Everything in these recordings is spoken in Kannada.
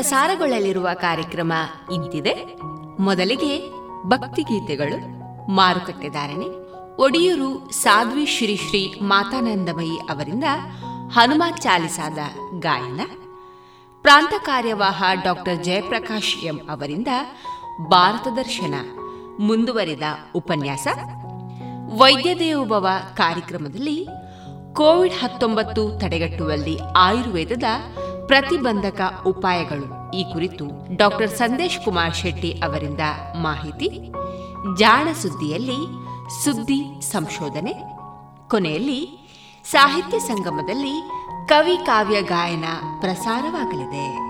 ಪ್ರಸಾರಗೊಳ್ಳಲಿರುವ ಕಾರ್ಯಕ್ರಮ ಇಂತಿದೆ. ಮೊದಲಿಗೆ ಭಕ್ತಿಗೀತೆಗಳು ಮಾರುಕಟ್ಟೆದಾರಣೆ ಒಡಿಯೂರು ಸಾಧ್ವಿ ಶ್ರೀ ಶ್ರೀ ಮಾತಾನಂದಮಯಿ ಅವರಿಂದ ಹನುಮಾನ್ ಚಾಲಿಸಾದ ಗಾಯನ, ಪ್ರಾಂತ ಕಾರ್ಯವಾಹ ಡಾಕ್ಟರ್ ಜಯಪ್ರಕಾಶ್ ಎಂ ಅವರಿಂದ ಭಾರತ ದರ್ಶನ, ಮುಂದುವರಿದ ಉಪನ್ಯಾಸ, ವೈದ್ಯ ದೇವೋಭವ ಕಾರ್ಯಕ್ರಮದಲ್ಲಿ ಕೋವಿಡ್ ಹತ್ತೊಂಬತ್ತು ತಡೆಗಟ್ಟುವಲ್ಲಿ ಆಯುರ್ವೇದದ ಪ್ರತಿಬಂಧಕ ಉಪಾಯಗಳು. ಈ ಕುರಿತು ಡಾಕ್ಟರ್ ಸಂದೇಶ್ ಕುಮಾರ್ ಶೆಟ್ಟಿ ಅವರಿಂದ ಮಾಹಿತಿ. ಜಾಣ ಸುದ್ದಿಯಲ್ಲಿ ಸುದ್ದಿ ಸಂಶೋಧನೆ. ಕೊನೆಯಲ್ಲಿ ಸಾಹಿತ್ಯ ಸಂಗಮದಲ್ಲಿ ಕವಿ ಕಾವ್ಯ ಗಾಯನ ಪ್ರಸಾರವಾಗಲಿದೆ.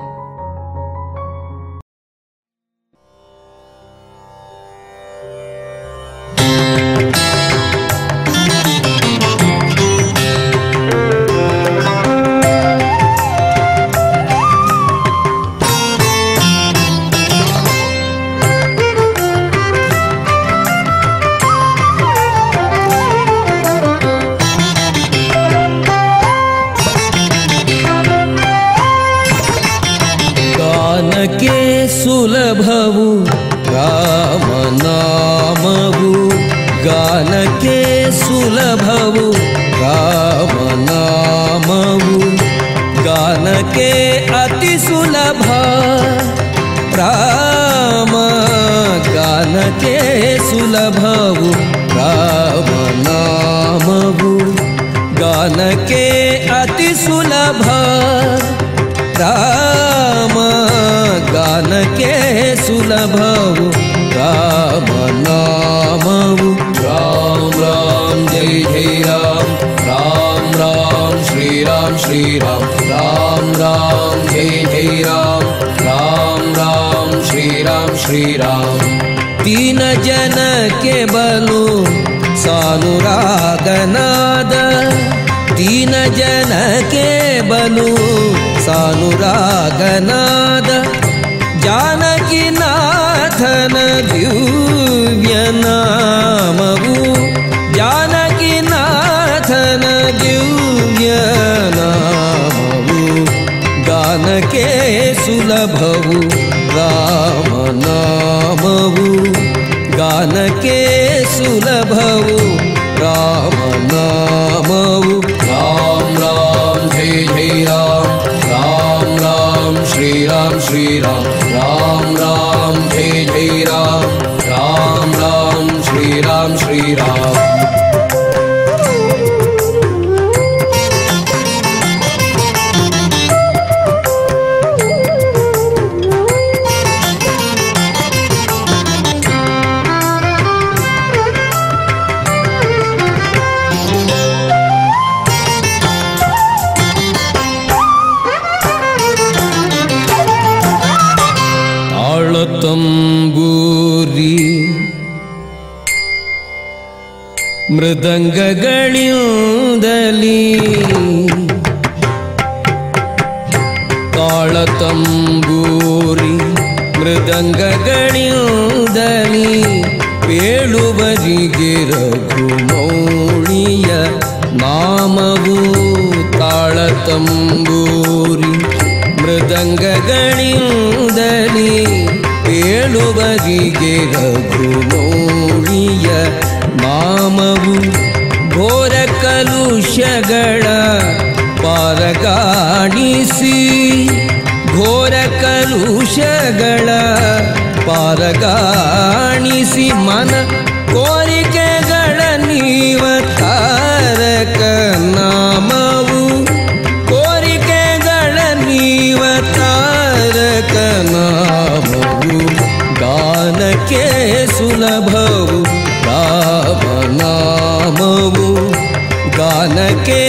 बालके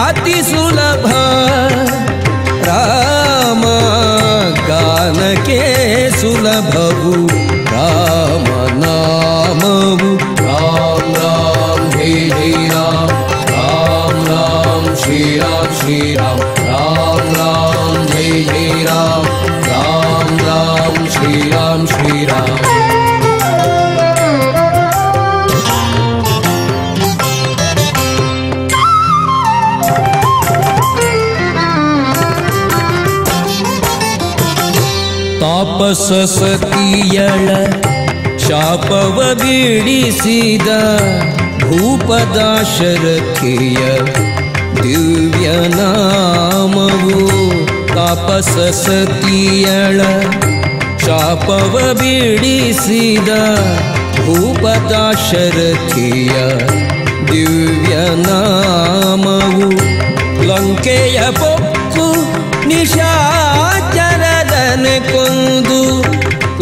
अति सुलभ। राम गानके सुलभ ಸರಸ್ವತಿಯಳ ಶಾಪವ ಬಿಡಿಸಿದ ಭೂಪದಾಶರಥಿಯ ದಿವ್ಯ ನಾಮವು ತಾಪಸ ಶಾಪವ ಬಿಡಿಸಿದ ಭೂಪದಾಶರಥಿಯ ದಿವ್ಯ ನಾಮವು ಲಂಕೆಯ ಪೊಕ್ಕು ನಿಶಾ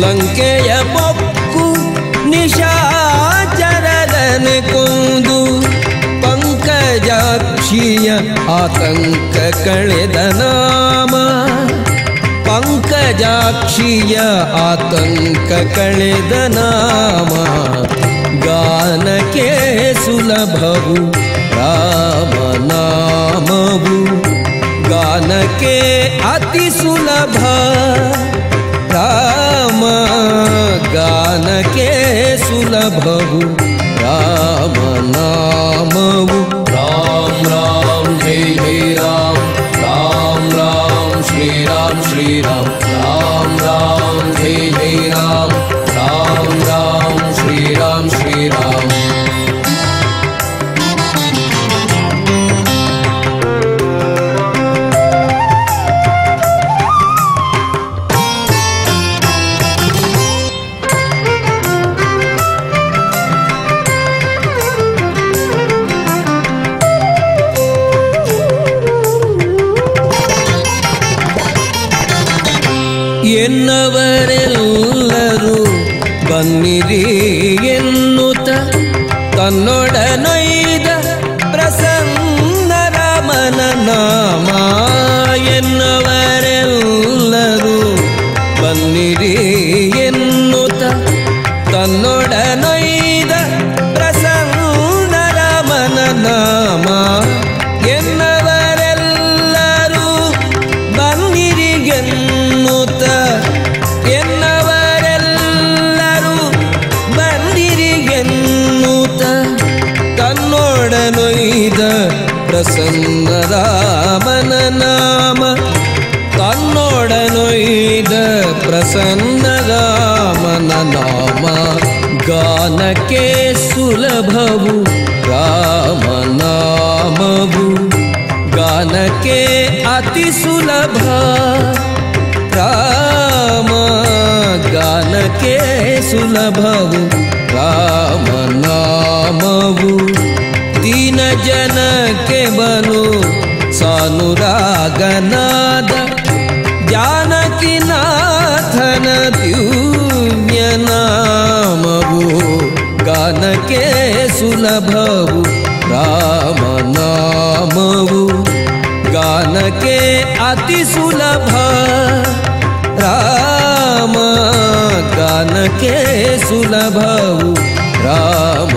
पङ्केय पक्कु निशा चर पङ्कजीया आतङ्क कणदना पङ्कजीय आतङ्क कणना गे सुलभु राम गानके अति सुलभ गानके सुनू रामना भगु राम नामवु दीन जन के बनु। सानुरागनाद। जानकी नाथन द्यूम्य नामवु गान के सुलभवु राम नामवु गान के अति सुलभ। राम गे सुलभौ राम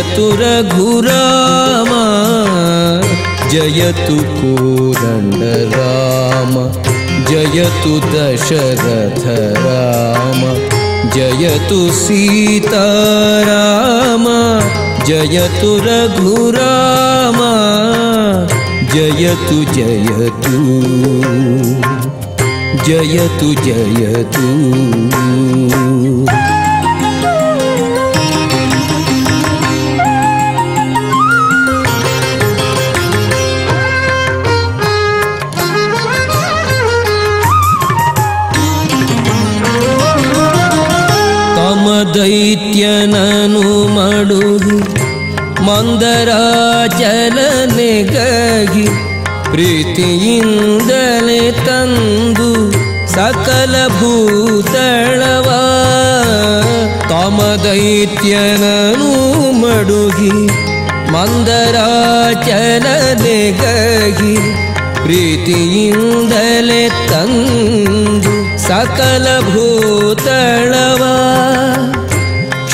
जयतु रघुराम, जयतु कोदण्ड राम जयतु दशरथ राम जयतु सीताराम, जयतु रघुराम, जयतु जयतु जयतु जयतु। ನಾನು ಮಾಡುವುದು ಮಂದರಾಚಲನೆಗಾಗಿ ಪ್ರೀತಿಯಿಂದಲೇ ತಂದು ಸಕಲ ಭೂತಳವ ಕಾಮದೈತ್ಯನನು ಮಡುಗಿ ಮಂದರಾಚಲನೆಗಾಗಿ ಪ್ರೀತಿಯಿಂದಲೇ ತಂದು ಸಕಲ ಭೂತಳವ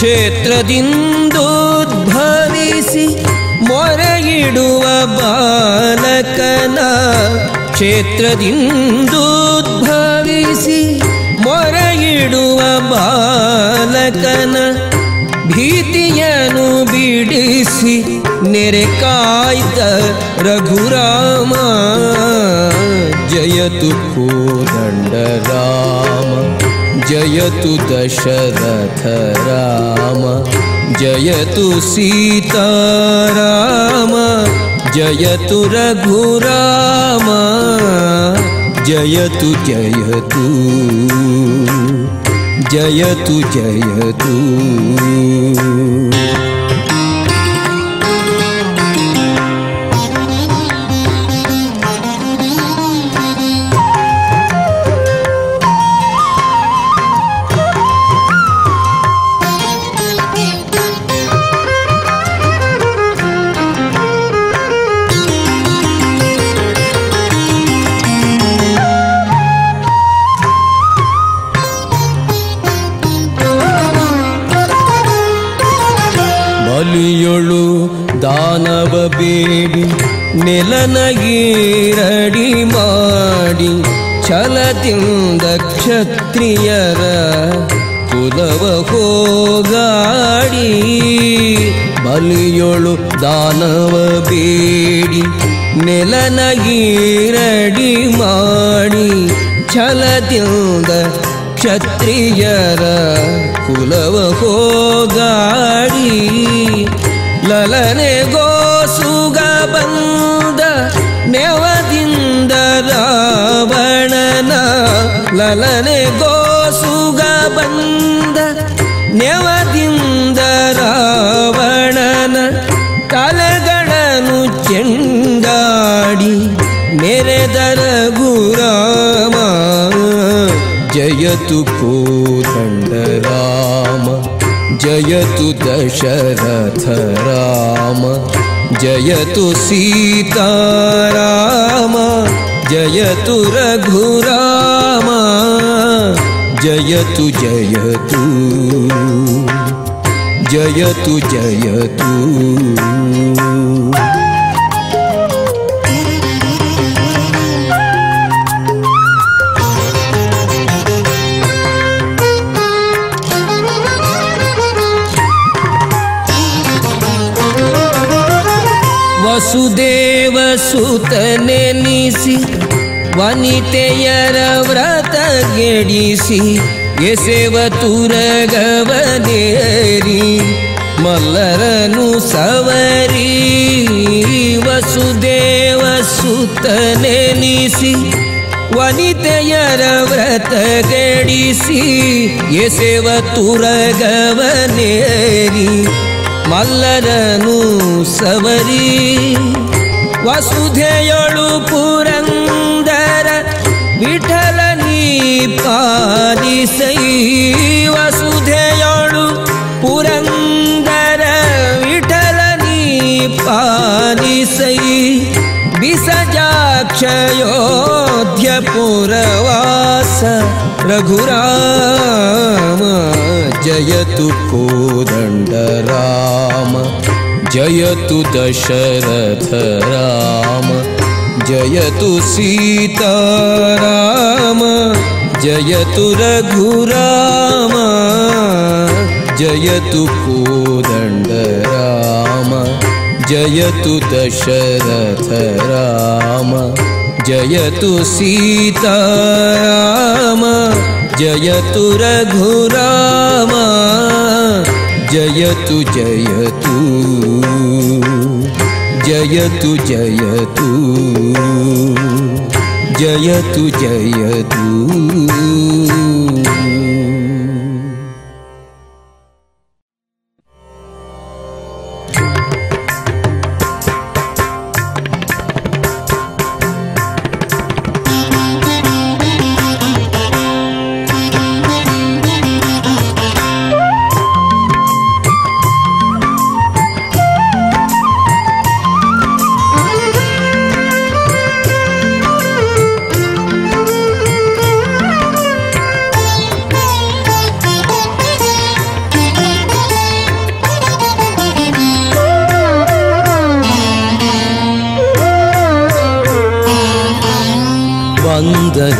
ಕ್ಷೇತ್ರದಿಂದೋದ್ಭವಿಸಿ ಮೊರೆಯಿಡುವ ಬಾಲಕನ ಕ್ಷೇತ್ರದಿಂದೋದ್ಭವಿಸಿ ಮೊರೆಯಿಡುವ ಬಾಲಕನ ಭೀತಿಯನ್ನು ಬಿಡಿಸಿ ನೆರೆ ಕಾಯ್ದ ರಘುರಾಮ ಜಯತು ಕೋದಂಡ ರಾಮ जयतु दशरथ राम जयतु सीताराम जयतु रघुराम जयतु जयतु जयतु जयतु ದಾನವ ಬೇಡಿ, ನೆಲನಗೀರಡಿ ಮಾಡಿ, ಛಲದಿಂದ ಕ್ಷತ್ರಿಯರ ಕುಲವ ಹೋಗಾಡಿ, ಬಲಿಯೊಳು ದಾನವ ಬೇಡಿ, ನೆಲನಗೀರಡಿ ಮಾಡಿ, ಛಲದಿಂದ ಕ್ಷತ್ರಿಯರ ಕುಲವ ಹೋಗಾಡಿ, ಲಲನೆ ಗೋಸುಗ ಲಲನೆ ಗೋಸುಗ ಬಂದ ನೆವದಿಂದ ರಾವಣನ ತಲೆಗಳನ್ನು ಚೆಂಡಾಡಿ ನೆರೆದರ ಗುರಾಮ जयतु कोदण्डराम जयतु दशरथ राम जयतु सीताराम जयतु रघुरामा जय तु जय तु। वसुदेव सुतने निसी ವನಿತೆಯರ ವ್ರತ ಗೆಡಿಸಿ, ಎಸೆವ ತುರಗವನೇರಿ, ಮಲ್ಲರನು ಸವರಿ, ವಸುದೇವ ಸುತನೆನಿಸಿ, ವನಿತೆಯರ ವ್ರತ ಗೆಡಿಸಿ, ಎಸೆವ ತುರಗವನೇರಿ, ಮಲ್ಲರನು ಸವರಿ, ವಸುಧೆಯೊಳು ಪುರಂದರ ीपासै पुरन्दर विठलनी दीपादि विसजाक्षयोध्यपुरवास रघुराम जयतु कोदण्डराम जयतु दशरथ राम जयतु सीताराम। जयतु रघुराम जयतु कोदण्डराम जयतु दशरथ राम जयतु सीताराम जयतु रघुराम जयतु जयतु जयतु जयतु जयतु जयतु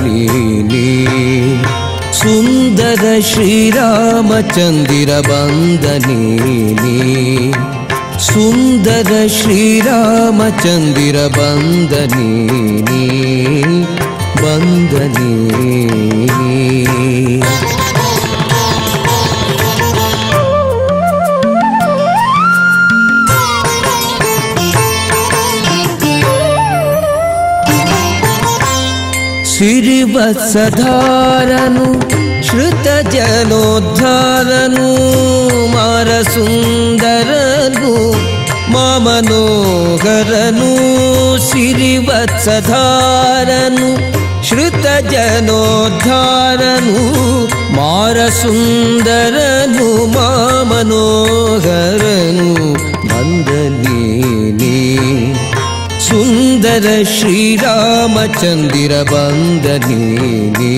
ीनि सुन्दर श्रीरामचन्दरबन्दनी सुन्दर श्रीरामचन्दरबन्दनी ब श्रीवत्सधारनु श्रुतजनोद्धारनु मारसुन्दरनु मामनोहरनु श्रीवत्सधारनु श्रुतजनोद्धारनु मारसुन्दरनु मामनोहरनु वन्दनीनि ಸುಂದರ ಶ್ರೀರಾಮಚಂದಿರ ಬಂದನೇನೆ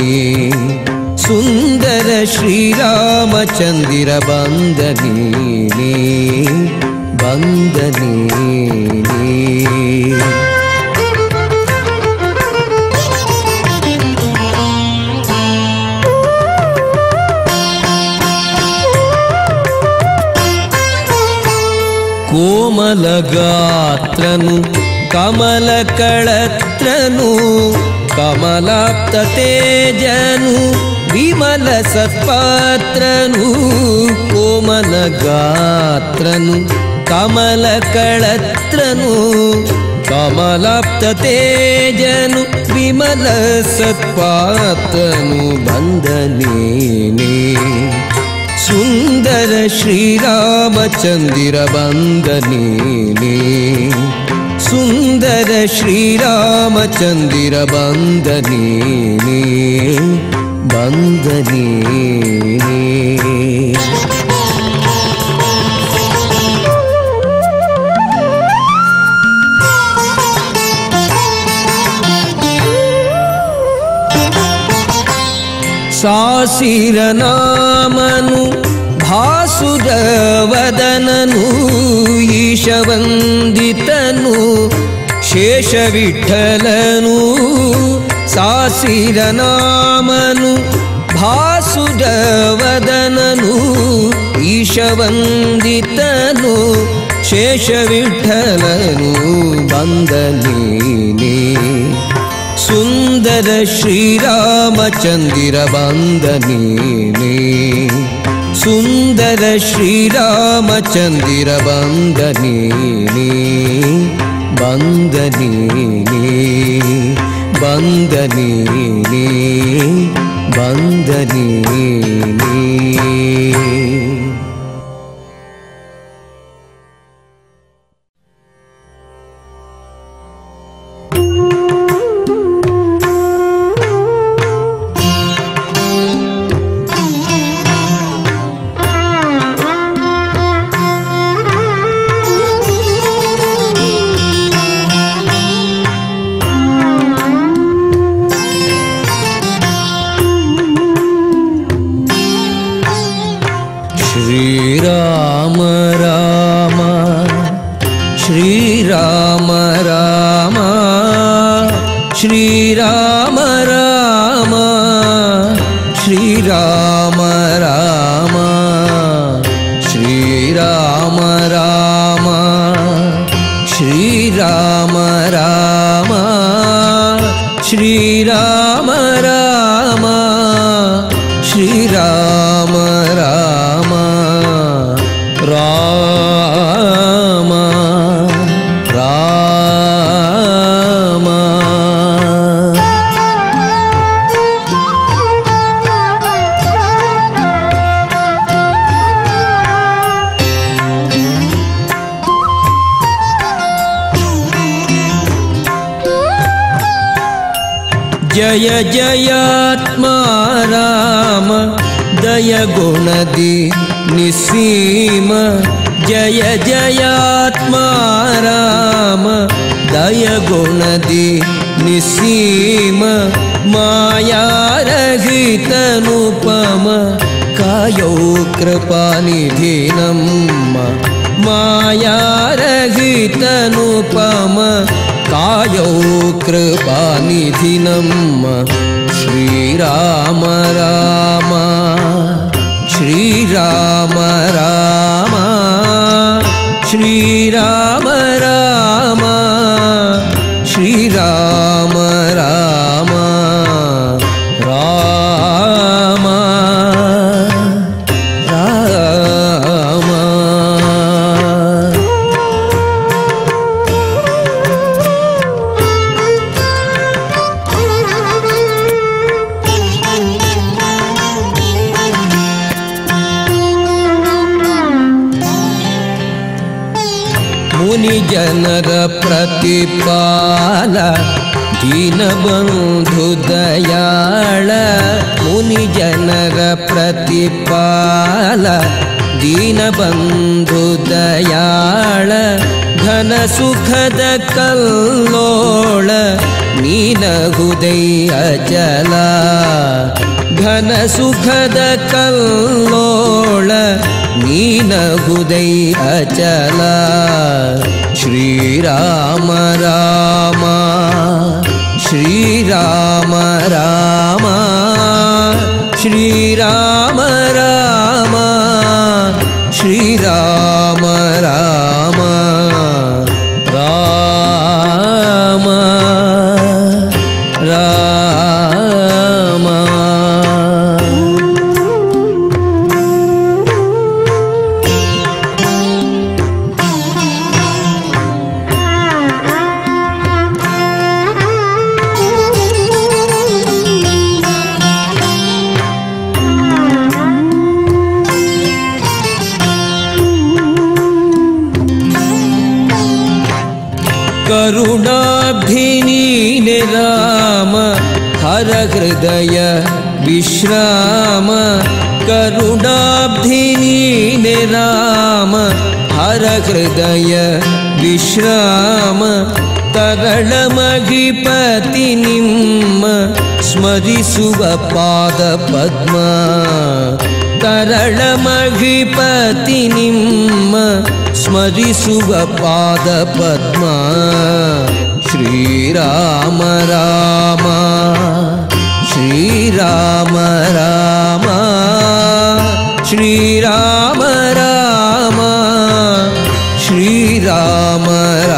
ಸುಂದರ ಶ್ರೀರಾಮಚಂದಿರ ಬಂದನೇನೆ ಬಂದನೇನೆ ಕೋಮಲಗಾತ್ರನು कमलकळत्रनु कमलाप्ततेजनु विमलसत्पात्रनु कोमलगात्रनु कमलकळत्रनु कमलाप्ततेजनु विमलसत्पात्रनु विमलसत्पात्रनु सुन्दर सुन्दरश्रीरामचन्दीरबन्दनि सुन्दर श्रीरामचन्दर बन्दने वन्दने सासिर नामनु ವಾಸುದವದನನು ಈಶವಂದಿತನು ಶೇಷವಿಠಲನು ಸಾಸಿರನಾಮನು ಭಾಸುದವದನನು ಈಶವಂದಿತನು ಶೇಷವಿಠಲನು ಬಂದನೇನೆ. ಸುಂದರ ಶ್ರೀರಾಮಚಂದಿರ ಬಂದನೇನೆ. सुन्दर श्रीरामचन्दीर वन्दनीणि वन्दनीणि वन्दनीणि वन्दनी Shri Ram. Sinem बन्धुदयाळ पुनि जनग प्रतिपाल दीनबन्धु दयाळ घन सुखद कल्लोळ नीन हुदय अचल घन सुखद कल्लोळ नीन हुदय अचल। श्रीराम रामा। श्रीराम राम। श्रीराम राम। विश्राम करुणाब्धिनीने राम हर हृदय विश्राम तरळमहिपति निम्म स्मरिसुव पादपद्म तरळमहिपति निम्म स्मरिसुव पादपद्म श्रीराम राम श्रीराम राम। श्रीराम राम। श्रीराम राम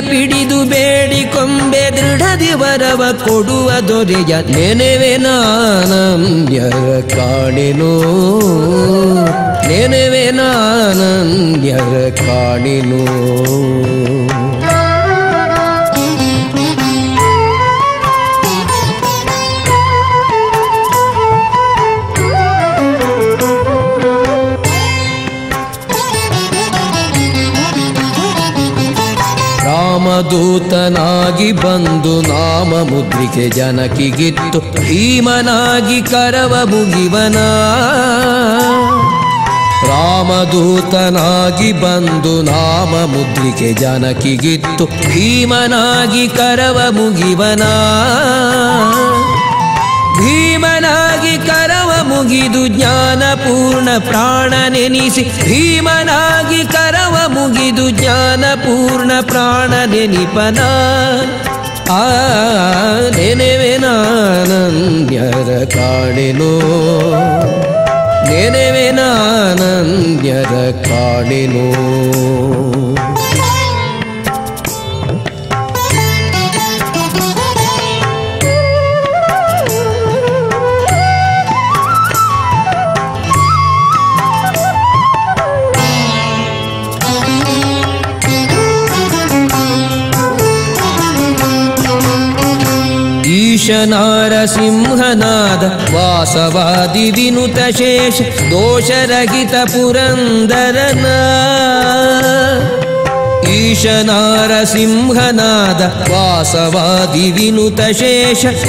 ಪಿಡಿದು ಬೇಡಿಕೊಂಬೆ ದೃಢದಿ ವರವ ಕೊಡುವ ದೊರೆಯ ನೆನೆವೆ ನಾನಂದ್ಯ ಕಾಣಿನೋ ನೆನೆವೆ ನಾನಂದ್ಯರ ಕಾಣೆನು ರಾಮದೂತನಾಗಿ ಬಂದು ನಾಮ ಮುದ್ರಿಕೆ ಜನಕಿಗಿತ್ತು. ಭೀಮನಾಗಿ ಕರವ ಮುಗಿವನ. ರಾಮದೂತನಾಗಿ ಬಂದು ನಾಮ ಮುದ್ರಿಕೆ ಜನಕಿಗಿತ್ತು. ಭೀಮನಾಗಿ ಕರವ ಮುಗಿವನ. ಭೀಮನಾಗಿ ಕರವ ಮುಗಿದು ಜ್ಞಾನಪೂರ್ಣ ಪ್ರಾಣ ನೆನಿಸಿ ಭೀಮನಾಗಿ ಕರವ ಮುಗಿದು ಜ್ಞಾನ ಪೂರ್ಣ ಪ್ರಾಣ ನೆನಿಪನ. ಆ ನೆನೆವೆನಾನಂದ್ಯರ ಕಾಣೆನೋ ನೆನೆವೆನಾನಂದ್ಯರ ಕಾಡಿನೋ नार वासवादिदिनुतशेष वासवादि ईशनारसिंहनाद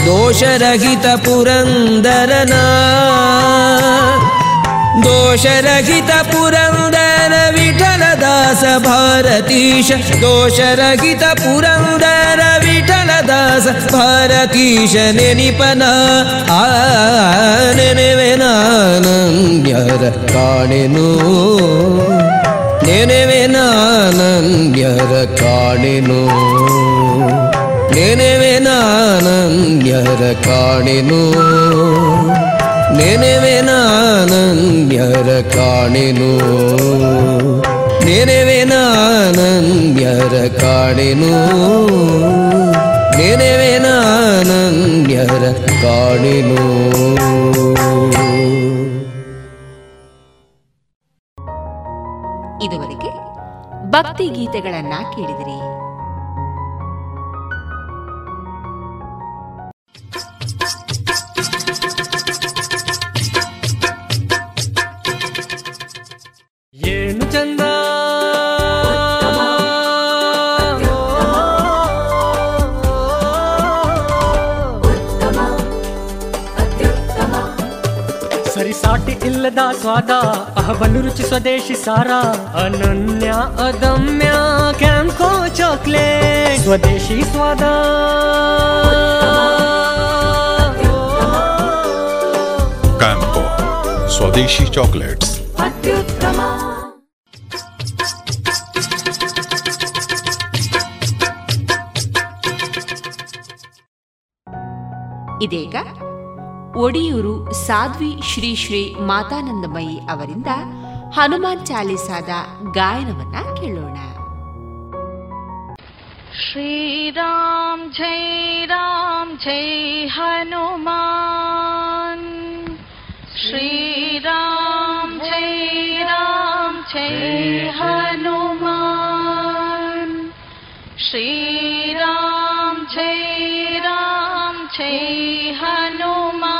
दोष रहित दोषरहितपुरन्दर विठलदास भारतीश दोषरहितपुरन्दर ദാസ ഭാരതീശനെനിപ്പന ആനവനാനം ഞര കാണിനു നെനവനാനം ഞര കാണിനു നെനവനാനം കാണിനു നെനവനാനം കാണിനു ನೆನೆವೆ ಕಾಡಿನು? ಇದುವರೆಗೆ ಭಕ್ತಿ ಗೀತೆಗಳನ್ನ ಕೇಳಿದಿರಿ. స్వాదా స్వాదా అహబలు రుచి స్వదేశీ సారా? అనన్య అదమ్య క్యాంకో చాక్లెట్. స్వదేశీ స్వాదా. క్యాంకో స్వదేశీ చాక్లెట్స్. అత్యుత్తమ. ఇదేగా? ಒಡಿಯೂರು ಸಾಧ್ವಿ ಶ್ರೀ ಶ್ರೀ ಮಾತಾನಂದಮಯಿ ಅವರಿಂದ ಹನುಮಾನ್ ಚಾಲಿಸಾದ ಗಾಯನವನ್ನ ಕೇಳೋಣ श्रीराम जय राम जय हनुमान श्रीराम जय राम जय हनुमान श्रीराम जय राम जय हनुमान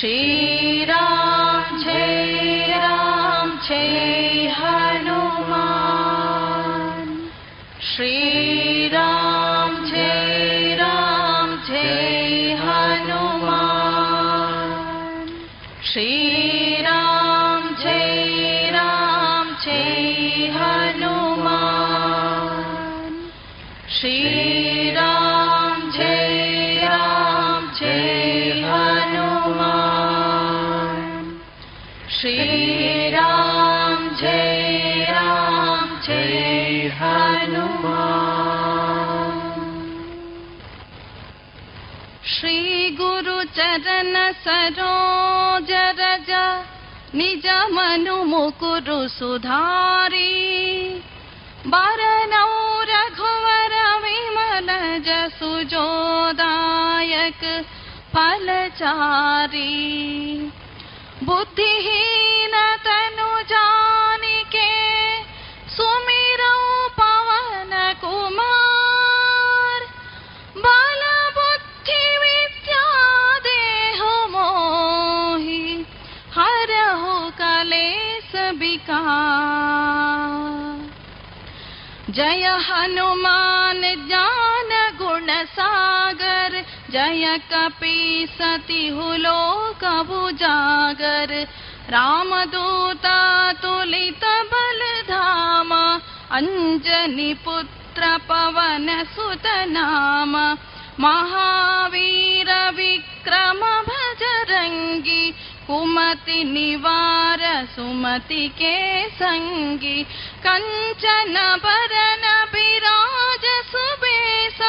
She. चरण सरोज रज निज मनु मुकुरु सुधारी। बरनौ रघुवर विमल जोदायक फलचारी। बुद्धिहीन तनु जानिके जय हनुमान ज्ञान गुण सागर जय कपि सतिहु लोक उजागर। रामदूता तुलित बल धाम अंजनी पुत्र पवन सुत नाम। महावीर विक्रम भजरंगी कुमति निवार सुमति के सङ्गी कञ्चन भरन विराज सुबेस।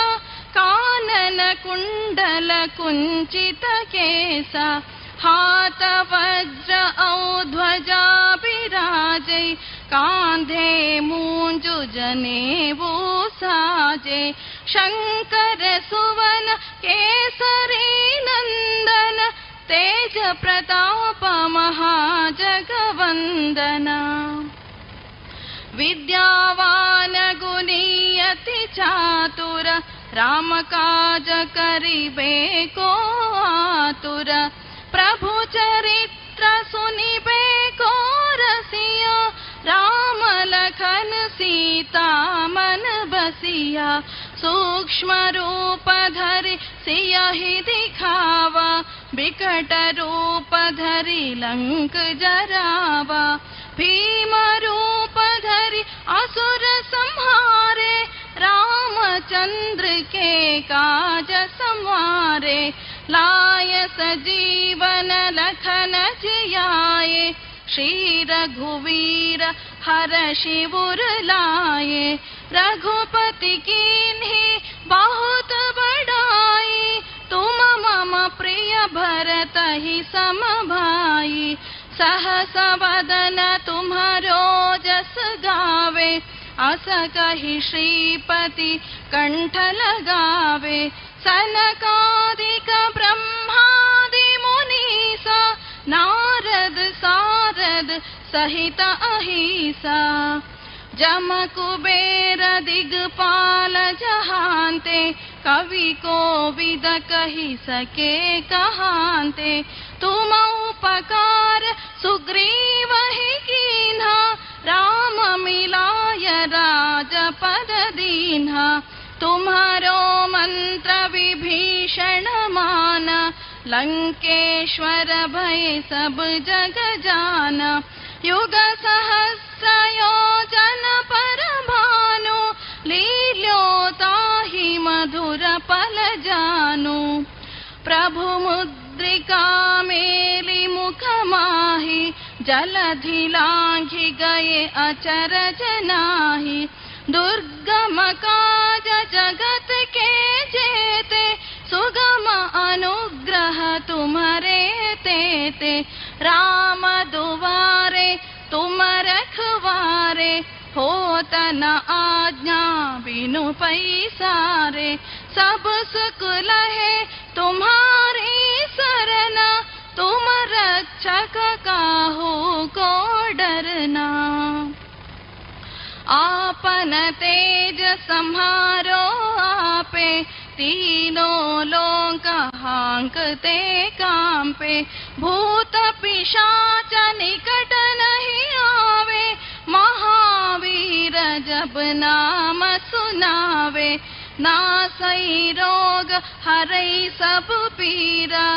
कानन कुण्डल कुञ्चित केस। हात वज्र औध्वजाभिराजे कान्धे मूजुजने भूसाजे शङ्कर सुवन केसरी नन्दन तेजप्रतापमहाजगवन्दना। विद्यावानगुनीयति चातुर रामकाजकरिबे को मातुर प्रभु चरित्रसुनिबे कोरसि राम लखन सीता मन बसिया सूक्ष्म रूप धरि सियहि दिखावा बिकट रूप धरि लंक जरावा। भीम रूप धरि असुर संहारे रामचंद्र के काज संवारे लाय सजीवन लखन जियाए श्री रघुवीर हर शिवुर लाए रघुपति कीन्ही बहुत बड़ाई तुम मम प्रिय भरत ही सम भाई। सहस वदन तुम्हारो जस गावे अस कही श्रीपति कंठ लगावे। सनकादिक ब्रह्मादि मुनीसा नारद सारद सहित अहिसा। जम कुबेर दिगपाल जहांते कवि को विद कही सके कहांते तुम उपकार सुग्रीव ही कीन्हा राम मिलाय राज पद दीन्हा। तुम्हारो मंत्र विभीषण माना लंकेश्वर भय सब जग जाना। युग सहस्र योजन पर भानु लील्योताहि मधुर पल जानु। प्रभु मुद्रिका मेली मुख माही जलधि लांघि गए अचरज नाही दुर्गम काज जगत के जेते सुगम अनुग्रह तुम्हारे तेते। राम दुवारे तुम रखवारे होत न आज्ञा बिनु पैसारे। सब सुख लहे तुम्हारी सरना तुम रक्षक को डरना। आपन तेज संहारो आपे तीनों लोक हांकते कांपे भूत पिशाच निकट नहीं आवे महावीर जब नाम सुनावे नासई रोग हरई सब पीरा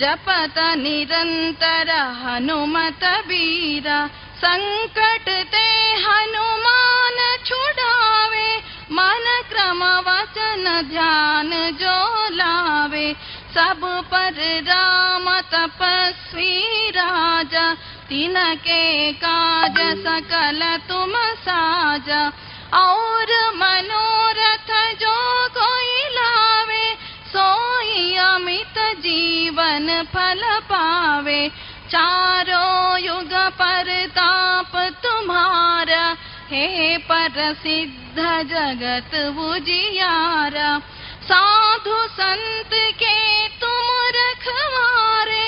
जपत निरंतर हनुमत बीरा संकट ते हनुमान छुड़ावे मन क्रम वचन ध्यान जो लावे सब पर राम तपस्वी राजा। तिनके काज सकल तुम साजा। और मनोरथ जो कोई लावे सोई अमित जीवन फल पावे। चारों युग पर ताप तुम्हारा हे प्रसिद्ध जगत उजियारा। साधु संत के तुम रखवारे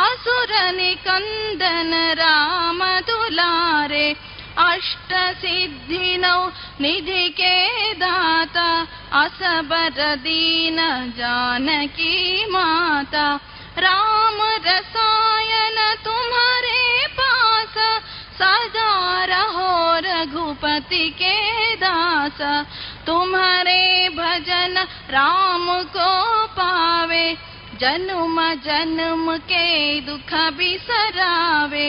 असुर निकंदन राम दुलारे। अष्ट सिद्धि नौ निधि के दाता असबर दीन जानकी माता। राम रसायन तुम्हारे सदा रहो रघुपति के दास तुम्हारे भजन राम को पावे जन्म जन्म के दुख बिसरावे।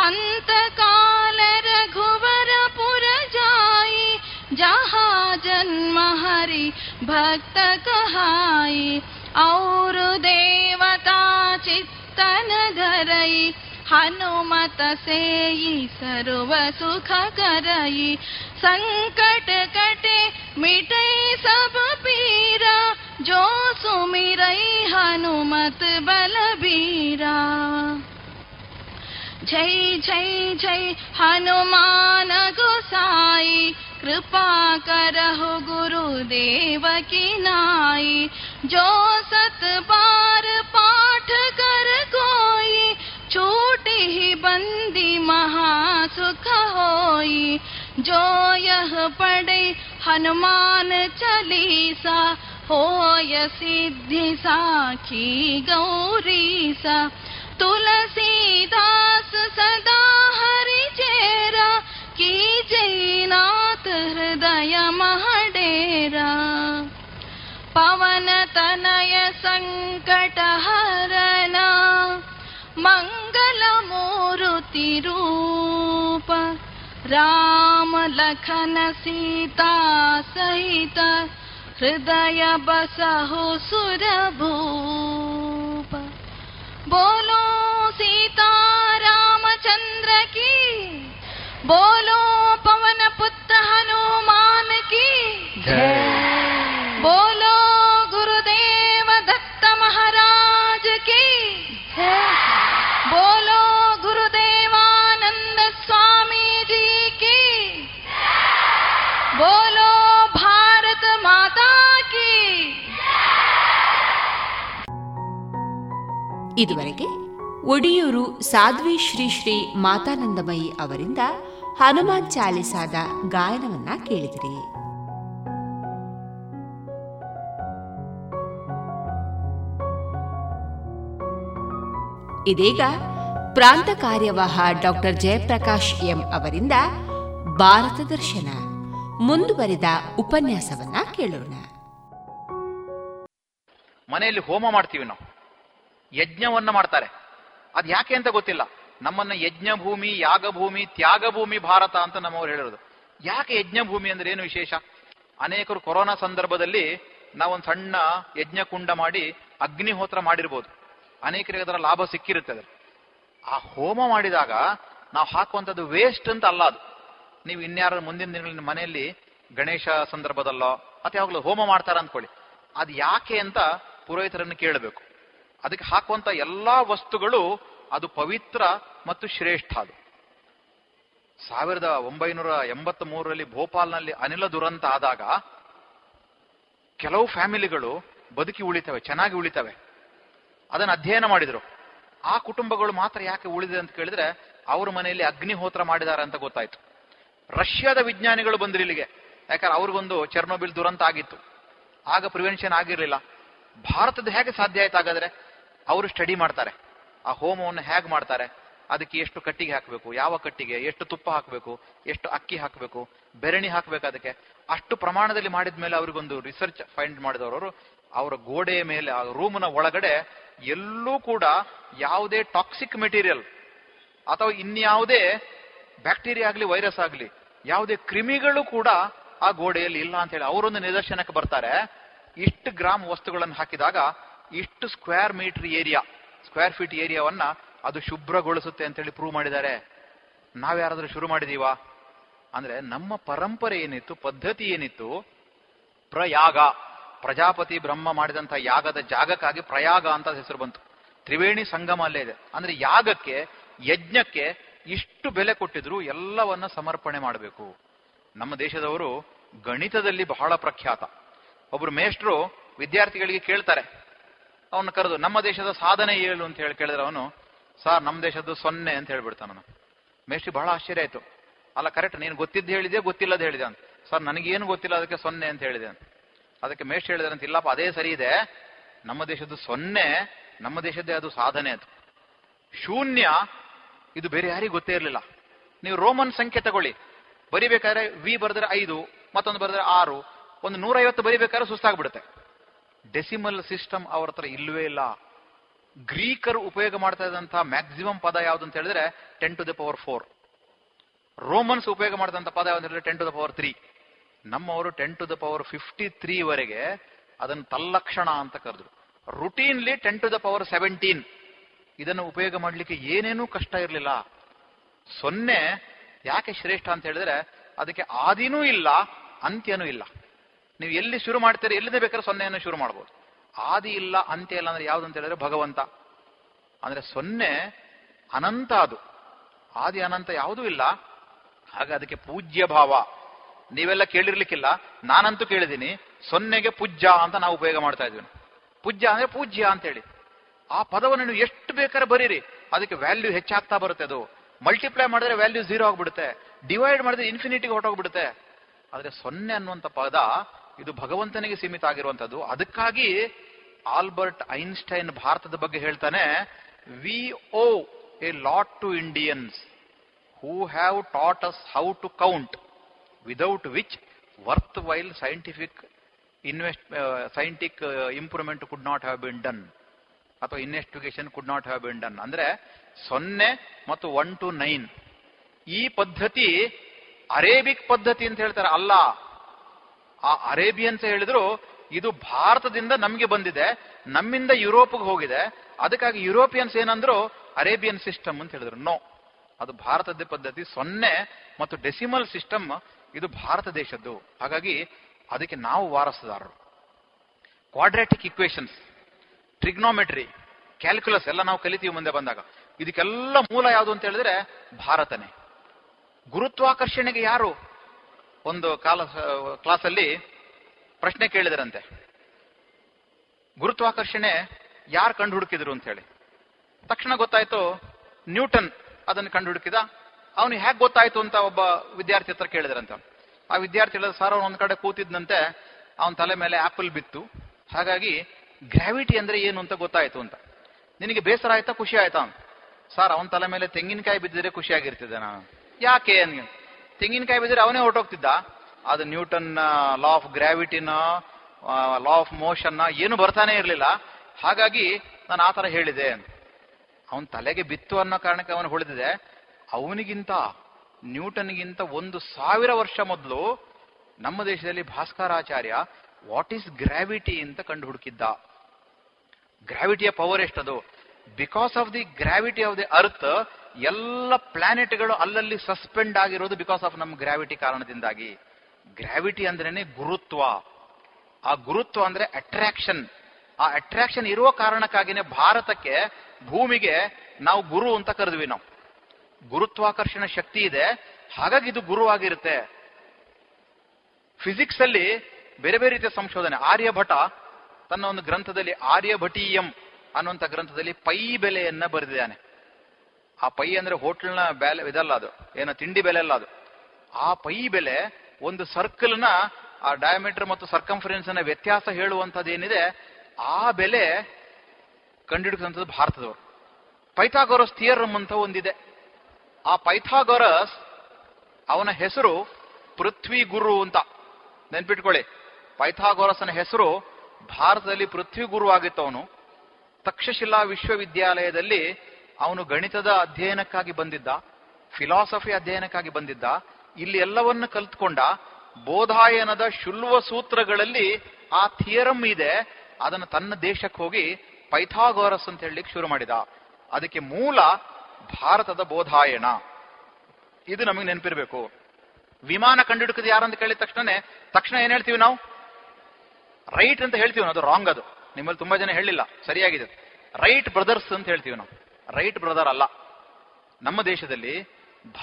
अंत काल रघुवर पुर जाई जहाँ जन्म हरि भक्त कहाई और देवता चित्तन धरई हनुमत से सर्व कटे मिटे सब पीरा जो सुमिरई हनुमत बलबीरा। जय जय जय हनुमान गोसाई कृपा करहु गुरुदेव की नाई। जो सत बार पाठ कर कोई छूट ही बंदी महासुख होई। जो यह पढ़े हनुमान चालीसा होय सिद्धि साखी गौरी सा तुलसीदास सदा हरि चेरा कीजैनाथ हृदय महडेरा। पवन तनय संकट हरन मंगल मूर्ति रूप राम लखन सीता सहित हृदय बसहु सुर भूप बोलो सीता रामचंद्र की बोलो पवन पुत्र हनुमान की। बोलो ಇದುವರೆಗೆ ಒಡಿಯೂರು ಸಾಧ್ವಿ ಶ್ರೀ ಶ್ರೀ ಮಾತಾನಂದಮಯಿ ಅವರಿಂದ ಹನುಮಾನ್ ಚಾಲಿಸಾದ ಗಾಯನವನ್ನ ಕೇಳಿದಿರಿ. ಇದೀಗ ಪ್ರಾಂತ ಕಾರ್ಯವಾಹ ಡಾಕ್ಟರ್ ಜಯಪ್ರಕಾಶ್ ಎಂ ಅವರಿಂದ ಭಾರತ ದರ್ಶನ. ಮುಂದುವರಿದ ಉಪನ್ಯಾಸವನ್ನ ಕೇಳೋಣ. ಮನೆಯಲ್ಲಿ ಹೋಮ ಮಾಡ್ತೀವಿ ನಾವು. ಯಜ್ಞವನ್ನ ಮಾಡ್ತಾರೆ. ಅದ್ ಯಾಕೆ ಅಂತ ಗೊತ್ತಿಲ್ಲ. ನಮ್ಮನ್ನ ಯಜ್ಞ ಭೂಮಿ ಯಾಗ ಭೂಮಿ ಭಾರತ ಅಂತ ನಮ್ಮವ್ರು ಹೇಳಿರೋದು. ಯಾಕೆ ಯಜ್ಞ ಭೂಮಿ ಅಂದ್ರೆ ಏನು ವಿಶೇಷ? ಅನೇಕರು ಕೊರೋನಾ ಸಂದರ್ಭದಲ್ಲಿ ನಾವೊಂದು ಸಣ್ಣ ಯಜ್ಞ ಕುಂಡ ಮಾಡಿ ಅಗ್ನಿಹೋತ್ರ ಮಾಡಿರ್ಬೋದು. ಅನೇಕರಿಗೆ ಅದರ ಲಾಭ ಸಿಕ್ಕಿರುತ್ತದೆ ಆ ಹೋಮ ಮಾಡಿದಾಗ ನಾವು ಹಾಕುವಂಥದ್ದು ವೇಸ್ಟ್ ಅಂತ ಅಲ್ಲ ಅದು. ನೀವು ಇನ್ಯಾರ ಮುಂದಿನ ದಿನಗಳಲ್ಲಿ ಮನೆಯಲ್ಲಿ ಗಣೇಶ ಸಂದರ್ಭದಲ್ಲೋ ಅಥವಾ ಯಾವಾಗಲೂ ಹೋಮ ಮಾಡ್ತಾರ ಅಂದ್ಕೊಳ್ಳಿ. ಅದು ಯಾಕೆ ಅಂತ ಪುರೋಹಿತರನ್ನು ಕೇಳಬೇಕು. ಅದಕ್ಕೆ ಹಾಕುವಂತ ಎಲ್ಲಾ ವಸ್ತುಗಳು ಅದು ಪವಿತ್ರ ಮತ್ತು ಶ್ರೇಷ್ಠ ಅದು. ಸಾವಿರದ ಒಂಬೈನೂರ ಎಂಬತ್ತ್ ಮೂರರಲ್ಲಿ ಭೋಪಾಲ್ನಲ್ಲಿ ಅನಿಲ ದುರಂತ ಆದಾಗ ಕೆಲವು ಫ್ಯಾಮಿಲಿಗಳು ಬದುಕಿ ಉಳಿತವೆ, ಚೆನ್ನಾಗಿ ಉಳಿತವೆ. ಅದನ್ನು ಅಧ್ಯಯನ ಮಾಡಿದ್ರು. ಆ ಕುಟುಂಬಗಳು ಮಾತ್ರ ಯಾಕೆ ಉಳಿದಿದೆ ಅಂತ ಕೇಳಿದ್ರೆ ಅವ್ರ ಮನೆಯಲ್ಲಿ ಅಗ್ನಿಹೋತ್ರ ಮಾಡಿದ್ದಾರೆ ಅಂತ ಗೊತ್ತಾಯ್ತು. ರಷ್ಯಾದ ವಿಜ್ಞಾನಿಗಳು ಬಂದ್ರು ಇಲ್ಲಿಗೆ. ಯಾಕಂದ್ರೆ ಅವ್ರಿಗೊಂದು ಚೆರ್ನೋಬಿಲ್ ದುರಂತ ಆಗಿತ್ತು. ಆಗ ಪ್ರಿವೆನ್ಷನ್ ಆಗಿರ್ಲಿಲ್ಲ. ಭಾರತದ ಹೇಗೆ ಸಾಧ್ಯ ಆಯ್ತು ಹಾಗಾದ್ರೆ? ಅವರು ಸ್ಟಡಿ ಮಾಡ್ತಾರೆ. ಆ ಹೋಮವನ್ನು ಹೇಗೆ ಮಾಡ್ತಾರೆ? ಅದಕ್ಕೆ ಎಷ್ಟು ಕಟ್ಟಿಗೆ ಹಾಕಬೇಕು? ಯಾವ ಕಟ್ಟಿಗೆ? ಎಷ್ಟು ತುಪ್ಪ ಹಾಕಬೇಕು? ಎಷ್ಟು ಅಕ್ಕಿ ಹಾಕಬೇಕು? ಬೆರಣಿ ಹಾಕಬೇಕು ಅದಕ್ಕೆ? ಅಷ್ಟು ಪ್ರಮಾಣದಲ್ಲಿ ಮಾಡಿದ ಮೇಲೆ ಅವ್ರಿಗೊಂದು ರಿಸರ್ಚ್ ಫೈಂಡ್ ಮಾಡಿದವರು ಅವರ. ಗೋಡೆಯ ಮೇಲೆ, ಆ ರೂಮ್ನ ಒಳಗಡೆ ಎಲ್ಲೂ ಕೂಡ ಯಾವುದೇ ಟಾಕ್ಸಿಕ್ ಮೆಟೀರಿಯಲ್ ಅಥವಾ ಇನ್ಯಾವುದೇ ಬ್ಯಾಕ್ಟೀರಿಯಾ ಆಗಲಿ ವೈರಸ್ ಆಗಲಿ, ಯಾವುದೇ ಕ್ರಿಮಿಗಳು ಕೂಡ ಆ ಗೋಡೆಯಲ್ಲಿ ಇಲ್ಲ ಅಂತ ಹೇಳಿ ಅವರೊಂದು ನಿದರ್ಶನಕ್ಕೆ ಬರ್ತಾರೆ. ಇಷ್ಟು ಗ್ರಾಮ್ ವಸ್ತುಗಳನ್ನು ಹಾಕಿದಾಗ ಇಷ್ಟು square meter area square feet ಏರಿಯಾವನ್ನ ಅದು ಶುಭ್ರಗೊಳಿಸುತ್ತೆ ಅಂತ ಹೇಳಿ ಪ್ರೂವ್ ಮಾಡಿದ್ದಾರೆ ನಾವ್ಯಾರಾದ್ರೂ ಶುರು ಮಾಡಿದೀವಾ? ಅಂದ್ರೆ ನಮ್ಮ ಪರಂಪರೆ ಏನಿತ್ತು, ಪದ್ಧತಿ ಏನಿತ್ತು? ಪ್ರಯಾಗ, ಪ್ರಜಾಪತಿ ಬ್ರಹ್ಮ ಮಾಡಿದಂತ ಯಾಗದ ಜಾಗಕ್ಕಾಗಿ ಪ್ರಯಾಗ ಅಂತ ಹೆಸರು ಬಂತು. ತ್ರಿವೇಣಿ ಸಂಗಮ ಅಲ್ಲೇ ಇದೆ. ಅಂದ್ರೆ ಯಾಗಕ್ಕೆ, ಯಜ್ಞಕ್ಕೆ ಇಷ್ಟು ಬೆಲೆ ಕೊಟ್ಟಿದ್ರು ಎಲ್ಲವನ್ನ ಸಮರ್ಪಣೆ ಮಾಡಬೇಕು. ನಮ್ಮ ದೇಶದವರು ಗಣಿತದಲ್ಲಿ ಬಹಳ ಪ್ರಖ್ಯಾತ. ಒಬ್ರು ಮೇಷ್ಟ್ರು ವಿದ್ಯಾರ್ಥಿಗಳಿಗೆ ಕೇಳ್ತಾರೆ ಅವನ್ನ ಕರೆದು, ನಮ್ಮ ದೇಶದ ಸಾಧನೆ ಏಳು ಅಂತ ಹೇಳಿ ಕೇಳಿದ್ರೆ ಅವನು, ಸರ್, ನಮ್ಮ ದೇಶದ್ದು ಸೊನ್ನೆ ಅಂತ ಹೇಳ್ಬಿಡ್ತಾನ ಮೇಷ್ಟ್ರಿ ಬಹಳ ಆಶ್ಚರ್ಯ ಆಯ್ತು. ಅಲ್ಲ, ಕರೆಕ್ಟ್, ನೀನು ಗೊತ್ತಿದ್ದು ಹೇಳಿದೆ ಗೊತ್ತಿಲ್ಲದ ಹೇಳಿದೆ ಅಂತ. ಸರ್, ನನಗೇನು ಗೊತ್ತಿಲ್ಲ, ಅದಕ್ಕೆ ಸೊನ್ನೆ ಅಂತ ಹೇಳಿದೆ ಅಂತ. ಅದಕ್ಕೆ ಮೇಷ್ಟ್ರು ಹೇಳಿದ್ರೆ ಅಂತ, ಇಲ್ಲಪ್ಪ, ಅದೇ ಸರಿ ಇದೆ. ನಮ್ಮ ದೇಶದ್ದು ಸೊನ್ನೆ, ನಮ್ಮ ದೇಶದ್ದೇ ಅದು ಸಾಧನೆ ಅದು. ಶೂನ್ಯ, ಇದು ಬೇರೆ ಯಾರಿಗೂ ಗೊತ್ತೇ ಇರಲಿಲ್ಲ. ನೀವು ರೋಮನ್ ಸಂಖ್ಯೆ ತಗೊಳ್ಳಿ. ಬರಿಬೇಕಾದ್ರೆ ವಿ ಬರೆದ್ರೆ ಐದು, ಮತ್ತೊಂದು ಬರೆದ್ರೆ ಆರು. ಒಂದು ನೂರೈವತ್ತು ಬರಿಬೇಕಾದ್ರೆ ಸುಸ್ತಾಗ್ಬಿಡುತ್ತೆ. ಡೆಸಿಮಲ್ ಸಿಸ್ಟಮ್ ಅವ್ರ ಹತ್ರ ಇಲ್ಲವೇ ಇಲ್ಲ. ಗ್ರೀಕರು ಉಪಯೋಗ ಮಾಡ್ತಾ ಇದ್ದಂತಹ ಮ್ಯಾಕ್ಸಿಮಮ್ ಪದ ಯಾವ್ದು ಅಂತ ಹೇಳಿದ್ರೆ ten to the power four Romans ಉಪಯೋಗ ಮಾಡಿದಂತ ಪದ ಯಾವ್ದು ಹೇಳಿದ್ರೆ ten to the power three ನಮ್ಮವರು ten to the power fifty three ವರೆಗೆ ಅದನ್ನು ತಲ್ಲಕ್ಷಣ ಅಂತ ಕರೆದ್ರು. Routinely ten to the power seventeen ಇದನ್ನು ಉಪಯೋಗ ಮಾಡಲಿಕ್ಕೆ ಏನೇನೂ ಕಷ್ಟ ಇರಲಿಲ್ಲ. ಸೊನ್ನೆ ಯಾಕೆ ಶ್ರೇಷ್ಠ ಅಂತ ಹೇಳಿದ್ರೆ ಅದಕ್ಕೆ ಆದಿನೂ ಇಲ್ಲ, ಅಂತ್ಯನೂ ಇಲ್ಲ. ನೀವು ಎಲ್ಲಿ ಶುರು ಮಾಡ್ತೀರಿ, ಎಲ್ಲಿಂದ ಬೇಕಾದ್ರೆ ಸೊನ್ನೆಯನ್ನು ಶುರು ಮಾಡ್ಬೋದು. ಆದಿ ಇಲ್ಲ, ಅಂತ್ಯ ಇಲ್ಲ ಅಂದ್ರೆ ಯಾವ್ದು ಅಂತ ಹೇಳಿದ್ರೆ ಭಗವಂತ. ಅಂದ್ರೆ ಸೊನ್ನೆ ಅನಂತ ಅದು. ಆದಿ ಅನಂತ ಯಾವುದೂ ಇಲ್ಲ. ಹಾಗೆ ಅದಕ್ಕೆ ಪೂಜ್ಯ ಭಾವ. ನೀವೆಲ್ಲ ಕೇಳಿರ್ಲಿಕ್ಕಿಲ್ಲ. ನಾನಂತೂ ಕೇಳಿದ್ದೀನಿ. ಸೊನ್ನೆಗೆ ಪೂಜ್ಯ ಅಂತ ನಾವು ಉಪಯೋಗ ಮಾಡ್ತಾ ಇದ್ವಿ ಪೂಜ್ಯ ಅಂದ್ರೆ ಪೂಜ್ಯ ಅಂತೇಳಿ. ಆ ಪದವನ್ನು ನೀವು ಎಷ್ಟು ಬೇಕಾದ್ರೆ ಬರೀರಿ. ಅದಕ್ಕೆ ವ್ಯಾಲ್ಯೂ ಹೆಚ್ಚಾಗ್ತಾ ಬರುತ್ತೆ ಅದು. ಮಲ್ಟಿಪ್ಲೈ ಮಾಡಿದ್ರೆ ವ್ಯಾಲ್ಯೂ ಝೀರೋ ಆಗ್ಬಿಡುತ್ತೆ. ಡಿವೈಡ್ ಮಾಡಿದ್ರೆ ಇನ್ಫಿನಿಟಿಗೆ ಹೊರಟೋಗ್ಬಿಡುತ್ತೆ. ಆದ್ರೆ ಸೊನ್ನೆ ಅನ್ನುವಂಥ ಪದ ಇದು ಭಗವಂತನಿಗೆ ಸೀಮಿತ ಆಗಿರುವಂತದ್ದು ಅದಕ್ಕಾಗಿ ಆಲ್ಬರ್ಟ್ ಐನ್ಸ್ಟೈನ್ ಭಾರತದ ಬಗ್ಗೆ ಹೇಳ್ತಾನೆ we owe a lot to Indians who have taught us how to count without which worthwhile scientific invest scientific improvement could not have been done ಅಥವಾ investigation could not have been done ಅಂದ್ರೆ ಸೊನ್ನೆ ಮತ್ತು ಒನ್ ಟು ನೈನ್. ಈ ಪದ್ಧತಿ ಅರೇಬಿಕ್ ಪದ್ಧತಿ ಅಂತ ಹೇಳ್ತಾರೆ. ಅಲ್ಲ ಆ ಅರೇಬಿಯನ್ಸ್ ಹೇಳಿದ್ರು, ಇದು ಭಾರತದಿಂದ ನಮಗೆ ಬಂದಿದೆ, ನಮ್ಮಿಂದ ಯುರೋಪ್ಗೆ ಹೋಗಿದೆ, ಅದಕ್ಕಾಗಿ ಯುರೋಪಿಯನ್ಸ್ ಏನಂದ್ರು ಅರೇಬಿಯನ್ ಸಿಸ್ಟಮ್ ಅಂತ ಹೇಳಿದ್ರು. ನೋ, ಅದು ಭಾರತದ ಪದ್ಧತಿ, ಸೊನ್ನೆ ಮತ್ತು ಡೆಸಿಮಲ್ ಸಿಸ್ಟಮ್, ಇದು ಭಾರತ ದೇಶದ್ದು. ಹಾಗಾಗಿ ಅದಕ್ಕೆ ನಾವು ವಾರಸುದಾರರು. ಕ್ವಾಡ್ರಾಟಿಕ್ ಇಕ್ವೇಶನ್ಸ್ ಟ್ರಿಗ್ನೋಮೆಟ್ರಿ, ಕ್ಯಾಲ್ಕುಲಸ್ ಎಲ್ಲ ನಾವು ಕಲಿತೀವಿ ಮುಂದೆ ಬಂದಾಗ. ಇದಕ್ಕೆಲ್ಲ ಮೂಲ ಯಾವುದು ಅಂತ ಹೇಳಿದ್ರೆ ಭಾರತನೇ. ಗುರುತ್ವಾಕರ್ಷಣೆಗೆ ಯಾರು? ಒಂದು ಕಾಲ ಕ್ಲಾಸಲ್ಲಿ ಪ್ರಶ್ನೆ ಕೇಳಿದರಂತೆ. ಗುರುತ್ವಾಕರ್ಷಣೆ ಯಾರು ಕಂಡು ಹುಡುಕಿದ್ರು ಅಂತ ಹೇಳಿ ತಕ್ಷಣ ಗೊತ್ತಾಯ್ತು, ನ್ಯೂಟನ್ ಅದನ್ನು ಕಂಡು ಹುಡುಕಿದ ಅವನು ಹೇಗೆ ಗೊತ್ತಾಯ್ತು ಅಂತ ಒಬ್ಬ ವಿದ್ಯಾರ್ಥಿ ಹತ್ರ ಕೇಳಿದ್ರಂತ ಆ ವಿದ್ಯಾರ್ಥಿ ಹೇಳಿದ, ಸರ್, ಅವನು ಒಂದ್ ಕಡೆ ಕೂತಿದ್ದಂತೆ ಅವನ ತಲೆ ಮೇಲೆ ಆಪಲ್ ಬಿತ್ತು. ಹಾಗಾಗಿ ಗ್ರಾವಿಟಿ ಅಂದ್ರೆ ಏನು ಅಂತ ಗೊತ್ತಾಯ್ತು ಅಂತ. ನಿನಗೆ ಬೇಸರ ಆಯ್ತಾ, ಖುಷಿ ಆಯ್ತಾ? ಸರ್, ಅವನ ತಲೆ ಮೇಲೆ ತೆಂಗಿನಕಾಯಿ ಬಿದ್ದಿದ್ರೆ ಖುಷಿಯಾಗಿರ್ತಿದ್ದೆ ನಾನು ಯಾಕೆ? ತೆಂಗಿನಕಾಯಿ ಬಿದ್ದರೆ ಅವನೇ ಹೊರಟೋಗ್ತಿದ್ದ. ಅದು ನ್ಯೂಟನ್ ಲಾ ಆಫ್ ಗ್ರಾವಿಟಿನ ಲಾ ಆಫ್ ಮೋಷನ್ ಏನು ಬರ್ತಾನೆ ಇರಲಿಲ್ಲ. ಹಾಗಾಗಿ ನಾನು ಆ ಥರ ಹೇಳಿದೆ. ಅವನ ತಲೆಗೆ ಬಿತ್ತು ಅನ್ನೋ ಕಾರಣಕ್ಕೆ ಅವನು ಹೊಳೆದಿದೆ ಅವನಿಗಿಂತ, ನ್ಯೂಟನ್ಗಿಂತ ಒಂದು ಸಾವಿರ ವರ್ಷ ಮೊದಲು ನಮ್ಮ ದೇಶದಲ್ಲಿ ಭಾಸ್ಕರಾಚಾರ್ಯ ವಾಟ್ ಈಸ್ ಗ್ರಾವಿಟಿ ಅಂತ ಕಂಡು ಹುಡುಕಿದ್ದ ಗ್ರಾವಿಟಿಯ power ಎಷ್ಟದು? Because of the gravity of the earth ಎಲ್ಲ ಪ್ಲಾನೆಟ್ಗಳು ಅಲ್ಲಲ್ಲಿ ಸಸ್ಪೆಂಡ್ ಆಗಿರೋದು ಬಿಕಾಸ್ ಆಫ್ ನಮ್ಮ ಗ್ರಾವಿಟಿ ಕಾರಣದಿಂದಾಗಿ. ಗ್ರಾವಿಟಿ ಅಂದ್ರೇನೆ ಗುರುತ್ವ. ಆ ಗುರುತ್ವ ಅಂದ್ರೆ ಅಟ್ರಾಕ್ಷನ್ ಆ ಅಟ್ರಾಕ್ಷನ್ ಇರುವ ಕಾರಣಕ್ಕಾಗಿನೇ ಭಾರತಕ್ಕೆ ಭೂಮಿಗೆ ನಾವು ಗುರು ಅಂತ ಕರೆದ್ವಿ ನಾವು. ಗುರುತ್ವಾಕರ್ಷಣ ಶಕ್ತಿ ಇದೆ. ಹಾಗಾಗಿ ಇದು ಗುರು ಆಗಿರುತ್ತೆ. ಫಿಸಿಕ್ಸ್ ಅಲ್ಲಿ ಬೇರೆ ಬೇರೆ ರೀತಿಯ ಸಂಶೋಧನೆ. ಆರ್ಯಭಟ ತನ್ನ ಒಂದು ಗ್ರಂಥದಲ್ಲಿ ಆರ್ಯಭಟೀಯಂ. ಅನ್ನುವಂಥ ಗ್ರಂಥದಲ್ಲಿ ಪೈ ಬೆಲೆಯನ್ನ ಬರೆದಿದ್ದಾನೆ. ಆ ಪೈ ಅಂದ್ರೆ ಹೋಟ್ಲ್ನ ಬೆಲೆ, ಇದಲ್ಲ ಅದು. ಏನೋ ತಿಂಡಿ ಬೆಲೆ ಅಲ್ಲ ಅದು. ಆ ಪೈ ಬೆಲೆ ಒಂದು ಸರ್ಕಲ್ನ, ಆ ಡಯಾಮೀಟರ್ ಮತ್ತು ಸರ್ಕಂಫರೆನ್ಸ್ನ ವ್ಯತ್ಯಾಸ ಹೇಳುವಂಥದ್ದು ಏನಿದೆ ಆ ಬೆಲೆ ಕಂಡುಹಿಡಿದಂಥದ್ದು ಭಾರತದವರು. ಪೈಥಾಗೋರಸ್ ಥಿಯರಮ್ ಅಂತ ಒಂದಿದೆ. ಆ ಪೈಥಾಗೋರಸ್ ಅವನ ಹೆಸರು ಪೃಥ್ವಿ ಗುರು ಅಂತ. ನೆನ್ಪಿಟ್ಕೊಳ್ಳಿ. ಪೈಥಾಗೋರಸ್ನ ಹೆಸರು ಭಾರತದಲ್ಲಿ ಪೃಥ್ವಿ ಗುರು ಆಗಿತ್ತು ಅವನು ತಕ್ಷಶಿಲಾ ವಿಶ್ವವಿದ್ಯಾಲಯದಲ್ಲಿ ಅವನು ಗಣಿತದ ಅಧ್ಯಯನಕ್ಕಾಗಿ ಬಂದಿದ್ದ ಫಿಲಾಸಫಿ ಅಧ್ಯಯನಕ್ಕಾಗಿ ಬಂದಿದ್ದ, ಇಲ್ಲಿ ಎಲ್ಲವನ್ನು ಕಲ್ತ್ಕೊಂಡ, ಬೋಧಾಯನದ ಶುಲ್ವ ಸೂತ್ರಗಳಲ್ಲಿ ಆ ಥಿಯರಮ್ ಇದೆ, ಅದನ್ನು ತನ್ನ ದೇಶಕ್ಕೆ ಹೋಗಿ ಪೈಥಾಗೋರಸ್ ಅಂತ ಹೇಳಲಿಕ್ಕೆ ಶುರು ಮಾಡಿದ. ಅದಕ್ಕೆ ಮೂಲ ಭಾರತದ ಬೋಧಾಯನ. ಇದು ನಮಗೆ ನೆನಪಿರ್ಬೇಕು. ವಿಮಾನ ಕಂಡುಹಿಡುಕದ ಯಾರಂತ ಕೇಳಿದ ತಕ್ಷಣ ತಕ್ಷಣ ಏನ್ ಹೇಳ್ತೀವಿ ನಾವು? ರೈಟ್ ಅಂತ ಹೇಳ್ತೀವಿ ಅದು ರಾಂಗ್ ಅದು. ನಿಮ್ಮಲ್ಲಿ ತುಂಬಾ ಜನ ಹೇಳಿಲ್ಲ ಸರಿಯಾಗಿದೆ. ರೈಟ್ ಬ್ರದರ್ಸ್ ಅಂತ ಹೇಳ್ತೀವಿ ನಾವು. ರೈಟ್ ಬ್ರದರ್ ಅಲ್ಲ. ನಮ್ಮ ದೇಶದಲ್ಲಿ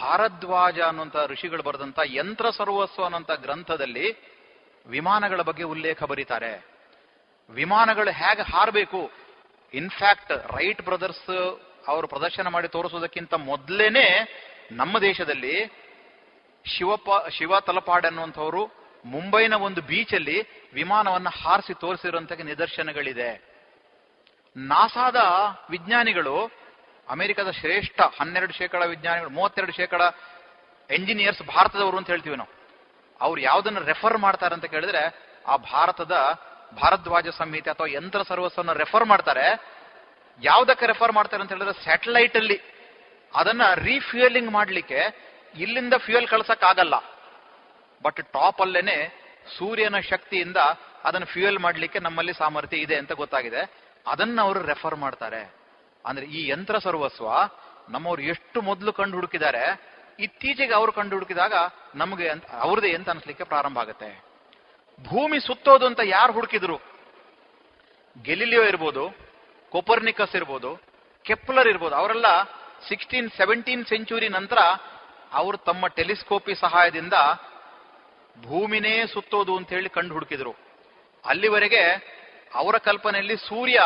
ಭಾರದ್ವಾಜ ಅನ್ನುವಂತ ಋಷಿಗಳು ಬರೆದಂತ ಯಂತ್ರ ಸರ್ವಸ್ವ ಅನ್ನುವಂತ ಗ್ರಂಥದಲ್ಲಿ ವಿಮಾನಗಳ ಬಗ್ಗೆ ಉಲ್ಲೇಖ ಬರೀತಾರೆ. ವಿಮಾನಗಳು ಹೇಗೆ ಹಾರಬೇಕು? ಇನ್ಫ್ಯಾಕ್ಟ್ ರೈಟ್ ಬ್ರದರ್ಸ್ ಅವರು ಪ್ರದರ್ಶನ ಮಾಡಿ ತೋರಿಸೋದಕ್ಕಿಂತ ಮೊದಲೇನೆ ನಮ್ಮ ದೇಶದಲ್ಲಿ ಶಿವಪ, ಶಿವ ತಲಪಾಡ್ ಅನ್ನುವಂಥವ್ರು ಮುಂಬೈನ ಒಂದು ಬೀಚಲ್ಲಿ ವಿಮಾನವನ್ನು ಹಾರಿಸಿ ತೋರಿಸಿರುವಂತ ನಿದರ್ಶನಗಳಿದೆ. ನಾಸಾದ ವಿಜ್ಞಾನಿಗಳು, ಅಮೆರಿಕದ ಶ್ರೇಷ್ಠ ಹನ್ನೆರಡು ಶೇಕಡ ವಿಜ್ಞಾನಿಗಳು, ಮೂವತ್ತೆರಡು ಶೇಕಡ ಎಂಜಿನಿಯರ್ಸ್ ಭಾರತದವರು ಅಂತ ಹೇಳ್ತೀವಿ ನಾವು. ಅವ್ರು ಯಾವುದನ್ನು ರೆಫರ್ ಮಾಡ್ತಾರೆ ಅಂತ ಕೇಳಿದ್ರೆ, ಆ ಭಾರತದ ಭಾರದ್ವಾಜ ಸಂಹಿತೆ ಅಥವಾ ಯಂತ್ರ ಸರ್ವಸ್ವನ್ನ ರೆಫರ್ ಮಾಡ್ತಾರೆ. ಯಾವ್ದಕ್ಕೆ ರೆಫರ್ ಮಾಡ್ತಾರೆ ಅಂತ ಹೇಳಿದ್ರೆ ಸ್ಯಾಟಲೈಟ್ ಅಲ್ಲಿ. ಅದನ್ನ ರೀಫ್ಯೂಯಲಿಂಗ್ ಮಾಡ್ಲಿಕ್ಕೆ ಇಲ್ಲಿಂದ ಫ್ಯೂಯಲ್ ಕಳ್ಸಕ್ ಆಗಲ್ಲ ಬಟ್ ಟಾಪ್ ಅಲ್ಲೇನೆ ಸೂರ್ಯನ ಶಕ್ತಿಯಿಂದ ಅದನ್ನು ಫ್ಯೂಯಲ್ ಮಾಡ್ಲಿಕ್ಕೆ ನಮ್ಮಲ್ಲಿ ಸಾಮರ್ಥ್ಯ ಇದೆ ಅಂತ ಗೊತ್ತಾಗಿದೆ. ಅದನ್ನ ಅವರು ರೆಫರ್ ಮಾಡ್ತಾರೆ. ಅಂದ್ರೆ ಈ ಯಂತ್ರ ಸರ್ವಸ್ವ ನಮ್ಮವ್ರು ಎಷ್ಟು ಮೊದಲು ಕಂಡು ಹುಡುಕಿದ್ದಾರೆ ಇತ್ತೀಚೆಗೆ ಅವರು ಕಂಡು ಹುಡುಕಿದಾಗ ನಮಗೆ ಅವ್ರದೇ ಅಂತ ಅನ್ಸ್ಲಿಕ್ಕೆ ಪ್ರಾರಂಭ ಆಗುತ್ತೆ. ಭೂಮಿ ಸುತ್ತೋದು ಅಂತ ಯಾರು ಹುಡುಕಿದ್ರು? ಗೆಲಿಲಿಯೋ ಇರ್ಬೋದು, ಕೊಪರ್ನಿಕಸ್ ಇರ್ಬೋದು, ಕೆಪ್ಲರ್ ಇರ್ಬೋದು, ಅವರೆಲ್ಲ ಸಿಕ್ಸ್ಟೀನ್ ಸೆವೆಂಟೀನ್ ಸೆಂಚುರಿ ನಂತರ ಅವರು ತಮ್ಮ ಟೆಲಿಸ್ಕೋಪಿ ಸಹಾಯದಿಂದ ಭೂಮಿನೇ ಸುತ್ತೋದು ಅಂತ ಹೇಳಿ ಕಂಡು ಹುಡುಕಿದ್ರು. ಅಲ್ಲಿವರೆಗೆ ಅವರ ಕಲ್ಪನೆಯಲ್ಲಿ ಸೂರ್ಯ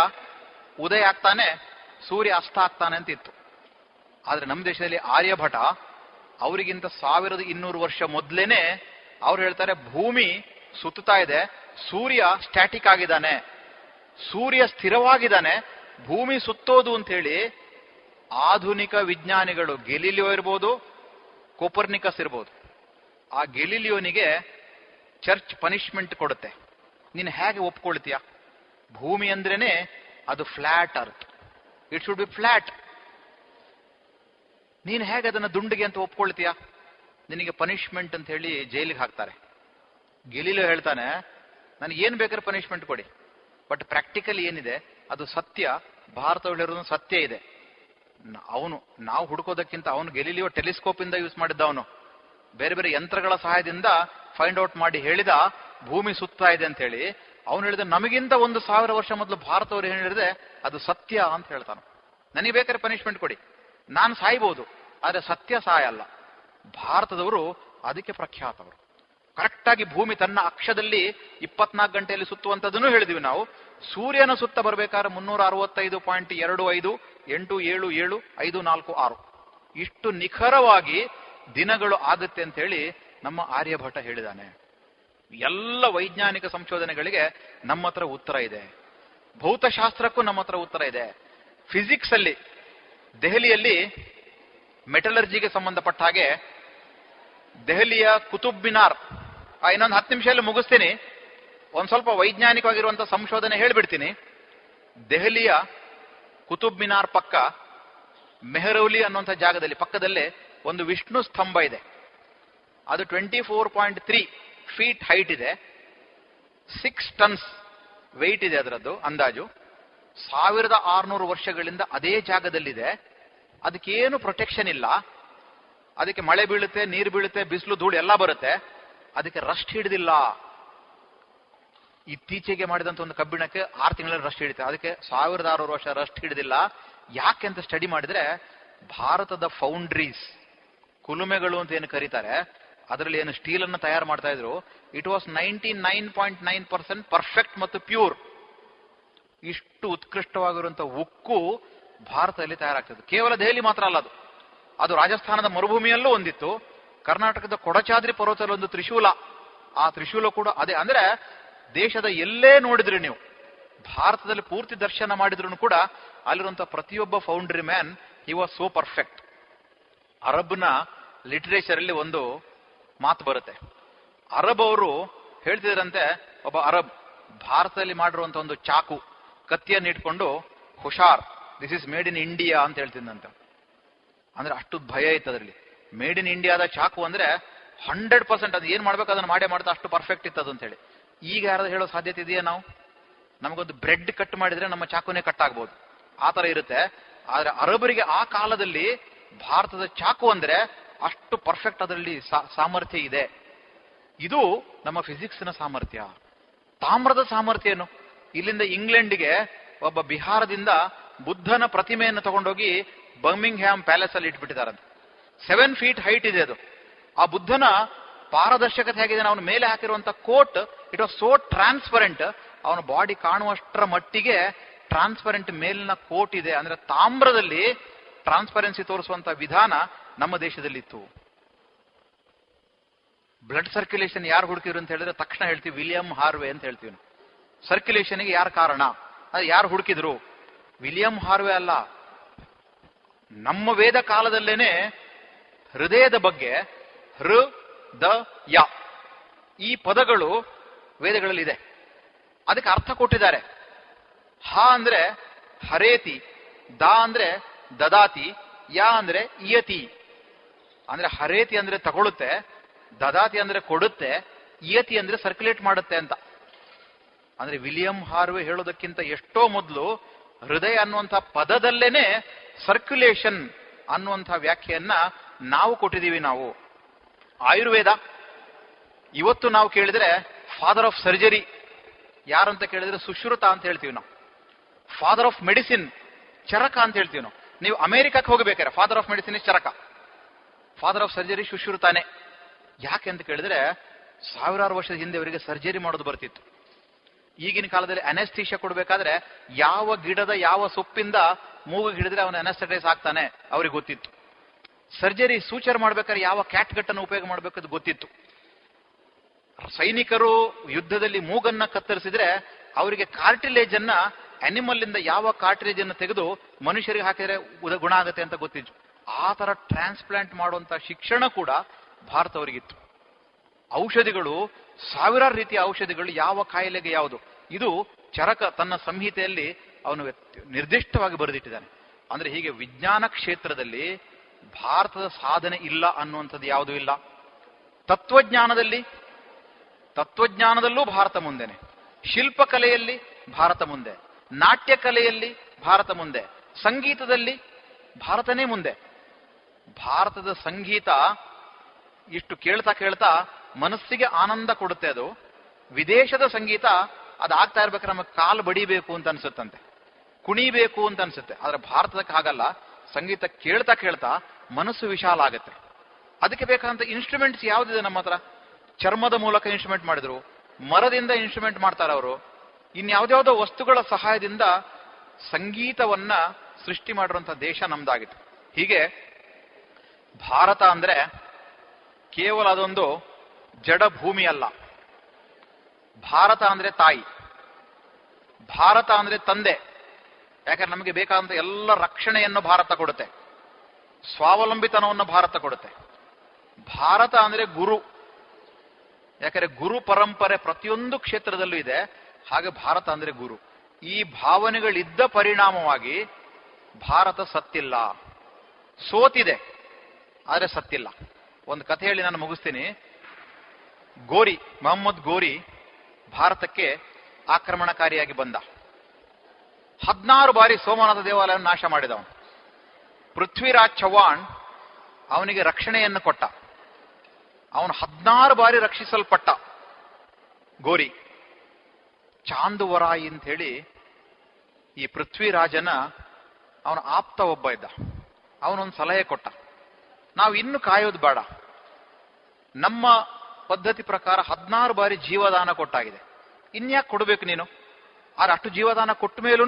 ಉದಯ ಆಗ್ತಾನೆ, ಸೂರ್ಯ ಅಸ್ತ ಆಗ್ತಾನೆ ಅಂತ ಇತ್ತು. ಆದ್ರೆ ನಮ್ಮ ದೇಶದಲ್ಲಿ ಆರ್ಯಭಟ ಅವರಿಗಿಂತ ಸಾವಿರದ ಇನ್ನೂರು ವರ್ಷ ಮೊದಲೇನೆ ಅವ್ರು ಹೇಳ್ತಾರೆ, ಭೂಮಿ ಸುತ್ತಾ ಇದೆ, ಸೂರ್ಯ ಸ್ಟ್ಯಾಟಿಕ್ ಆಗಿದ್ದಾನೆ, ಸೂರ್ಯ ಸ್ಥಿರವಾಗಿದ್ದಾನೆ, ಭೂಮಿ ಸುತ್ತೋದು ಅಂತ ಹೇಳಿ ಆಧುನಿಕ ವಿಜ್ಞಾನಿಗಳು ಗೆಲಿಲಿಯೋ ಇರ್ಬೋದು, ಕೋಪರ್ನಿಕಸ್ ಇರ್ಬೋದು ಆ ಗೆಲಿಲಿಯೋನಿಗೆ ಚರ್ಚ್ ಪನಿಷ್ಮೆಂಟ್ ಕೊಡುತ್ತೆ. ನೀನು ಹೇಗೆ ಒಪ್ಕೊಳ್ತೀಯ? ಭೂಮಿ ಅಂದ್ರೇನೆ ಅದು flat earth it should be flat ನೀನು ಹೇಗೆ ಅದನ್ನ ದುಂಡಿಗೆ ಅಂತ ಒಪ್ಕೊಳ್ತೀಯ? ನಿನಗೆ ಪನಿಷ್ಮೆಂಟ್ ಅಂತ ಹೇಳಿ ಜೈಲಿಗೆ ಹಾಕ್ತಾರೆ. ಗೆಲಿಲು ಹೇಳ್ತಾನೆ, ನನಗೆ ಏನ್ ಬೇಕಾದ್ರೆ ಪನಿಷ್ಮೆಂಟ್ ಕೊಡಿ. ಬಟ್ ಪ್ರಾಕ್ಟಿಕಲಿ ಏನಿದೆ, ಅದು ಸತ್ಯ. ಭಾರತದಲ್ಲಿರೋದು ಸತ್ಯ ಇದೆ. ಅವನು ನಾವು ಹುಡುಕೋದಕ್ಕಿಂತ ಅವನು ಗೆಲಿಲಿಯೋ ಟೆಲಿಸ್ಕೋಪ್ ಇಂದ ಯೂಸ್ ಮಾಡಿದ್ದ ಅವನು ಬೇರೆ ಬೇರೆ ಯಂತ್ರಗಳ ಸಹಾಯದಿಂದ ಫೈಂಡ್ ಔಟ್ ಮಾಡಿ ಹೇಳಿದ ಭೂಮಿ ಸುತ್ತಾ ಇದೆ ಅಂತ ಹೇಳಿ, ಅವನು ಹೇಳಿದ ನಮಗಿಂತ ಒಂದು ಸಾವಿರ ವರ್ಷ ಮೊದಲು ಭಾರತವರು ಏನು ಹೇಳಿದೆ, ಅದು ಸತ್ಯ ಅಂತ ಹೇಳ್ತಾನೆ. ನನಗೆ ಬೇಕಾದ್ರೆ ಪನಿಷ್ಮೆಂಟ್ ಕೊಡಿ. ನಾನು ಸಾಯ್ಬೋದು, ಆದ್ರೆ ಸತ್ಯ ಸಾಯಲ್ಲ. ಭಾರತದವರು ಅದಕ್ಕೆ ಪ್ರಖ್ಯಾತವರು. ಕರೆಕ್ಟ್ ಆಗಿ ಭೂಮಿ ತನ್ನ ಅಕ್ಷದಲ್ಲಿ ಇಪ್ಪತ್ನಾಲ್ಕು ಗಂಟೆಯಲ್ಲಿ ಸುತ್ತುವಂತದನ್ನು ಹೇಳಿದ್ವಿ ನಾವು. ಸೂರ್ಯನ ಸುತ್ತ ಬರಬೇಕಾದ್ರೆ ಮುನ್ನೂರ ಅರವತ್ತೈದು ಪಾಯಿಂಟ್ ಎರಡು ಐದು ಎಂಟು ಏಳು ಏಳು ಐದು ನಾಲ್ಕು ಆರು. ಇಷ್ಟು ನಿಖರವಾಗಿ ದಿನಗಳು ಆಗುತ್ತೆ ಅಂತ ಹೇಳಿ ನಮ್ಮ ಆರ್ಯಭಟ ಹೇಳಿದಾನೆ. ಎಲ್ಲ ವೈಜ್ಞಾನಿಕ ಸಂಶೋಧನೆಗಳಿಗೆ ನಮ್ಮ ಹತ್ರ ಉತ್ತರ ಇದೆ. ಭೌತಶಾಸ್ತ್ರಕ್ಕೂ ನಮ್ಮ ಹತ್ರ ಉತ್ತರ ಇದೆ. ಫಿಸಿಕ್ಸ್ ಅಲ್ಲಿ ದೆಹಲಿಯಲ್ಲಿ ಮೆಟಲರ್ಜಿಗೆ ಸಂಬಂಧಪಟ್ಟ ಹಾಗೆ ದೆಹಲಿಯ ಕುತುಬ್ ಮಿನಾರ್ ಆ, ಇನ್ನೊಂದು ಹತ್ತು ನಿಮಿಷದಲ್ಲಿ ಮುಗಿಸ್ತೀನಿ. ಒಂದ್ ಸ್ವಲ್ಪ ವೈಜ್ಞಾನಿಕವಾಗಿರುವಂತಹ ಸಂಶೋಧನೆ ಹೇಳ್ಬಿಡ್ತೀನಿ. ದೆಹಲಿಯ ಕುತುಬ್ ಮಿನಾರ್ ಪಕ್ಕ ಮೆಹರೌಲಿ ಅನ್ನುವಂಥ ಜಾಗದಲ್ಲಿ ಪಕ್ಕದಲ್ಲೇ ಒಂದು ವಿಷ್ಣು ಸ್ತಂಭ ಇದೆ. ಅದು twenty four point three feet height ಇದೆ. ಸಿಕ್ಸ್ ಟನ್ಸ್ ವೆಯ್ಟ್ ಇದೆ ಅದರದ್ದು, ಅಂದಾಜು. ಸಾವಿರದ ಆರುನೂರು ವರ್ಷಗಳಿಂದ ಅದೇ ಜಾಗದಲ್ಲಿದೆ. ಅದಕ್ಕೇನು ಪ್ರೊಟೆಕ್ಷನ್ ಇಲ್ಲ. ಅದಕ್ಕೆ ಮಳೆ ಬೀಳುತ್ತೆ, ನೀರು ಬೀಳುತ್ತೆ, ಬಿಸಿಲು ಧೂಳು ಎಲ್ಲ ಬರುತ್ತೆ. ಅದಕ್ಕೆ ರಸ್ಟ್ ಹಿಡಿದಿಲ್ಲ. ಇತ್ತೀಚೆಗೆ ಮಾಡಿದಂತ ಒಂದು ಕಬ್ಬಿಣಕ್ಕೆ ಆರು ತಿಂಗಳಲ್ಲಿ ರಸ್ಟ್ ಹಿಡಿತೆ. ಅದಕ್ಕೆ ಸಾವಿರದ ಆರುನೂರು ವರ್ಷ ರಸ್ಟ್ ಹಿಡಿದಿಲ್ಲ. ಯಾಕೆ ಅಂತ ಸ್ಟಡಿ ಮಾಡಿದ್ರೆ, ಭಾರತದ ಫೌಂಡ್ರೀಸ್ ಕುಲುಮೆಗಳು ಅಂತ ಏನು ಕರೀತಾರೆ, ಅದರಲ್ಲಿ ಏನು ಸ್ಟೀಲ್ ಅನ್ನು ತಯಾರು ಮಾಡ್ತಾ ಇದ್ರು it was ninety nine point nine percent perfect ಮತ್ತು ಪ್ಯೂರ್ ಇಷ್ಟು ಉತ್ಕೃಷ್ಟವಾಗಿರುವಂತಹ ಉಕ್ಕು ಭಾರತದಲ್ಲಿ ತಯಾರಾಗ್ತದೆ ಕೇವಲ ದೆಹಲಿ ಮಾತ್ರ ಅಲ್ಲ ಅದು. ಅದು ರಾಜಸ್ಥಾನದ ಮರುಭೂಮಿಯಲ್ಲೂ ಒಂದಿತ್ತು. ಕರ್ನಾಟಕದ ಕೊಡಚಾದ್ರಿ ಪರ್ವತದಲ್ಲಿ ಒಂದು ತ್ರಿಶೂಲ. ಆ ತ್ರಿಶೂಲ ಕೂಡ ಅದೇ. ಅಂದ್ರೆ ದೇಶದ ಎಲ್ಲೇ ನೋಡಿದ್ರಿ ನೀವು, ಭಾರತದಲ್ಲಿ ಪೂರ್ತಿ ದರ್ಶನ ಮಾಡಿದ್ರು ಕೂಡ ಅಲ್ಲಿರುವಂತಹ ಪ್ರತಿಯೊಬ್ಬ foundry man he was so perfect ಅರಬ್ನ literature ಅಲ್ಲಿ ಒಂದು ಮಾತು ಬರುತ್ತೆ. ಅರಬ್ ಅವರು ಹೇಳ್ತಿದ್ರಂತೆ, ಒಬ್ಬ ಅರಬ್, ಭಾರತದಲ್ಲಿ ಮಾಡಿರುವಂತ ಒಂದು ಚಾಕು, ಕತ್ತಿಯನ್ನು ಇಟ್ಕೊಂಡು, ಹುಷಾರ್ this is made in India ಅಂತ ಹೇಳ್ತಿದ್ದಂತೆ ಅಂದ್ರೆ ಅಷ್ಟು ಭಯ ಇತ್ತು ಅದರಲ್ಲಿ. ಮೇಡ್ ಇನ್ ಇಂಡಿಯಾದ ಚಾಕು ಅಂದ್ರೆ ಹಂಡ್ರೆಡ್ ಪರ್ಸೆಂಟ್ ಅದು ಏನ್ ಮಾಡ್ಬೇಕು ಅದನ್ನ ಮಾಡೇ ಮಾಡ್ತಾ ಅಷ್ಟು ಪರ್ಫೆಕ್ಟ್ ಇತ್ತು ಅಂತ ಹೇಳಿ. ಈಗ ಯಾರು ಹೇಳೋ ಸಾಧ್ಯತೆ ಇದೆಯಾ ನಾವು? ನಮಗೊಂದು ಬ್ರೆಡ್ ಕಟ್ ಮಾಡಿದ್ರೆ ನಮ್ಮ ಚಾಕುನೇ ಕಟ್ ಆಗ್ಬೋದು. ಆ ತರ ಇರುತ್ತೆ. ಆದ್ರೆ ಅರಬರಿಗೆ ಆ ಕಾಲದಲ್ಲಿ ಭಾರತದ ಚಾಕು ಅಂದ್ರೆ ಅಷ್ಟು ಪರ್ಫೆಕ್ಟ್ ಅದರಲ್ಲಿ ಸಾಮರ್ಥ್ಯ ಇದೆ. ಇದು ನಮ್ಮ ಫಿಸಿಕ್ಸ್ನ ಸಾಮರ್ಥ್ಯ. ತಾಮ್ರದ ಸಾಮರ್ಥ್ಯ ಏನು? ಇಲ್ಲಿಂದ ಇಂಗ್ಲೆಂಡ್ಗೆ ಒಬ್ಬ ಬಿಹಾರದಿಂದ ಬುದ್ಧನ ಪ್ರತಿಮೆಯನ್ನು ತಗೊಂಡೋಗಿ ಬರ್ಮಿಂಗ್ ಹ್ಯಾಮ್ ಪ್ಯಾಲೇಸ್ ಅಲ್ಲಿ ಇಟ್ಬಿಟ್ಟಿದಾರಂತೆ. ಸೆವೆನ್ ಫೀಟ್ ಹೈಟ್ ಇದೆ ಅದು. ಆ ಬುದ್ಧನ ಪಾರದರ್ಶಕತೆ ಹೇಗಿದೆ ಅವನ ಮೇಲೆ ಹಾಕಿರುವಂತ coat it was so transparent ಅವನ ಬಾಡಿ ಕಾಣುವಷ್ಟರ ಮಟ್ಟಿಗೆ ಟ್ರಾನ್ಸ್ಪರೆಂಟ್ ಮೇಲಿನ ಕೋಟ್ ಇದೆ. ಅಂದ್ರೆ ತಾಮ್ರದಲ್ಲಿ ಟ್ರಾನ್ಸ್ಪರೆನ್ಸಿ ತೋರಿಸುವಂತ ವಿಧಾನ ನಮ್ಮ ದೇಶದಲ್ಲಿತ್ತು. ಬ್ಲಡ್ ಸರ್ಕ್ಯುಲೇಷನ್ ಯಾರು ಹುಡುಕಿದ್ರು ಅಂತ ಹೇಳಿದ್ರೆ ತಕ್ಷಣ ಹೇಳ್ತೀವಿ, ವಿಲಿಯಂ ಹಾರ್ವೆ ಅಂತ ಹೇಳ್ತೀವಿ. ಸರ್ಕ್ಯುಲೇಷನ್ಗೆ ಯಾರು ಕಾರಣ? ಯಾರು ಹುಡುಕಿದ್ರು? ವಿಲಿಯಂ ಹಾರ್ವೆ ಅಲ್ಲ. ನಮ್ಮ ವೇದ ಕಾಲದಲ್ಲೇನೆ ಹೃದಯದ ಬಗ್ಗೆ ಹೃ ದ ಯ ಈ ಪದಗಳು ವೇದಗಳಲ್ಲಿ ಇದೆ ಅದಕ್ಕೆ ಅರ್ಥ ಕೊಟ್ಟಿದ್ದಾರೆ. ಹ ಅಂದ್ರೆ ಹರೇತಿ, ದ ಅಂದ್ರೆ ದದಾತಿ, ಯಾ ಅಂದ್ರೆ ಇಯತಿ. ಅಂದ್ರೆ ಹರೇತಿ ಅಂದ್ರೆ ತಗೊಳುತ್ತೆ, ದದಾತಿ ಅಂದ್ರೆ ಕೊಡುತ್ತೆ, ಇಯತಿ ಅಂದ್ರೆ ಸರ್ಕ್ಯುಲೇಟ್ ಮಾಡುತ್ತೆ ಅಂತ. ಅಂದ್ರೆ ವಿಲಿಯಂ ಹಾರ್ವೆ ಹೇಳೋದಕ್ಕಿಂತ ಎಷ್ಟೋ ಮೊದಲು ಹೃದಯ ಅನ್ನುವಂಥ ಪದದಲ್ಲೇನೆ ಸರ್ಕ್ಯುಲೇಷನ್ ಅನ್ನುವಂಥ ವ್ಯಾಖ್ಯೆಯನ್ನ ನಾವು ಕೊಟ್ಟಿದ್ದೀವಿ ನಾವು. ಆಯುರ್ವೇದ. ಇವತ್ತು ನಾವು ಕೇಳಿದ್ರೆ ಫಾದರ್ ಆಫ್ ಸರ್ಜರಿ ಯಾರಂತ ಕೇಳಿದ್ರೆ ಸುಶ್ರುತ ಅಂತ ಹೇಳ್ತೀವಿ ನಾವು. ಫಾದರ್ ಆಫ್ ಮೆಡಿಸಿನ್ ಚರಕ ಅಂತ ಹೇಳ್ತೀವಿ ನಾವು. ನೀವು ಅಮೆರಿಕಕ್ಕೆ ಹೋಗಬೇಕಾರೆ father of medicine Charaka. Father of surgery ಶುಶ್ರುತಾನೆ ಯಾಕೆ ಅಂತ ಕೇಳಿದ್ರೆ, ಸಾವಿರಾರು ವರ್ಷದ ಹಿಂದೆ ಅವರಿಗೆ ಸರ್ಜರಿ ಮಾಡೋದು ಬರ್ತಿತ್ತು. ಈಗಿನ ಕಾಲದಲ್ಲಿ ಅನೆಸ್ಥೀಶಿಯಾ ಕೊಡಬೇಕಾದ್ರೆ, ಯಾವ ಗಿಡದ ಯಾವ ಸೊಪ್ಪಿಂದ ಮೂಗು ಹಿಡಿದ್ರೆ ಅವನ ಅನೆಸ್ಥೆಟೈಸ್ ಆಗ್ತಾನೆ, ಅವ್ರಿಗೆ ಗೊತ್ತಿತ್ತು. ಸರ್ಜರಿ ಸೂಚರ್ ಮಾಡ್ಬೇಕಾದ್ರೆ ಯಾವ ಕ್ಯಾಟ್ ಗಟ್ಟನ್ನು ಉಪಯೋಗ ಮಾಡಬೇಕದು ಗೊತ್ತಿತ್ತು. ಸೈನಿಕರು ಯುದ್ಧದಲ್ಲಿ ಮೂಗನ್ನ ಕತ್ತರಿಸಿದ್ರೆ, ಅವರಿಗೆ ಕಾರ್ಟಿಲೇಜ್ ಅನ್ನ ಅನಿಮಲ್ ಇಂದ ಯಾವ ಕಾರ್ಟ್ರೇಜ್ ಅನ್ನು ತೆಗೆದು ಮನುಷ್ಯರಿಗೆ ಹಾಕಿದರೆ ಗುಣ ಆಗುತ್ತೆ ಅಂತ ಗೊತ್ತಿತ್ತು. ಆ ತರ ಟ್ರಾನ್ಸ್ಪ್ಲಾಂಟ್ ಮಾಡುವಂತ ಶಿಕ್ಷಣ ಕೂಡ ಭಾರತವರಿಗಿತ್ತು. ಔಷಧಿಗಳು, ಸಾವಿರಾರು ರೀತಿಯ ಔಷಧಿಗಳು ಯಾವ ಕಾಯಿಲೆಗೆ ಯಾವುದು. ಇದು ಚರಕ ತನ್ನ ಸಂಹಿತೆಯಲ್ಲಿ ಅವನು ನಿರ್ದಿಷ್ಟವಾಗಿ ಬರೆದಿಟ್ಟಿದ್ದಾನೆ. ಅಂದ್ರೆ ಹೀಗೆ ವಿಜ್ಞಾನ ಕ್ಷೇತ್ರದಲ್ಲಿ ಭಾರತದ ಸಾಧನೆ ಇಲ್ಲ ಅನ್ನುವಂಥದ್ದು ಯಾವುದೂ ಇಲ್ಲ. ತತ್ವಜ್ಞಾನದಲ್ಲಿ, ತತ್ವಜ್ಞಾನದಲ್ಲೂ ಭಾರತ ಮುಂದೆನೆ. ಶಿಲ್ಪಕಲೆಯಲ್ಲಿ ಭಾರತ ಮುಂದೆ. ನಾಟ್ಯ ಕಲೆಯಲ್ಲಿ ಭಾರತ ಮುಂದೆ, ಸಂಗೀತದಲ್ಲಿ ಭಾರತನೇ ಮುಂದೆ. ಭಾರತದ ಸಂಗೀತ ಇಷ್ಟು ಕೇಳ್ತಾ ಕೇಳ್ತಾ ಮನಸ್ಸಿಗೆ ಆನಂದ ಕೊಡುತ್ತೆ ಅದು. ವಿದೇಶದ ಸಂಗೀತ ಅದಾಗ್ತಾ ಇರ್ಬೇಕಾದ್ರೆ ನಮಗೆ ಕಾಲು ಬಡಿಬೇಕು ಅಂತ ಅನ್ಸುತ್ತಂತೆ. ಕುಣಿಬೇಕು ಅಂತ ಅನ್ಸುತ್ತೆ. ಆದ್ರೆ ಭಾರತಕ್ಕೆ ಹಾಗಲ್ಲ. ಸಂಗೀತ ಕೇಳ್ತಾ ಕೇಳ್ತಾ ಮನಸ್ಸು ವಿಶಾಲ ಆಗುತ್ತೆ. ಅದಕ್ಕೆ ಬೇಕಾದಂತ ಇನ್ಸ್ಟ್ರೂಮೆಂಟ್ಸ್ ಯಾವ್ದಿದೆ ನಮ್ಮ ಹತ್ರ? ಚರ್ಮದ ಮೂಲಕ ಇನ್ಸ್ಟ್ರೂಮೆಂಟ್ ಮಾಡಿದ್ರು, ಮರದಿಂದ ಇನ್ಸ್ಟ್ರೂಮೆಂಟ್ ಮಾಡ್ತಾರೆ ಅವರು ಇನ್ಯಾವ್ದ್ಯಾವ್ದೋ ವಸ್ತುಗಳ ಸಹಾಯದಿಂದ ಸಂಗೀತವನ್ನ ಸೃಷ್ಟಿ ಮಾಡಿರುವಂತ ದೇಶ ನಮ್ದಾಗಿತ್ತು. ಹೀಗೆ ಭಾರತ ಅಂದ್ರೆ ಕೇವಲ ಅದೊಂದು ಜಡ ಭೂಮಿ ಅಲ್ಲ ಭಾರತ ಅಂದ್ರೆ ತಾಯಿ. ಭಾರತ ಅಂದ್ರೆ ತಂದೆ. ಯಾಕಂದ್ರೆ ನಮಗೆ ಬೇಕಾದಂತ ಎಲ್ಲ ರಕ್ಷಣೆಯನ್ನು ಭಾರತ ಕೊಡುತ್ತೆ. ಸ್ವಾವಲಂಬಿತನವನ್ನು ಭಾರತ ಕೊಡುತ್ತೆ. ಭಾರತ ಅಂದ್ರೆ ಗುರು. ಯಾಕಂದ್ರೆ ಗುರು ಪರಂಪರೆ ಪ್ರತಿಯೊಂದು ಕ್ಷೇತ್ರದಲ್ಲೂ ಇದೆ. ಹಾಗೆ ಭಾರತ ಅಂದ್ರೆ ಗುರು. ಈ ಭಾವನೆಗಳಿದ್ದ ಪರಿಣಾಮವಾಗಿ ಭಾರತ ಸತ್ತಿಲ್ಲ. ಸೋತಿದೆ, ಆದ್ರೆ ಸತ್ತಿಲ್ಲ. ಒಂದು ಕಥೆ ಹೇಳಿ ನಾನು ಮುಗಿಸ್ತೀನಿ. ಗೋರಿ, ಮೊಹಮ್ಮದ್ ಗೋರಿ ಭಾರತಕ್ಕೆ ಆಕ್ರಮಣಕಾರಿಯಾಗಿ ಬಂದ. ಹದಿನಾರು ಬಾರಿ ಸೋಮನಾಥ ದೇವಾಲಯವನ್ನು ನಾಶ ಮಾಡಿದವನು. ಪೃಥ್ವಿರಾಜ್ ಚೌಹಾಣ್ ಅವನಿಗೆ ರಕ್ಷಣೆಯನ್ನು ಕೊಟ್ಟ. ಅವನು ಹದಿನಾರು ಬಾರಿ ರಕ್ಷಿಸಲ್ಪಟ್ಟ ಗೋರಿ. ಚಾಂದುವರಾಯಿ ಅಂತ ಹೇಳಿ ಈ ಪೃಥ್ವಿರಾಜನ ಅವನ ಆಪ್ತ ಒಬ್ಬ ಇದ್ದ. ಅವನೊಂದು ಸಲಹೆ ಕೊಟ್ಟ. ನಾವು ಇನ್ನು ಕಾಯೋದು ಬೇಡ. ನಮ್ಮ ಪದ್ಧತಿ ಪ್ರಕಾರ ಹದಿನಾರು ಬಾರಿ ಜೀವದಾನ ಕೊಟ್ಟಾಗಿದೆ. ಇನ್ಯಾಕೆ ಕೊಡಬೇಕು ನೀನು? ಆದ್ರೆ ಅಷ್ಟು ಜೀವದಾನ ಕೊಟ್ಟ ಮೇಲೂ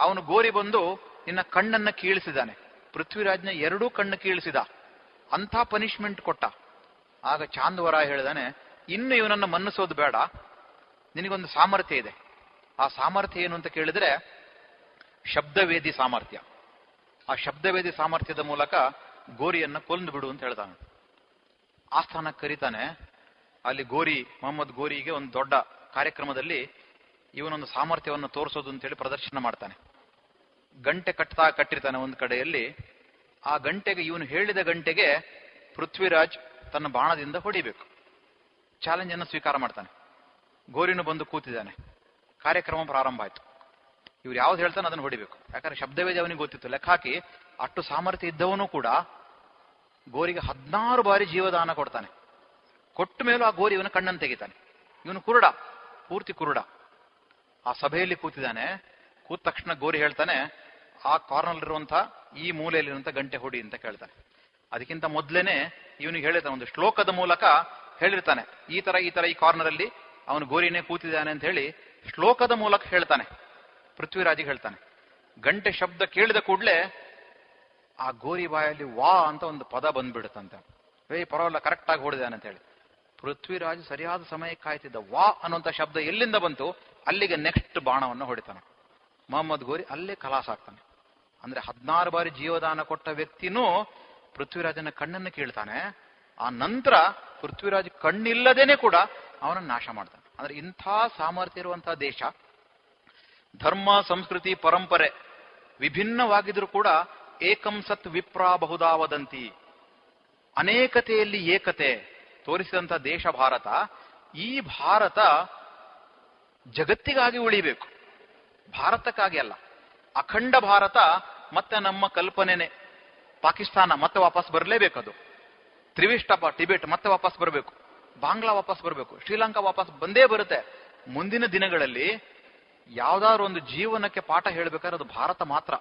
ಅವನು ಗೋರಿ ಬಂದು ನಿನ್ನ ಕಣ್ಣನ್ನ ಕೀಳಿಸಿದಾನೆ ಪೃಥ್ವಿರಾಜ್ನ ಎರಡೂ ಕಣ್ಣು ಕೀಳಿಸಿದ. ಅಂಥ ಪನಿಷ್ಮೆಂಟ್ ಕೊಟ್ಟ. ಆಗ ಚಾಂದವರ ಹೇಳಿದಾನೆ, ಇನ್ನು ಇವನನ್ನು ಮನ್ನಿಸೋದು ಬೇಡ. ನಿನಗೊಂದು ಸಾಮರ್ಥ್ಯ ಇದೆ. ಆ ಸಾಮರ್ಥ್ಯ ಏನು ಅಂತ ಕೇಳಿದ್ರೆ ಶಬ್ದವೇದಿ ಸಾಮರ್ಥ್ಯ. ಆ ಶಬ್ದವೇದಿ ಸಾಮರ್ಥ್ಯದ ಮೂಲಕ ಗೋರಿಯನ್ನ ಕೊಲ್ಲು ಬಿಡು ಅಂತ ಹೇಳ್ತಾನೆ. ಸ್ಥಾನಕ್ಕೆ ಕರೀತಾನೆ, ಅಲ್ಲಿ ಗೋರಿ, ಮೊಹಮ್ಮದ್ ಗೋರಿಗೆ ಒಂದು ದೊಡ್ಡ ಕಾರ್ಯಕ್ರಮದಲ್ಲಿ ಇವನೊಂದು ಸಾಮರ್ಥ್ಯವನ್ನು ತೋರಿಸೋದು ಅಂತೇಳಿ ಪ್ರದರ್ಶನ ಮಾಡ್ತಾನೆ. ಗಂಟೆ ಕಟ್ತಾ ಕಟ್ಟಿರ್ತಾನೆ ಒಂದು ಕಡೆಯಲ್ಲಿ. ಆ ಗಂಟೆಗೆ, ಇವನು ಹೇಳಿದ ಗಂಟೆಗೆ ಪೃಥ್ವಿರಾಜ್ ತನ್ನ ಬಾಣದಿಂದ ಹೊಡಿಬೇಕು. ಚಾಲೆಂಜ್ ಅನ್ನು ಸ್ವೀಕಾರ ಮಾಡ್ತಾನೆ. ಗೋರಿನು ಬಂದು ಕೂತಿದ್ದಾನೆ. ಕಾರ್ಯಕ್ರಮ ಪ್ರಾರಂಭ ಆಯ್ತು. ಇವ್ರು ಯಾವ್ದು ಹೇಳ್ತಾನೆ ಅದನ್ನು ಹೊಡಿಬೇಕು. ಯಾಕಂದ್ರೆ ಶಬ್ದವೇದಿ ಅವನಿಗೆ ಗೊತ್ತಿತ್ತು. ಲೆಕ್ಕ ಹಾಕಿ, ಅಷ್ಟು ಸಾಮರ್ಥ್ಯ ಇದ್ದವನು ಕೂಡ ಗೋರಿಗೆ ಹದಿನಾರು ಬಾರಿ ಜೀವದಾನ ಕೊಡ್ತಾನೆ. ಕೊಟ್ಟ ಮೇಲೂ ಆ ಗೋರಿ ಇವನ ಕಣ್ಣನ್ನು ತೆಗಿತಾನೆ. ಇವನು ಕುರುಡ, ಪೂರ್ತಿ ಕುರುಡ. ಆ ಸಭೆಯಲ್ಲಿ ಕೂತಿದ್ದಾನೆ. ಕೂತ ತಕ್ಷಣ ಗೋರಿ ಹೇಳ್ತಾನೆ, ಆ ಕಾರ್ನಲ್ಲಿರುವಂತ ಈ ಮೂಲೆಯಲ್ಲಿರುವಂತ ಗಂಟೆ ಹೊಡಿ ಅಂತ ಕೇಳ್ತಾನೆ. ಅದಕ್ಕಿಂತ ಮೊದ್ಲೇನೆ ಇವನಿಗೆ ಹೇಳಿರ್ತಾನೆ, ಒಂದು ಶ್ಲೋಕದ ಮೂಲಕ ಹೇಳಿರ್ತಾನೆ, ಈ ತರ ಈ ತರ ಈ ಕಾರ್ನರ್ ಅಲ್ಲಿ ಅವನು ಗೋರಿನೇ ಕೂತಿದ್ದಾನೆ ಅಂತ ಹೇಳಿ ಶ್ಲೋಕದ ಮೂಲಕ ಹೇಳ್ತಾನೆ. ಪೃಥ್ವಿರಾಜಿಗೆ ಹೇಳ್ತಾನೆ. ಗಂಟೆ ಶಬ್ದ ಕೇಳಿದ ಕೂಡಲೇ ಆ ಗೋರಿ ಬಾಯಲ್ಲಿ ವಾ ಅಂತ ಒಂದು ಪದ ಬಂದ್ಬಿಡುತ್ತಂತೆ. ಏಯ್ ಪರವಾಗಿಲ್ಲ ಕರೆಕ್ಟ್ ಆಗಿ ಹೊಡಿದಾನೆ ಅಂತ ಹೇಳಿ. ಪೃಥ್ವಿರಾಜ್ ಸರಿಯಾದ ಸಮಯಕ್ಕೆ ಕಾಯ್ತಿದ್ದ ವಾ ಅನ್ನುವಂತ ಶಬ್ದ ಎಲ್ಲಿಂದ ಬಂತು? ಅಲ್ಲಿಗೆ ನೆಕ್ಸ್ಟ್ ಬಾಣವನ್ನು ಹೊಡಿತಾನೆ. ಮೊಹಮ್ಮದ್ ಗೋರಿ ಅಲ್ಲೇ ಕಲಾಸ ಆಗ್ತಾನೆ. ಅಂದ್ರೆ ಹದಿನಾರು ಬಾರಿ ಜೀವದಾನ ಕೊಟ್ಟ ವ್ಯಕ್ತಿನೂ ಪೃಥ್ವಿರಾಜನ ಕಣ್ಣನ್ನು ಕೇಳ್ತಾನೆ. ಆ ನಂತರ ಪೃಥ್ವಿರಾಜ್ ಕಣ್ಣಿಲ್ಲದೇನೆ ಕೂಡ ಅವನನ್ನು ನಾಶ ಮಾಡ್ತಾನೆ. ಅಂದ್ರೆ ಇಂಥ ಸಾಮರ್ಥ್ಯ ಇರುವಂತಹ ದೇಶ, ಧರ್ಮ, ಸಂಸ್ಕೃತಿ, ಪರಂಪರೆ ವಿಭಿನ್ನವಾಗಿದ್ರೂ ಕೂಡ ಏಕಂ ಸತ್ ವಿಪ್ರಾ ಬಹುದಾವದಂತಿ. ಅನೇಕತೆಯಲ್ಲಿ ಏಕತೆ ತೋರಿಸಿದಂತ ದೇಶ ಭಾರತ, ಈ ಭಾರತ ಜಗತ್ತಿಗಾಗಿ ಉಳಿಬೇಕು. ಭಾರತಕ್ಕಾಗಿ ಅಲ್ಲ. ಅಖಂಡ ಭಾರತ ಮತ್ತೆ ನಮ್ಮ ಕಲ್ಪನೆನೆ. ಪಾಕಿಸ್ತಾನ ಮತ್ತೆ ವಾಪಸ್ ಬರಲೇಬೇಕದು. ತ್ರಿವಿಷ್ಟಪ ಟಿಬೆಟ್ ಮತ್ತೆ ವಾಪಸ್ ಬರಬೇಕು. ಬಾಂಗ್ಲಾ ವಾಪಸ್ ಬರಬೇಕು. ಶ್ರೀಲಂಕಾ ವಾಪಸ್ ಬಂದೇ ಬರುತ್ತೆ. ಮುಂದಿನ ದಿನಗಳಲ್ಲಿ ಯಾವ್ದಾದ್ರು ಒಂದು ಜೀವನಕ್ಕೆ ಪಾಠ ಹೇಳ್ಬೇಕಾದ್ರೆ ಅದು ಭಾರತ ಮಾತ್ರ.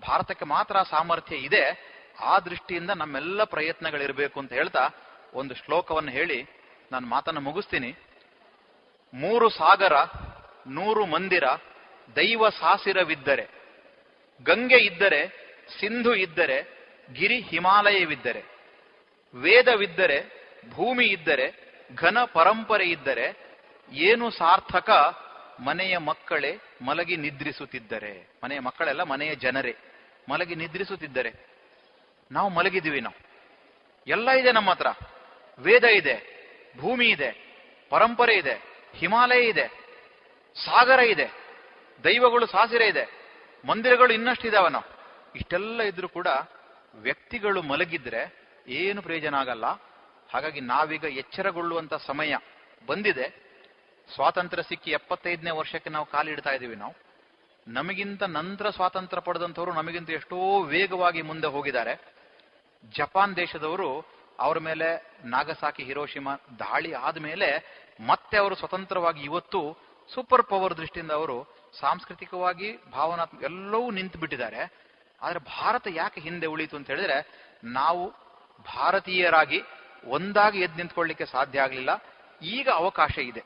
ಭಾರತಕ್ಕೆ ಮಾತ್ರ ಸಾಮರ್ಥ್ಯ ಇದೆ. ಆ ದೃಷ್ಟಿಯಿಂದ ನಮ್ಮೆಲ್ಲ ಪ್ರಯತ್ನಗಳಿರಬೇಕು ಅಂತ ಹೇಳ್ತಾ ಒಂದು ಶ್ಲೋಕವನ್ನು ಹೇಳಿ ನಾನು ಮಾತನ್ನು ಮುಗಿಸ್ತೀನಿ. ಮೂರು ಸಾಗರ, ನೂರು ಮಂದಿರ, ದೈವ ಸಾಸಿರವಿದ್ದರೆ ಗಂಗೆ ಇದ್ದರೆ, ಸಿಂಧು ಇದ್ದರೆ, ಗಿರಿ ಹಿಮಾಲಯವಿದ್ದರೆ ವೇದವಿದ್ದರೆ ಭೂಮಿ ಇದ್ದರೆ ಘನ ಪರಂಪರೆ ಇದ್ದರೆ ಏನು ಸಾರ್ಥಕ? ಮನೆಯ ಮಕ್ಕಳೇ ಮಲಗಿ ನಿದ್ರಿಸುತ್ತಿದ್ದರೆ. ಮನೆಯ ಮಕ್ಕಳೆಲ್ಲ ಮನೆಯ ಜನರೇ. ಮಲಗಿ ನಿದ್ರಿಸುತ್ತಿದ್ದರೆ. ನಾವು ಮಲಗಿದ್ದೀವಿ ನಾವು. ಎಲ್ಲ ಇದೆ ನಮ್ಮ ಹತ್ರ. ವೇದ ಇದೆ, ಭೂಮಿ ಇದೆ, ಪರಂಪರೆ ಇದೆ, ಹಿಮಾಲಯ ಇದೆ, ಸಾಗರ ಇದೆ, ದೈವಗಳು ಸಾಸಿರ ಇದೆ, ಮಂದಿರಗಳು ಇನ್ನಷ್ಟು ಇದಾವೆ ನಾವು. ಇಷ್ಟೆಲ್ಲ ಇದ್ರೂ ಕೂಡ ವ್ಯಕ್ತಿಗಳು ಮಲಗಿದ್ರೆ ಏನು ಪ್ರಯೋಜನ ಆಗಲ್ಲ. ಹಾಗಾಗಿ ನಾವೀಗ ಎಚ್ಚರಗೊಳ್ಳುವಂತ ಸಮಯ ಬಂದಿದೆ. ಸ್ವಾತಂತ್ರ್ಯ ಸಿಕ್ಕಿ ಎಪ್ಪತ್ತೈದನೇ ವರ್ಷಕ್ಕೆ ನಾವು ಕಾಲಿಡ್ತಾ ಇದ್ದೀವಿ ನಾವು. ನಮಗಿಂತ ನಂತರ ಸ್ವಾತಂತ್ರ್ಯ ಪಡೆದಂಥವ್ರು ನಮಗಿಂತ ಎಷ್ಟೋ ವೇಗವಾಗಿ ಮುಂದೆ ಹೋಗಿದ್ದಾರೆ. ಜಪಾನ್ ದೇಶದವರು ಅವರ ಮೇಲೆ ನಾಗಸಾಕಿ, ಹಿರೋಶಿಮಾ ದಾಳಿ ಆದಮೇಲೆ ಮತ್ತೆ ಅವರು ಸ್ವತಂತ್ರವಾಗಿ ಇವತ್ತು ಸೂಪರ್ ಪವರ್ ದೃಷ್ಟಿಯಿಂದ ಅವರು ಸಾಂಸ್ಕೃತಿಕವಾಗಿ, ಭಾವನಾತ್ಮಕ ಎಲ್ಲವೂ ನಿಂತು ಬಿಟ್ಟಿದ್ದಾರೆ ಆದರೆ ಭಾರತ ಯಾಕೆ ಹಿಂದೆ ಉಳಿತು ಅಂತ ಹೇಳಿದ್ರೆ ನಾವು ಭಾರತೀಯರಾಗಿ ಒಂದಾಗಿ ಎದ್ದು ನಿಂತ್ಕೊಳ್ಳಿಕ್ಕೆ ಸಾಧ್ಯ ಆಗಲಿಲ್ಲ. ಈಗ ಅವಕಾಶ ಇದೆ.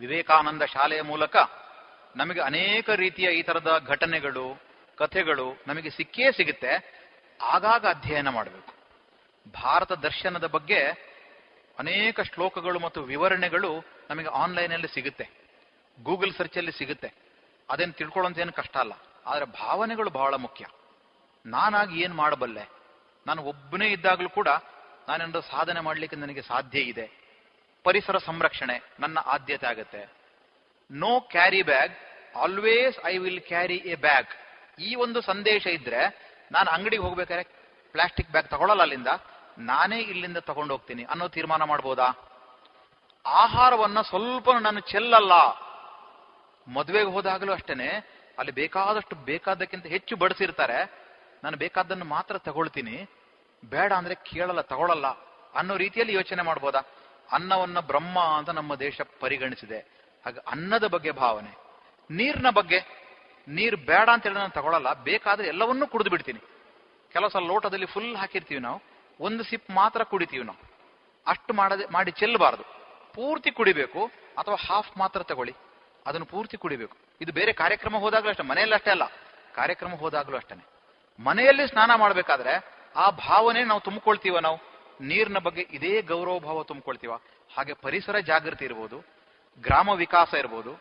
ವಿವೇಕಾನಂದ ಶಾಲೆಯ ಮೂಲಕ ನಮಗೆ ಅನೇಕ ರೀತಿಯ ಈ ತರದ ಘಟನೆಗಳು, ಕಥೆಗಳು ನಮಗೆ ಸಿಕ್ಕೇ ಸಿಗುತ್ತೆ. ಆಗಾಗ ಅಧ್ಯಯನ ಮಾಡಬೇಕು. ಭಾರತ ದರ್ಶನದ ಬಗ್ಗೆ ಅನೇಕ ಶ್ಲೋಕಗಳು ಮತ್ತು ವಿವರಣೆಗಳು ನಮಗೆ ಆನ್ಲೈನಲ್ಲಿ ಸಿಗುತ್ತೆ. ಗೂಗಲ್ ಸರ್ಚಲ್ಲಿ ಸಿಗುತ್ತೆ. ಅದೇನು ತಿಳ್ಕೊಳ್ಳೋಂತ ಏನು ಕಷ್ಟ ಅಲ್ಲ. ಆದರೆ ಭಾವನೆಗಳು ಬಹಳ ಮುಖ್ಯ. ನಾನಾಗಿ ಏನು ಮಾಡಬಲ್ಲೆ? ನಾನು ಒಬ್ಬನೇ ಇದ್ದಾಗಲೂ ಕೂಡ ನಾನೇನಾದ್ರು ಸಾಧನೆ ಮಾಡಲಿಕ್ಕೆ ನನಗೆ ಸಾಧ್ಯ ಇದೆ. ಪರಿಸರ ಸಂರಕ್ಷಣೆ ನನ್ನ ಆದ್ಯತೆ ಆಗುತ್ತೆ. No carry bag always I will carry a bag ಈ ಒಂದು ಸಂದೇಶ ಇದ್ರೆ ನಾನು ಅಂಗಡಿಗೆ ಹೋಗ್ಬೇಕಾದ್ರೆ ಪ್ಲಾಸ್ಟಿಕ್ ಬ್ಯಾಗ್ ತಗೊಳ್ಳಲ್ಲ ಅಲ್ಲಿಂದ, ನಾನೇ ಇಲ್ಲಿಂದ ತಗೊಂಡು ಹೋಗ್ತೀನಿ. ಅನ್ನೋ ತೀರ್ಮಾನ ಮಾಡ್ಬೋದಾ? ಆಹಾರವನ್ನ ಸ್ವಲ್ಪ ನಾನು ಚೆಲ್ಲಲ್ಲ. ಮದುವೆಗೆ ಹೋದಾಗಲೂ ಅಷ್ಟೇನೆ, ಅಲ್ಲಿ ಬೇಕಾದಷ್ಟು ಬೇಕಾದಕ್ಕಿಂತ ಹೆಚ್ಚು ಬಡಿಸಿರ್ತಾರೆ. ನಾನು ಬೇಕಾದ್ದನ್ನು ಮಾತ್ರ ತಗೊಳ್ತೀನಿ. ಬೇಡ ಅಂದ್ರೆ ಕೇಳಲ್ಲ, ತಗೊಳಲ್ಲ ಅನ್ನೋ ರೀತಿಯಲ್ಲಿ ಯೋಚನೆ ಮಾಡ್ಬೋದಾ? ಅನ್ನವನ್ನ ಬ್ರಹ್ಮ ಅಂತ ನಮ್ಮ ದೇಶ ಪರಿಗಣಿಸಿದೆ. ಹಾಗೆ ಅನ್ನದ ಬಗ್ಗೆ ಭಾವನೆ. ನೀರಿನ ಬಗ್ಗೆ, ನೀರು ಬೇಡ ಅಂತ ಹೇಳಿದ್ರೆ ನಾನು ತಗೊಳಲ್ಲ, ಬೇಕಾದ್ರೆ ಎಲ್ಲವನ್ನೂ ಕುಡಿದು ಬಿಡ್ತೀನಿ. ಕೆಲವು ಸಲ ಲೋಟದಲ್ಲಿ ಫುಲ್ ಹಾಕಿರ್ತೀವಿ ನಾವು, ಒಂದು ಸಿಪ್ ಮಾತ್ರ ಕುಡಿತೀವಿ ನಾವು. ಅಷ್ಟು ಮಾಡದೆ, ಮಾಡಿ ಚೆಲ್ಲಬಾರದು. ಪೂರ್ತಿ ಕುಡಿಬೇಕು, ಅಥವಾ ಹಾಫ್ ಮಾತ್ರ ತಗೊಳ್ಳಿ. ಅದನ್ನು ಪೂರ್ತಿ ಕುಡಿಬೇಕು. ಇದು ಬೇರೆ ಕಾರ್ಯಕ್ರಮ ಹೋದಾಗಲೂ ಅಷ್ಟೇ ಮನೆಯಲ್ಲಿ ಅಷ್ಟೇ ಅಲ್ಲ, ಕಾರ್ಯಕ್ರಮ ಹೋದಾಗಲೂ ಅಷ್ಟೇ ಮನೆಯಲ್ಲಿ ಸ್ನಾನ ಮಾಡಬೇಕಾದ್ರೆ ಆ ಭಾವನೆ ನಾವು ತುಂಬಿಕೊಳ್ತೀವ ನಾವು? ನೀರಿನ ಬಗ್ಗೆ ಇದೇ ಗೌರವ ಭಾವ ತುಂಬಿಕೊಳ್ತೀವ? ಹಾಗೆ ಪರಿಸರ ಜಾಗೃತಿ ಇರ್ಬೋದು, ಗ್ರಾಮ ವಿಕಾಸ ಇರ್ಬೋದು.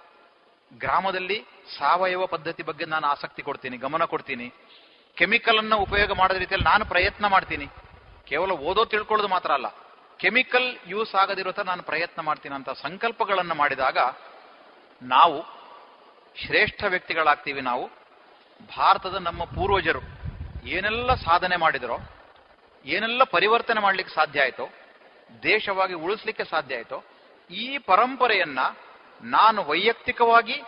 ಗ್ರಾಮದಲ್ಲಿ ಸಾವಯವ ಪದ್ಧತಿ ಬಗ್ಗೆ ನಾನು ಆಸಕ್ತಿ ಕೊಡ್ತೀನಿ, ಗಮನ ಕೊಡ್ತೀನಿ. ಕೆಮಿಕಲ್ ಅನ್ನ ಉಪಯೋಗ ಮಾಡದ ರೀತಿಯಲ್ಲಿ ನಾನು ಪ್ರಯತ್ನ ಮಾಡ್ತೀನಿ. ಕೇವಲ ಓದೋ ತಿಳ್ಕೊಳ್ಳೋದು ಮಾತ್ರ ಅಲ್ಲ, ಕೆಮಿಕಲ್ ಯೂಸ್ ಆಗದಿರೋ ತರ ನಾನು ಪ್ರಯತ್ನ ಮಾಡ್ತೀನಿ ಅಂತ ಸಂಕಲ್ಪಗಳನ್ನು ಮಾಡಿದಾಗ ನಾವು ಶ್ರೇಷ್ಠ ವ್ಯಕ್ತಿಗಳಾಗ್ತೀವಿ ನಾವು. ಭಾರತದ ನಮ್ಮ ಪೂರ್ವಜರು. ಏನೆಲ್ಲ ಸಾಧನೆ ಮಾಡಿದರೋ, ಏನೆಲ್ಲ ಪರಿವರ್ತನೆ ಮಾಡಲಿಕ್ಕೆ ಸಾಧ್ಯ ಆಯಿತೋ, ದೇಶವಾಗಿ ಉಳಿಸ್ಲಿಕ್ಕೆ ಸಾಧ್ಯ ಆಯಿತೋ, ಈ ಪರಂಪರೆಯನ್ನ ನಾನು ವೈಯಕ್ತಿಕವಾಗಿ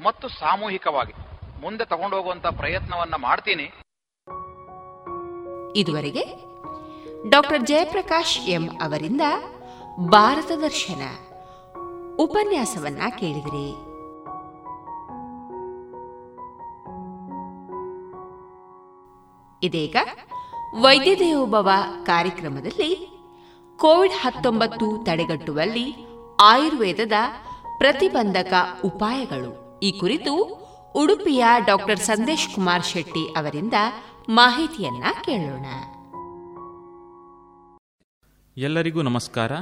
ಮತ್ತು ಸಾಮೂಹಿಕವಾಗಿ ಮುಂದೆ ತಗೊಂಡು ಹೋಗುವಂತ ಪ್ರಯತ್ನವನ್ನ ಮಾಡ್ತೀನಿ. ಇದುವರೆಗೆ ಡಾಕ್ಟರ್ ಜಯಪ್ರಕಾಶ್ ಎಂ ಅವರಿಂದ ಭಾರತ ದರ್ಶನ ಉಪನ್ಯಾಸವನ್ನ ಕೇಳಿದಿರಿ. ಇದೀಗ ವೈದ್ಯ ದೇವೋಭವ ಕಾರ್ಯಕ್ರಮದಲ್ಲಿ ಕೋವಿಡ್ ಹತ್ತೊಂಬತ್ತು ತಡೆಗಟ್ಟುವಲ್ಲಿ ಆಯುರ್ವೇದದ ಪ್ರತಿಬಂಧಕ ಉಪಾಯಗಳು. ಈ ಕುರಿತು ಉಡುಪಿಯ ಡಾಕ್ಟರ್ ಸಂದೇಶ್ ಕುಮಾರ್ ಶೆಟ್ಟಿ ಅವರಿಂದ ಮಾಹಿತಿಯನ್ನ ಕೇಳೋಣ. ಎಲ್ಲರಿಗೂ ನಮಸ್ಕಾರ.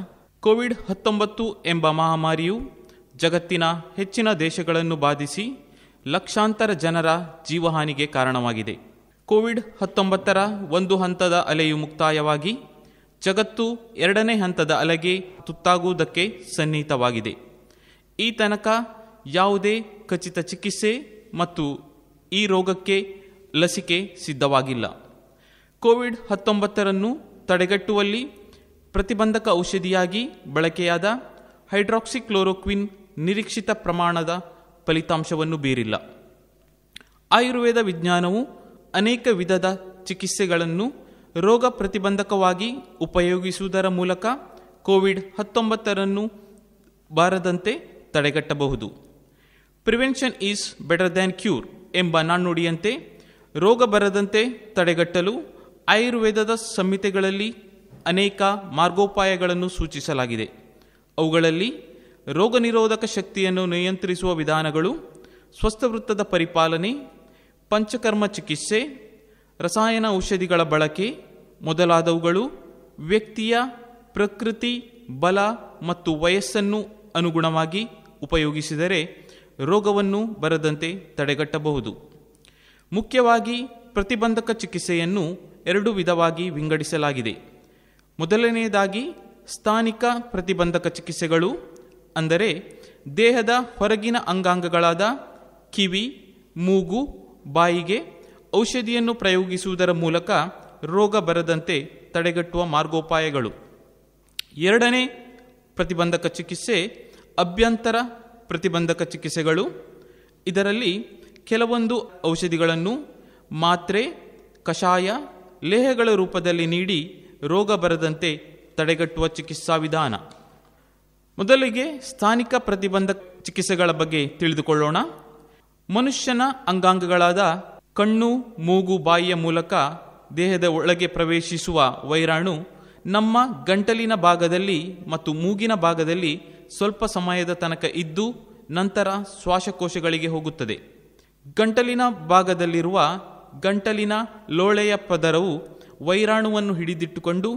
ಕೋವಿಡ್ ಹತ್ತೊಂಬತ್ತು ಎಂಬ ಮಹಾಮಾರಿಯು ಜಗತ್ತಿನ ಹೆಚ್ಚಿನ ದೇಶಗಳನ್ನು ಬಾಧಿಸಿ ಲಕ್ಷಾಂತರ ಜನರ ಜೀವಹಾನಿಗೆ ಕಾರಣವಾಗಿದೆ. ಕೋವಿಡ್ ಹತ್ತೊಂಬತ್ತರ ಒಂದು ಹಂತದ ಅಲೆಯು ಮುಕ್ತಾಯವಾಗಿ ಜಗತ್ತು ಎರಡನೇ ಹಂತದ ಅಲೆಗೆ ತುತ್ತಾಗುವುದಕ್ಕೆ ಸನ್ನಿಹಿತವಾಗಿದೆ. ಈ ತನಕ ಯಾವುದೇ ಖಚಿತ ಚಿಕಿತ್ಸೆ ಮತ್ತು ಈ ರೋಗಕ್ಕೆ ಲಸಿಕೆ ಸಿದ್ಧವಾಗಿಲ್ಲ. ಕೋವಿಡ್ ಹತ್ತೊಂಬತ್ತರನ್ನು ತಡೆಗಟ್ಟುವಲ್ಲಿ ಪ್ರತಿಬಂಧಕ ಔಷಧಿಯಾಗಿ ಬಳಕೆಯಾದ ಹೈಡ್ರಾಕ್ಸಿಕ್ಲೋರೋಕ್ವಿನ್ ನಿರೀಕ್ಷಿತ ಪ್ರಮಾಣದ ಫಲಿತಾಂಶವನ್ನು ಬೀರಿಲ್ಲ. ಆಯುರ್ವೇದ ವಿಜ್ಞಾನವು ಅನೇಕ ವಿಧದ ಚಿಕಿತ್ಸೆಗಳನ್ನು ರೋಗ ಪ್ರತಿಬಂಧಕವಾಗಿ ಉಪಯೋಗಿಸುವುದರ ಮೂಲಕ ಕೋವಿಡ್ ಹತ್ತೊಂಬತ್ತರನ್ನು ಬಾರದಂತೆ ತಡೆಗಟ್ಟಬಹುದು. Prevention is better than cure ಎಂಬ ನಾಣ್ಣುಡಿಯಂತೆ ರೋಗ ಬರದಂತೆ ತಡೆಗಟ್ಟಲು ಆಯುರ್ವೇದದ ಸಂಹಿತೆಗಳಲ್ಲಿ ಅನೇಕ ಮಾರ್ಗೋಪಾಯಗಳನ್ನು ಸೂಚಿಸಲಾಗಿದೆ. ಅವುಗಳಲ್ಲಿ ರೋಗ ನಿರೋಧಕ ಶಕ್ತಿಯನ್ನು ನಿಯಂತ್ರಿಸುವ ವಿಧಾನಗಳು, ಸ್ವಸ್ಥವೃತ್ತದ ಪರಿಪಾಲನೆ ಪಂಚಕರ್ಮ ಚಿಕಿತ್ಸೆ, ರಸಾಯನ ಔಷಧಿಗಳ ಬಳಕೆ ಮೊದಲಾದವುಗಳು ವ್ಯಕ್ತಿಯ ಪ್ರಕೃತಿ, ಬಲ ಮತ್ತು ವಯಸ್ಸನ್ನು ಅನುಗುಣವಾಗಿ ಉಪಯೋಗಿಸಿದರೆ ರೋಗವನ್ನು ಬರದಂತೆ ತಡೆಗಟ್ಟಬಹುದು. ಮುಖ್ಯವಾಗಿ ಪ್ರತಿಬಂಧಕ ಚಿಕಿತ್ಸೆಯನ್ನು ಎರಡು ವಿಧವಾಗಿ ವಿಂಗಡಿಸಲಾಗಿದೆ. ಮೊದಲನೆಯದಾಗಿ ಸ್ಥಾನಿಕ ಪ್ರತಿಬಂಧಕ ಚಿಕಿತ್ಸೆಗಳು, ಅಂದರೆ ದೇಹದ ಹೊರಗಿನ ಅಂಗಾಂಗಗಳಾದ ಕಿವಿ, ಮೂಗು ಬಾಯಿಗೆ ಔಷಧಿಯನ್ನು ಪ್ರಯೋಗಿಸುವುದರ ಮೂಲಕ ರೋಗ ಬರದಂತೆ ತಡೆಗಟ್ಟುವ ಮಾರ್ಗೋಪಾಯಗಳು. ಎರಡನೇ ಪ್ರತಿಬಂಧಕ ಚಿಕಿತ್ಸೆ, ಅಭ್ಯಂತರ ಪ್ರತಿಬಂಧಕ ಚಿಕಿತ್ಸೆಗಳು. ಇದರಲ್ಲಿ ಕೆಲವೊಂದು ಔಷಧಿಗಳನ್ನು ಮಾತ್ರೆ, ಕಷಾಯ, ಲೇಹಗಳ ರೂಪದಲ್ಲಿ ನೀಡಿ ರೋಗ ಬರದಂತೆ ತಡೆಗಟ್ಟುವ ಚಿಕಿತ್ಸಾ ವಿಧಾನ. ಮೊದಲಿಗೆ ಸ್ಥಾನಿಕ ಪ್ರತಿಬಂಧಕ ಚಿಕಿತ್ಸೆಗಳ ಬಗ್ಗೆ ತಿಳಿದುಕೊಳ್ಳೋಣ. ಮನುಷ್ಯನ ಅಂಗಾಂಗಗಳಾದ ಕಣ್ಣು, ಮೂಗು, ಬಾಯಿಯ ಮೂಲಕ ದೇಹದ ಒಳಗೆ ಪ್ರವೇಶಿಸುವ ವೈರಾಣು ನಮ್ಮ ಗಂಟಲಿನ ಭಾಗದಲ್ಲಿ ಮತ್ತು ಮೂಗಿನ ಭಾಗದಲ್ಲಿ ಸ್ವಲ್ಪ ಸಮಯದ ತನಕ ಇದ್ದು ನಂತರ ಶ್ವಾಸಕೋಶಗಳಿಗೆ ಹೋಗುತ್ತದೆ. ಗಂಟಲಿನ ಭಾಗದಲ್ಲಿರುವ ಗಂಟಲಿನ ಲೋಳೆಯ ಪದರವು ವೈರಾಣುವನ್ನು ಹಿಡಿದಿಟ್ಟುಕೊಂಡು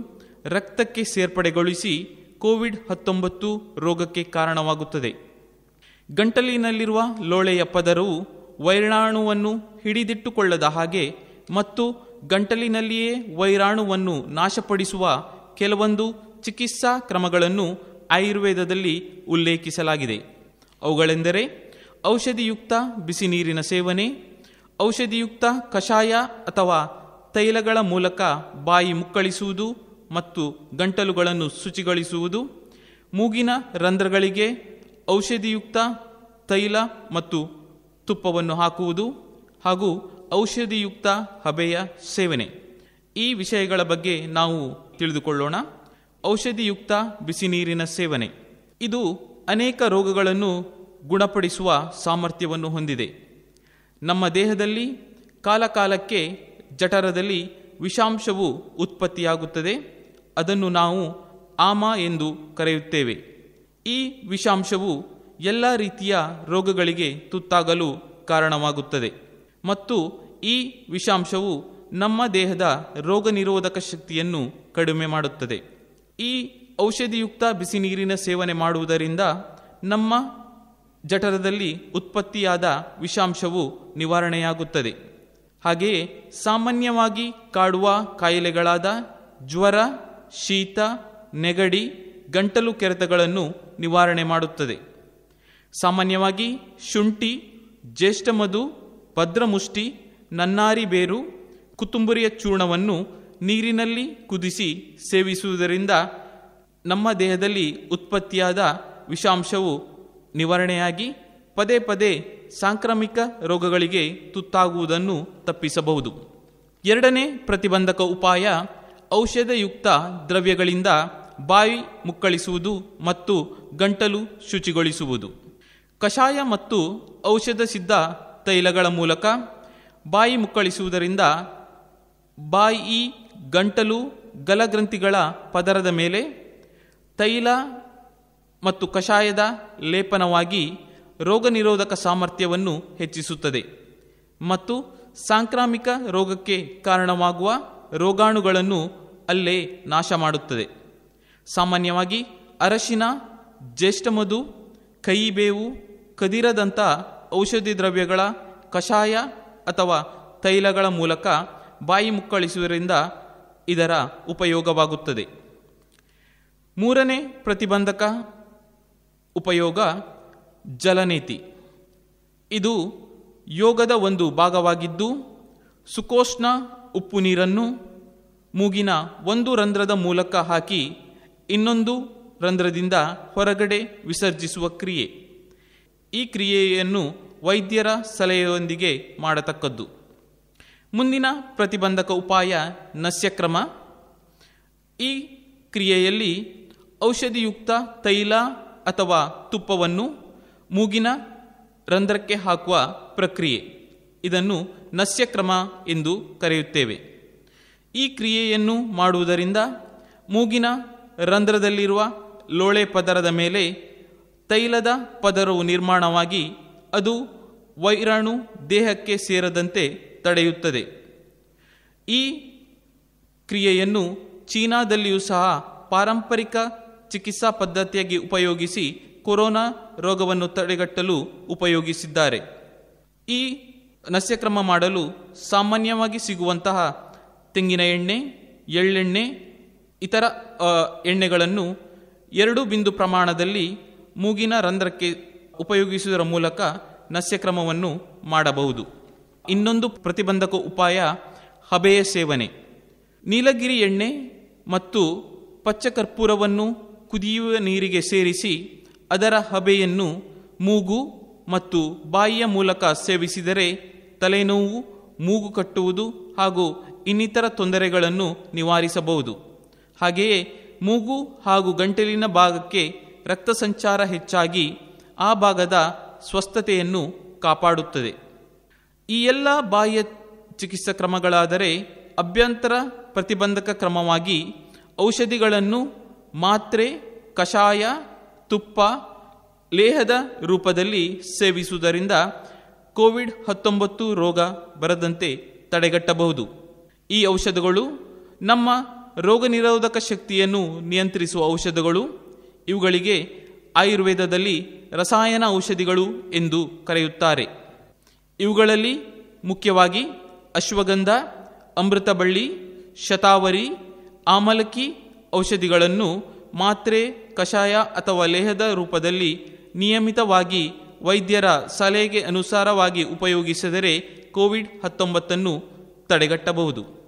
ರಕ್ತಕ್ಕೆ ಸೇರ್ಪಡೆಗೊಳಿಸಿ ಕೋವಿಡ್ ಹತ್ತೊಂಬತ್ತು ರೋಗಕ್ಕೆ ಕಾರಣವಾಗುತ್ತದೆ. ಗಂಟಲಿನಲ್ಲಿರುವ ಲೋಳೆಯ ಪದರವು ವೈರಾಣುವನ್ನು ಹಿಡಿದಿಟ್ಟುಕೊಳ್ಳದ ಹಾಗೆ ಮತ್ತು ಗಂಟಲಿನಲ್ಲಿಯೇ ವೈರಾಣುವನ್ನು ನಾಶಪಡಿಸುವ ಕೆಲವೊಂದು ಚಿಕಿತ್ಸಾ ಕ್ರಮಗಳನ್ನು ಆಯುರ್ವೇದದಲ್ಲಿ ಉಲ್ಲೇಖಿಸಲಾಗಿದೆ. ಅವುಗಳೆಂದರೆ ಔಷಧಿಯುಕ್ತ ಬಿಸಿ ನೀರಿನ ಸೇವನೆ, ಔಷಧಿಯುಕ್ತ ಕಷಾಯ ಅಥವಾ ತೈಲಗಳ ಮೂಲಕ ಬಾಯಿ ಮುಕ್ಕಳಿಸುವುದು ಮತ್ತು ಗಂಟಲುಗಳನ್ನು ಶುಚಿಗೊಳಿಸುವುದು, ಮೂಗಿನ ರಂಧ್ರಗಳಿಗೆ ಔಷಧಿಯುಕ್ತ ತೈಲ ಮತ್ತು ತುಪ್ಪವನ್ನು ಹಾಕುವುದು ಹಾಗೂ ಔಷಧಿಯುಕ್ತ ಹಬೆಯ ಸೇವನೆ. ಈ ವಿಷಯಗಳ ಬಗ್ಗೆ ನಾವು ತಿಳಿದುಕೊಳ್ಳೋಣ. ಔಷಧಿಯುಕ್ತ ಬಿಸಿ ನೀರಿನ ಸೇವನೆ. ಇದು ಅನೇಕ ರೋಗಗಳನ್ನು ಗುಣಪಡಿಸುವ ಸಾಮರ್ಥ್ಯವನ್ನು ಹೊಂದಿದೆ. ನಮ್ಮ ದೇಹದಲ್ಲಿ ಕಾಲಕಾಲಕ್ಕೆ ಜಠರದಲ್ಲಿ ವಿಷಾಂಶವು ಉತ್ಪತ್ತಿಯಾಗುತ್ತದೆ. ಅದನ್ನು ನಾವು ಆಮ ಎಂದು ಕರೆಯುತ್ತೇವೆ. ಈ ವಿಷಾಂಶವು ಎಲ್ಲ ರೀತಿಯ ರೋಗಗಳಿಗೆ ತುತ್ತಾಗಲು ಕಾರಣವಾಗುತ್ತದೆ. ಮತ್ತು ಈ ವಿಷಾಂಶವು ನಮ್ಮ ದೇಹದ ರೋಗ ನಿರೋಧಕ ಶಕ್ತಿಯನ್ನು ಕಡಿಮೆ ಮಾಡುತ್ತದೆ. ಈ ಔಷಧಿಯುಕ್ತ ಬಿಸಿ ನೀರಿನ ಸೇವನೆ ಮಾಡುವುದರಿಂದ ನಮ್ಮ ಜಠರದಲ್ಲಿ ಉತ್ಪತ್ತಿಯಾದ ವಿಷಾಂಶವು ನಿವಾರಣೆಯಾಗುತ್ತದೆ. ಹಾಗೆಯೇ ಸಾಮಾನ್ಯವಾಗಿ ಕಾಡುವ ಕಾಯಿಲೆಗಳಾದ ಜ್ವರ, ಶೀತ, ನೆಗಡಿ ಗಂಟಲು ಕೆರೆತಗಳನ್ನು ನಿವಾರಣೆ ಮಾಡುತ್ತದೆ. ಸಾಮಾನ್ಯವಾಗಿ ಶುಂಠಿ ಜ್ಯೇಷ್ಠಮಧು ಭದ್ರಮುಷ್ಟಿ ನನ್ನಾರಿ ಬೇರು, ಕುತುಂಬರಿಯ ಚೂರ್ಣವನ್ನು ನೀರಿನಲ್ಲಿ ಕುದಿಸಿ ಸೇವಿಸುವುದರಿಂದ ನಮ್ಮ ದೇಹದಲ್ಲಿ ಉತ್ಪತ್ತಿಯಾದ ವಿಷಾಂಶವು ನಿವಾರಣೆಯಾಗಿ ಪದೇ ಪದೇ ಸಾಂಕ್ರಾಮಿಕ ರೋಗಗಳಿಗೆ ತುತ್ತಾಗುವುದನ್ನು ತಪ್ಪಿಸಬಹುದು. ಎರಡನೇ ಪ್ರತಿಬಂಧಕ ಉಪಾಯ ಔಷಧಯುಕ್ತ ದ್ರವ್ಯಗಳಿಂದ ಬಾಯಿ ಮುಕ್ಕಳಿಸುವುದು ಮತ್ತು ಗಂಟಲು ಶುಚಿಗೊಳಿಸುವುದು. ಕಷಾಯ ಮತ್ತು ಔಷಧ ಸಿದ್ಧ ತೈಲಗಳ ಮೂಲಕ ಬಾಯಿ ಮುಕ್ಕಳಿಸುವುದರಿಂದ ಬಾಯಿ, ಗಂಟಲು, ಗಲಗ್ರಂಥಿಗಳ ಪದರದ ಮೇಲೆ ತೈಲ ಮತ್ತು ಕಷಾಯದ ಲೇಪನವಾಗಿ ರೋಗನಿರೋಧಕ ಸಾಮರ್ಥ್ಯವನ್ನು ಹೆಚ್ಚಿಸುತ್ತದೆ ಮತ್ತು ಸಾಂಕ್ರಾಮಿಕ ರೋಗಕ್ಕೆ ಕಾರಣವಾಗುವ ರೋಗಾಣುಗಳನ್ನು ಅಲ್ಲೇ ನಾಶ ಮಾಡುತ್ತದೆ ಸಾಮಾನ್ಯವಾಗಿ ಅರಶಿನ ಜ್ಯೇಷ್ಠಮಧು ಕೈಬೇವು ಕದಿರದಂಥ ಔಷಧಿ ದ್ರವ್ಯಗಳ ಕಷಾಯ ಅಥವಾ ತೈಲಗಳ ಮೂಲಕ ಬಾಯಿ ಮುಕ್ಕಳಿಸುವುದರಿಂದ ಇದರ ಉಪಯೋಗವಾಗುತ್ತದೆ. ಮೂರನೇ ಪ್ರತಿಬಂಧಕ ಉಪಯೋಗ ಜಲನೀತಿ. ಇದು ಯೋಗದ ಒಂದು ಭಾಗವಾಗಿದ್ದು, ಸುಕೋಷ್ಣ ಉಪ್ಪು ನೀರನ್ನು ಮೂಗಿನ ಒಂದು ರಂಧ್ರದ ಮೂಲಕ ಹಾಕಿ ಇನ್ನೊಂದು ರಂಧ್ರದಿಂದ ಹೊರಗಡೆ ವಿಸರ್ಜಿಸುವ ಕ್ರಿಯೆ. ಈ ಕ್ರಿಯೆಯನ್ನು ವೈದ್ಯರ ಸಲಹೆಯೊಂದಿಗೆ ಮಾಡತಕ್ಕದ್ದು. ಮುಂದಿನ ಪ್ರತಿಬಂಧಕ ಉಪಾಯ ನಸ್ಯಕ್ರಮ. ಈ ಕ್ರಿಯೆಯಲ್ಲಿ ಔಷಧಿಯುಕ್ತ ತೈಲ ಅಥವಾ ತುಪ್ಪವನ್ನು ಮೂಗಿನ ರಂಧ್ರಕ್ಕೆ ಹಾಕುವ ಪ್ರಕ್ರಿಯೆ. ಇದನ್ನು ನಸ್ಯಕ್ರಮ ಎಂದು ಕರೆಯುತ್ತೇವೆ. ಈ ಕ್ರಿಯೆಯನ್ನು ಮಾಡುವುದರಿಂದ ಮೂಗಿನ ರಂಧ್ರದಲ್ಲಿರುವ ಲೋಳೆ ಪದರದ ಮೇಲೆ ತೈಲದ ಪದರವು ನಿರ್ಮಾಣವಾಗಿ ಅದು ವೈರಾಣು ದೇಹಕ್ಕೆ ಸೇರದಂತೆ ತಡೆಯುತ್ತದೆ. ಈ ಕ್ರಿಯೆಯನ್ನು ಚೀನಾದಲ್ಲಿಯೂ ಸಹ ಪಾರಂಪರಿಕ ಚಿಕಿತ್ಸಾ ಪದ್ಧತಿಯಾಗಿ ಉಪಯೋಗಿಸಿ ಕೊರೋನಾ ರೋಗವನ್ನು ತಡೆಗಟ್ಟಲು ಉಪಯೋಗಿಸಿದ್ದಾರೆ. ಈ ನಸ್ಯಕ್ರಮ ಮಾಡಲು ಸಾಮಾನ್ಯವಾಗಿ ಸಿಗುವಂತಹ ತೆಂಗಿನ ಎಣ್ಣೆ, ಎಳ್ಳೆಣ್ಣೆ ಇತರ ಎಣ್ಣೆಗಳನ್ನು ಎರಡು ಬಿಂದು ಪ್ರಮಾಣದಲ್ಲಿ ಮೂಗಿನ ರಂಧ್ರಕ್ಕೆ ಉಪಯೋಗಿಸುವುದರ ಮೂಲಕ ನಸ್ಯಕ್ರಮವನ್ನು ಮಾಡಬಹುದು. ಇನ್ನೊಂದು ಪ್ರತಿಬಂಧಕ ಉಪಾಯ ಹಬೆಯ ಸೇವನೆ. ನೀಲಗಿರಿ ಎಣ್ಣೆ ಮತ್ತು ಪಚ್ಚ ಕರ್ಪೂರವನ್ನು ಕುದಿಯುವ ನೀರಿಗೆ ಸೇರಿಸಿ ಅದರ ಹಬೆಯನ್ನು ಮೂಗು ಮತ್ತು ಬಾಯಿಯ ಮೂಲಕ ಸೇವಿಸಿದರೆ ತಲೆನೋವು, ಮೂಗು ಕಟ್ಟುವುದು ಹಾಗೂ ಇನ್ನಿತರ ತೊಂದರೆಗಳನ್ನು ನಿವಾರಿಸಬಹುದು. ಹಾಗೆಯೇ ಮೂಗು ಹಾಗೂ ಗಂಟಲಿನ ಭಾಗಕ್ಕೆ ರಕ್ತ ಸಂಚಾರ ಹೆಚ್ಚಾಗಿ ಆ ಭಾಗದ ಸ್ವಸ್ಥತೆಯನ್ನು ಕಾಪಾಡುತ್ತದೆ. ಈ ಎಲ್ಲ ಬಾಹ್ಯ ಚಿಕಿತ್ಸಾ ಕ್ರಮಗಳಾದರೆ ಅಭ್ಯಂತರ ಪ್ರತಿಬಂಧಕ ಕ್ರಮವಾಗಿ ಔಷಧಿಗಳನ್ನು ಮಾತ್ರೆ, ಕಷಾಯ, ತುಪ್ಪ, ಲೇಹದ ರೂಪದಲ್ಲಿ ಸೇವಿಸುವುದರಿಂದ ಕೋವಿಡ್ ಹತ್ತೊಂಬತ್ತು ರೋಗ ಬರದಂತೆ ತಡೆಗಟ್ಟಬಹುದು. ಈ ಔಷಧಗಳು ನಮ್ಮ ರೋಗ ನಿರೋಧಕ ಶಕ್ತಿಯನ್ನು ನಿಯಂತ್ರಿಸುವ ಔಷಧಗಳು, ಇವುಗಳಿಗೆ ಆಯುರ್ವೇದದಲ್ಲಿ ರಸಾಯನ ಔಷಧಿಗಳು ಎಂದು ಕರೆಯುತ್ತಾರೆ. ಇವುಗಳಲ್ಲಿ ಮುಖ್ಯವಾಗಿ ಅಶ್ವಗಂಧ, ಅಮೃತಬಳ್ಳಿ, ಶತಾವರಿ, ಆಮಲಕಿ ಔಷಧಿಗಳನ್ನು ಮಾತ್ರೆ, ಕಷಾಯ ಅಥವಾ ಲೇಹದ ರೂಪದಲ್ಲಿ ನಿಯಮಿತವಾಗಿ ವೈದ್ಯರ ಸಲಹೆಗೆ ಅನುಸಾರವಾಗಿ ಉಪಯೋಗಿಸಿದರೆ ಕೋವಿಡ್ ಹತ್ತೊಂಬತ್ತನ್ನು ತಡೆಗಟ್ಟಬಹುದು.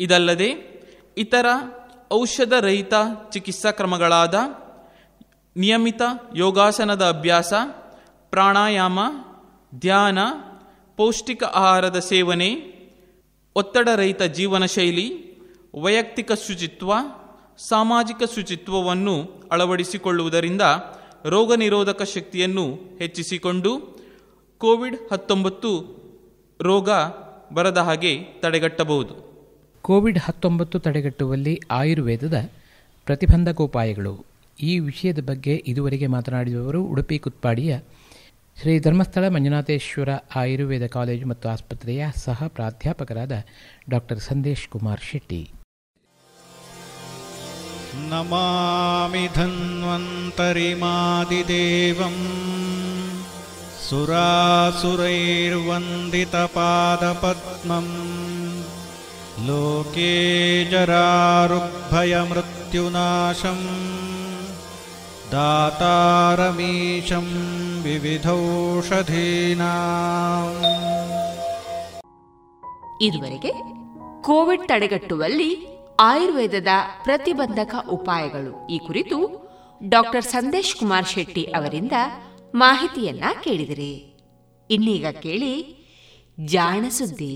ಇದಲ್ಲದೆ ಇತರ ಔಷಧ ರಹಿತ ಚಿಕಿತ್ಸಾ ಕ್ರಮಗಳಾದ ನಿಯಮಿತ ಯೋಗಾಸನದ ಅಭ್ಯಾಸ, ಪ್ರಾಣಾಯಾಮ, ಧ್ಯಾನ, ಪೌಷ್ಟಿಕ ಆಹಾರದ ಸೇವನೆ, ಒತ್ತಡರಹಿತ ಜೀವನ ಶೈಲಿ ವೈಯಕ್ತಿಕ ಶುಚಿತ್ವ, ಸಾಮಾಜಿಕ ಶುಚಿತ್ವವನ್ನು ಅಳವಡಿಸಿಕೊಳ್ಳುವುದರಿಂದ ರೋಗ ನಿರೋಧಕ ಶಕ್ತಿಯನ್ನು ಹೆಚ್ಚಿಸಿಕೊಂಡು ಕೋವಿಡ್ ಹತ್ತೊಂಬತ್ತು ರೋಗ ಬರದ ಹಾಗೆ ತಡೆಗಟ್ಟಬಹುದು. ಕೋವಿಡ್ ಹತ್ತೊಂಬತ್ತು ತಡೆಗಟ್ಟುವಲ್ಲಿ ಆಯುರ್ವೇದದ ಪ್ರತಿಬಂಧಕೋಪಾಯಗಳು. ಈ ವಿಷಯದ ಬಗ್ಗೆ ಇದುವರೆಗೆ ಮಾತನಾಡಿದವರು ಉಡುಪಿ ಕುತ್ಪಾಡಿಯ ಶ್ರೀ ಧರ್ಮಸ್ಥಳ ಮಂಜುನಾಥೇಶ್ವರ ಆಯುರ್ವೇದ ಕಾಲೇಜು ಮತ್ತು ಆಸ್ಪತ್ರೆಯ ಸಹ ಪ್ರಾಧ್ಯಾಪಕರಾದ ಡಾಕ್ಟರ್ ಸಂದೇಶ್ ಕುಮಾರ್ ಶೆಟ್ಟಿ. ನಮಾಮಿ ಧನ್ವಂತರಿಮಾದಿದೇವಂ ಸುರಾಸುರೈರ್ವಂದಿತ ಪಾದಪದ್ಮಂ. लोके जरारुग्भयमृत्युनाशम् दातारमीशं विविधौषधीनाम् ಇದುವರೆಗೆ ಕೋವಿಡ್ ತಡೆಗಟ್ಟುವಲ್ಲಿ ಆಯುರ್ವೇದದ ಪ್ರತಿಬಂಧಕ ಉಪಾಯಗಳು ಈ ಕುರಿತು ಡಾಕ್ಟರ್ ಸಂದೇಶ್ ಕುಮಾರ್ ಶೆಟ್ಟಿ ಅವರಿಂದ ಮಾಹಿತಿಯನ್ನ ಕೇಳಿದಿರಿ ಇನ್ನೀಗ ಕೇಳಿ ಜಾಣ ಸುದ್ದಿ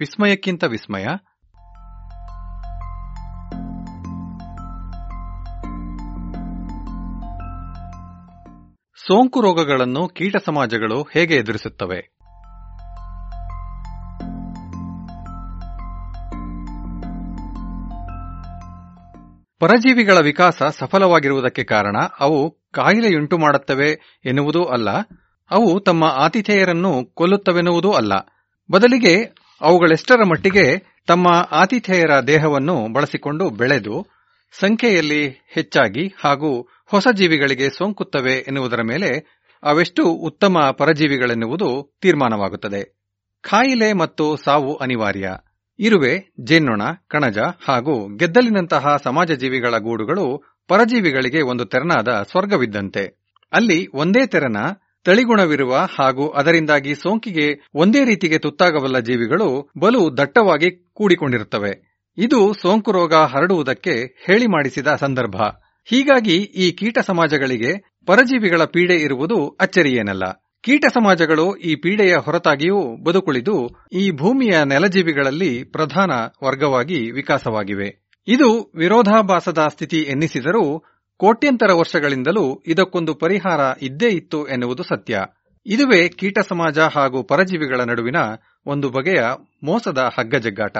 ವಿಸ್ಮಯಕ್ಕಿಂತ ವಿಸ್ಮಯ. ಸೋಂಕು ರೋಗಗಳನ್ನು ಕೀಟ ಸಮಾಜಗಳು ಹೇಗೆ ಎದುರಿಸುತ್ತವೆ? ಪರಜೀವಿಗಳ ವಿಕಾಸ ಸಫಲವಾಗಿರುವುದಕ್ಕೆ ಕಾರಣ ಅವು ಕಾಯಿಲೆಯುಂಟು ಮಾಡುತ್ತವೆ ಎನ್ನುವುದೂ ಅಲ್ಲ, ಅವು ತಮ್ಮ ಆತಿಥೇಯರನ್ನು ಕೊಲ್ಲುತ್ತವೆನ್ನುವುದೂ ಅಲ್ಲ. ಬದಲಿಗೆ ಅವುಗಳೆಷ್ಟರ ಮಟ್ಟಿಗೆ ತಮ್ಮ ಆತಿಥೇಯರ ದೇಹವನ್ನು ಬಳಸಿಕೊಂಡು ಬೆಳೆದು, ಸಂಖ್ಯೆಯಲ್ಲಿ ಹೆಚ್ಚಾಗಿ ಹಾಗೂ ಹೊಸ ಜೀವಿಗಳಿಗೆ ಸೋಂಕುತ್ತವೆ ಎನ್ನುವುದರ ಮೇಲೆ ಅವೆಷ್ಟು ಉತ್ತಮ ಪರಜೀವಿಗಳೆನ್ನುವುದು ತೀರ್ಮಾನವಾಗುತ್ತದೆ. ಕಾಯಿಲೆ ಮತ್ತು ಸಾವು ಅನಿವಾರ್ಯ. ಇರುವೆ, ಜೇನ್ನೊಣ, ಕಣಜ ಹಾಗೂ ಗೆದ್ದಲಿನಂತಹ ಸಮಾಜ ಜೀವಿಗಳ ಗೂಡುಗಳು ಪರಜೀವಿಗಳಿಗೆ ಒಂದು ತೆರನಾದ ಸ್ವರ್ಗವಿದ್ದಂತೆ. ಅಲ್ಲಿ ಒಂದೇ ತೆರನ ತಳಿಗುಣವಿರುವ ಹಾಗೂ ಅದರಿಂದಾಗಿ ಸೋಂಕಿಗೆ ಒಂದೇ ರೀತಿಗೆ ತುತ್ತಾಗಬಲ್ಲ ಜೀವಿಗಳು ಬಲು ದಟ್ಟವಾಗಿ ಕೂಡಿಕೊಂಡಿರುತ್ತವೆ. ಇದು ಸೋಂಕು ರೋಗ ಹರಡುವುದಕ್ಕೆ ಹೇಳಿ ಮಾಡಿಸಿದ ಸಂದರ್ಭ. ಹೀಗಾಗಿ ಈ ಕೀಟ ಸಮಾಜಗಳಿಗೆ ಪರಜೀವಿಗಳ ಪೀಡೆ ಇರುವುದು ಅಚ್ಚರಿಯೇನಲ್ಲ. ಕೀಟ ಸಮಾಜಗಳು ಈ ಪೀಡೆಯ ಹೊರತಾಗಿಯೂ ಬದುಕುಳಿದು ಈ ಭೂಮಿಯ ನೆಲಜೀವಿಗಳಲ್ಲಿ ಪ್ರಧಾನ ವರ್ಗವಾಗಿ ವಿಕಾಸವಾಗಿವೆ. ಇದು ವಿರೋಧಾಭಾಸದ ಸ್ಥಿತಿ ಎನ್ನಿಸಿದರೂ ಕೋಟ್ಯಂತರ ವರ್ಷಗಳಿಂದಲೂ ಇದಕ್ಕೊಂದು ಪರಿಹಾರ ಇದ್ದೇ ಇತ್ತು ಎನ್ನುವುದು ಸತ್ಯ. ಇದುವೇ ಕೀಟ ಸಮಾಜ ಹಾಗೂ ಪರಜೀವಿಗಳ ನಡುವಿನ ಒಂದು ಬಗೆಯ ಮೋಸದ ಹಗ್ಗಜಗ್ಗಾಟ.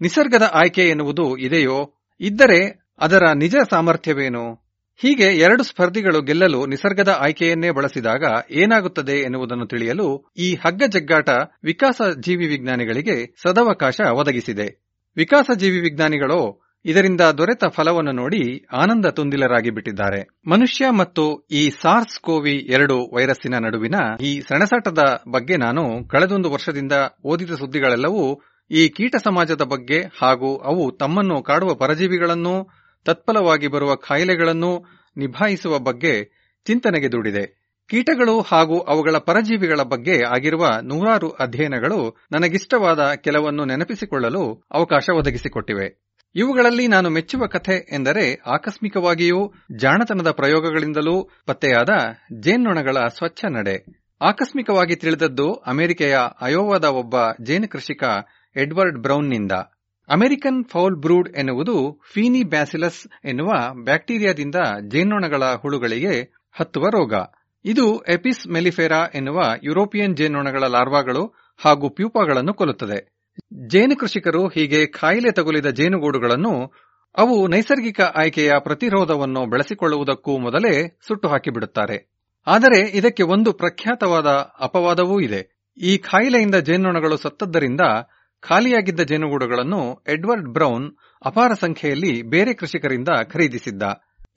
ನಿಸರ್ಗದ ಆಯ್ಕೆ ಎನ್ನುವುದು ಇದೆಯೋ? ಇದ್ದರೆ ಅದರ ನಿಜ ಸಾಮರ್ಥ್ಯವೇನು? ಹೀಗೆ ಎರಡು ಸ್ಪರ್ಧಿಗಳು ಗೆಲ್ಲಲು ನಿಸರ್ಗದ ಆಯ್ಕೆಯನ್ನೇ ಬಳಸಿದಾಗ ಏನಾಗುತ್ತದೆ ಎನ್ನುವುದನ್ನು ತಿಳಿಯಲು ಈ ಹಗ್ಗ ಜಗ್ಗಾಟ ವಿಕಾಸ ಜೀವಿ ವಿಜ್ಞಾನಿಗಳಿಗೆ ಸದವಕಾಶ ಒದಗಿಸಿದೆ. ವಿಕಾಸ ಜೀವಿ ವಿಜ್ಞಾನಿಗಳು ಇದರಿಂದ ದೊರೆತ ಫಲವನ್ನು ನೋಡಿ ಆನಂದ ತುಂದಿಲರಾಗಿ ಬಿಟ್ಟಿದ್ದಾರೆ. ಮನುಷ್ಯ ಮತ್ತು ಈ ಸಾರ್ಸ್ ಕೋವಿ ಎರಡು ವೈರಸ್ಸಿನ ನಡುವಿನ ಈ ಸೆಣಸಾಟದ ಬಗ್ಗೆ ನಾನು ಕಳೆದೊಂದು ವರ್ಷದಿಂದ ಓದಿದ ಸುದ್ದಿಗಳೆಲ್ಲವೂ ಈ ಕೀಟ ಸಮಾಜದ ಬಗ್ಗೆ ಹಾಗೂ ಅವು ತಮ್ಮನ್ನು ಕಾಡುವ ಪರಜೀವಿಗಳನ್ನು ತತ್ಫಲವಾಗಿ ಬರುವ ಕಾಯಿಲೆಗಳನ್ನು ನಿಭಾಯಿಸುವ ಬಗ್ಗೆ ಚಿಂತನೆಗೆ ದೂಡಿದೆ. ಕೀಟಗಳು ಹಾಗೂ ಅವುಗಳ ಪರಜೀವಿಗಳ ಬಗ್ಗೆ ಆಗಿರುವ ನೂರಾರು ಅಧ್ಯಯನಗಳು ನನಗಿಷ್ಟವಾದ ಕೆಲವನ್ನು ನೆನಪಿಸಿಕೊಳ್ಳಲು ಅವಕಾಶ ಒದಗಿಸಿಕೊಟ್ಟಿವೆ. ಇವುಗಳಲ್ಲಿ ನಾನು ಮೆಚ್ಚುವ ಕಥೆ ಎಂದರೆ ಆಕಸ್ಮಿಕವಾಗಿಯೂ ಜಾಣತನದ ಪ್ರಯೋಗಗಳಿಂದಲೂ ಪತ್ತೆಯಾದ ಜೇನ್ನೊಣಗಳ ಸ್ವಚ್ಛ ನಡೆ. ಆಕಸ್ಮಿಕವಾಗಿ ತಿಳಿದದ್ದು ಅಮೆರಿಕೆಯ ಅಯೋವಾದ ಒಬ್ಬ ಜೇನು ಕೃಷಿಕ ಎಡ್ವರ್ಡ್ ಬ್ರೌನ್ನಿಂದ. ಅಮೆರಿಕನ್ ಫೌಲ್ ಬ್ರೂಡ್ ಎನ್ನುವುದು ಫೀನಿ ಬ್ಯಾಸಿಲಸ್ ಎನ್ನುವ ಬ್ಯಾಕ್ಟೀರಿಯಾದಿಂದ ಜೇನ್ನೊಣಗಳ ಹುಳುಗಳಿಗೆ ಹತ್ತುವ ರೋಗ. ಇದು ಎಪಿಸ್ ಮೆಲಿಫೆರಾ ಎನ್ನುವ ಯುರೋಪಿಯನ್ ಜೇನ್ನೊಣಗಳ ಲಾರ್ವಾಗಳು ಹಾಗೂ ಪ್ಯೂಪಾಗಳನ್ನು ಕೊಲ್ಲುತ್ತದೆ. ಜೇನು ಕೃಷಿಕರು ಹೀಗೆ ಕಾಯಿಲೆ ತಗುಲಿದ ಜೇನುಗೂಡುಗಳನ್ನು, ಅವು ನೈಸರ್ಗಿಕ ಆಯ್ಕೆಯ ಪ್ರತಿರೋಧವನ್ನು ಬೆಳೆಸಿಕೊಳ್ಳುವುದಕ್ಕೂ ಮೊದಲೇ ಸುಟ್ಟು ಹಾಕಿಬಿಡುತ್ತಾರೆ. ಆದರೆ ಇದಕ್ಕೆ ಒಂದು ಪ್ರಖ್ಯಾತವಾದ ಅಪವಾದವೂ ಇದೆ. ಈ ಕಾಯಿಲೆಯಿಂದ ಜೇನುನೊಣಗಳು ಸತ್ತದ್ದರಿಂದ ಖಾಲಿಯಾಗಿದ್ದ ಜೇನುಗೂಡುಗಳನ್ನು ಎಡ್ವರ್ಡ್ ಬ್ರೌನ್ ಅಪಾರ ಸಂಖ್ಯೆಯಲ್ಲಿ ಬೇರೆ ಕೃಷಿಕರಿಂದ ಖರೀದಿಸಿದ್ದ.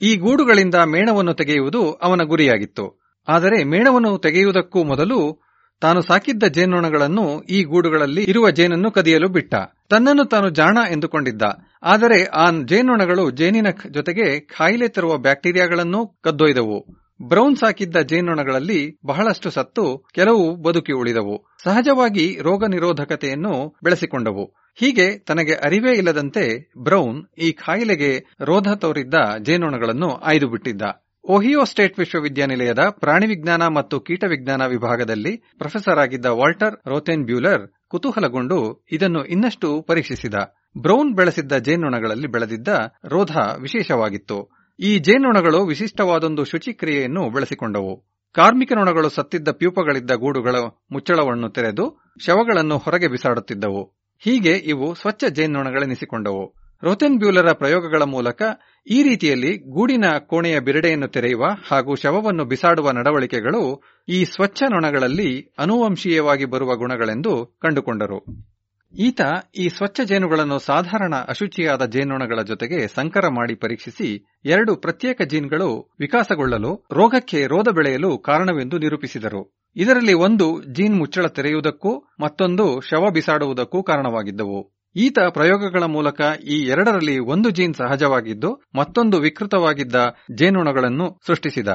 ಈ ಗೂಡುಗಳಿಂದ ಮೇಣವನ್ನು ತೆಗೆಯುವುದು ಅವನ ಗುರಿಯಾಗಿತ್ತು. ಆದರೆ ಮೇಣವನ್ನು ತೆಗೆಯುವುದಕ್ಕೂ ಮೊದಲು ತಾನು ಸಾಕಿದ್ದ ಜೇನ್ನೊಣಗಳನ್ನು ಈ ಗೂಡುಗಳಲ್ಲಿ ಇರುವ ಜೇನನ್ನು ಕದಿಯಲು ಬಿಟ್ಟ. ತನ್ನನ್ನು ತಾನು ಜಾಣ ಎಂದುಕೊಂಡಿದ್ದ. ಆದರೆ ಆ ಜೇನೊಣಗಳು ಜೇನಿನ ಜೊತೆಗೆ ಕಾಯಿಲೆ ತರುವ ಬ್ಯಾಕ್ಟೀರಿಯಾಗಳನ್ನು ಕದ್ದೊಯ್ದವು. ಬ್ರೌನ್ ಸಾಕಿದ್ದ ಜೇನೊಣಗಳಲ್ಲಿ ಬಹಳಷ್ಟು ಸತ್ತು ಕೆಲವು ಬದುಕಿ ಉಳಿದವು. ಸಹಜವಾಗಿ ರೋಗ ನಿರೋಧಕತೆಯನ್ನು ಬೆಳೆಸಿಕೊಂಡವು. ಹೀಗೆ ತನಗೆ ಅರಿವೇ ಇಲ್ಲದಂತೆ ಬ್ರೌನ್ ಈ ಕಾಯಿಲೆಗೆ ರೋಧ ತೋರಿದ್ದ ಜೇನ್ನೊಣಗಳನ್ನು ಆಯ್ದು ಬಿಟ್ಟಿದ್ದ ಓಹಿಯೋ ಸ್ಟೇಟ್ ವಿಶ್ವವಿದ್ಯಾನಿಲಯದ ಪ್ರಾಣಿ ವಿಜ್ಞಾನ ಮತ್ತು ಕೀಟ ವಿಜ್ಞಾನ ವಿಭಾಗದಲ್ಲಿ ಪ್ರೊಫೆಸರ್ ಆಗಿದ್ದ ವಾಲ್ಟರ್ ರೋಥೆನ್ ಬ್ಯೂಲರ್ ಕುತೂಹಲಗೊಂಡು ಇದನ್ನು ಇನ್ನಷ್ಟು ಪರೀಕ್ಷಿಸಿದ. ಬ್ರೌನ್ ಬೆಳೆಸಿದ್ದ ಜೇನುನೊಣಗಳಲ್ಲಿ ಬೆಳೆದಿದ್ದ ರೋಧ ವಿಶೇಷವಾಗಿತ್ತು. ಈ ಜೇನುನೊಣಗಳು ವಿಶಿಷ್ಟವಾದೊಂದು ಶುಚಿಕ್ರಿಯೆಯನ್ನು ಬೆಳೆಸಿಕೊಂಡವು. ಕಾರ್ಮಿಕ ನೊಣಗಳು ಸತ್ತಿದ್ದ ಪ್ಯೂಪಗಳಿದ್ದ ಗೂಡುಗಳ ಮುಚ್ಚಳವನ್ನು ತೆರೆದು ಶವಗಳನ್ನು ಹೊರಗೆ ಬಿಸಾಡುತ್ತಿದ್ದವು. ಹೀಗೆ ಇವು ಸ್ವಚ್ಛ ಜೇನ್ನೊಣಗಳೆನಿಸಿಕೊಂಡವು. ರೋಥೆನ್ ಬ್ಯೂಲರ ಪ್ರಯೋಗಗಳ ಮೂಲಕ ಈ ರೀತಿಯಲ್ಲಿ ಗೂಡಿನ ಕೋಣೆಯ ಬಿರಡೆಯನ್ನು ತೆರೆಯುವ ಹಾಗೂ ಶವವನ್ನು ಬಿಸಾಡುವ ನಡವಳಿಕೆಗಳು ಈ ಸ್ವಚ್ಛ ನೊಣಗಳಲ್ಲಿ ಅನುವಂಶೀಯವಾಗಿ ಬರುವ ಗುಣಗಳೆಂದು ಕಂಡುಕೊಂಡರು. ಈತ ಈ ಸ್ವಚ್ಛ ಜೇನುಗಳನ್ನು ಸಾಧಾರಣ ಅಶುಚಿಯಾದ ಜೇನೊಣಗಳ ಜೊತೆಗೆ ಸಂಕರ ಮಾಡಿ ಪರೀಕ್ಷಿಸಿ ಎರಡು ಪ್ರತ್ಯೇಕ ಜೀನ್ಗಳು ವಿಕಾಸಗೊಳ್ಳಲು, ರೋಗಕ್ಕೆ ರೋಧ ಬೆಳೆಯಲು ಕಾರಣವೆಂದು ನಿರೂಪಿಸಿದರು. ಇದರಲ್ಲಿ ಒಂದು ಜೀನ್ ಮುಚ್ಚಳ ತೆರೆಯುವುದಕ್ಕೂ ಮತ್ತೊಂದು ಶವ ಬಿಸಾಡುವುದಕ್ಕೂ ಕಾರಣವಾಗಿದ್ದವು. ಈತ ಪ್ರಯೋಗಗಳ ಮೂಲಕ ಈ ಎರಡರಲ್ಲಿ ಒಂದು ಜೀನ್ ಸಹಜವಾಗಿದ್ದು, ಮತ್ತೊಂದು ವಿಕೃತವಾಗಿದ್ದ ಜೇನುಣಗಳನ್ನು ಸೃಷ್ಟಿಸಿದ.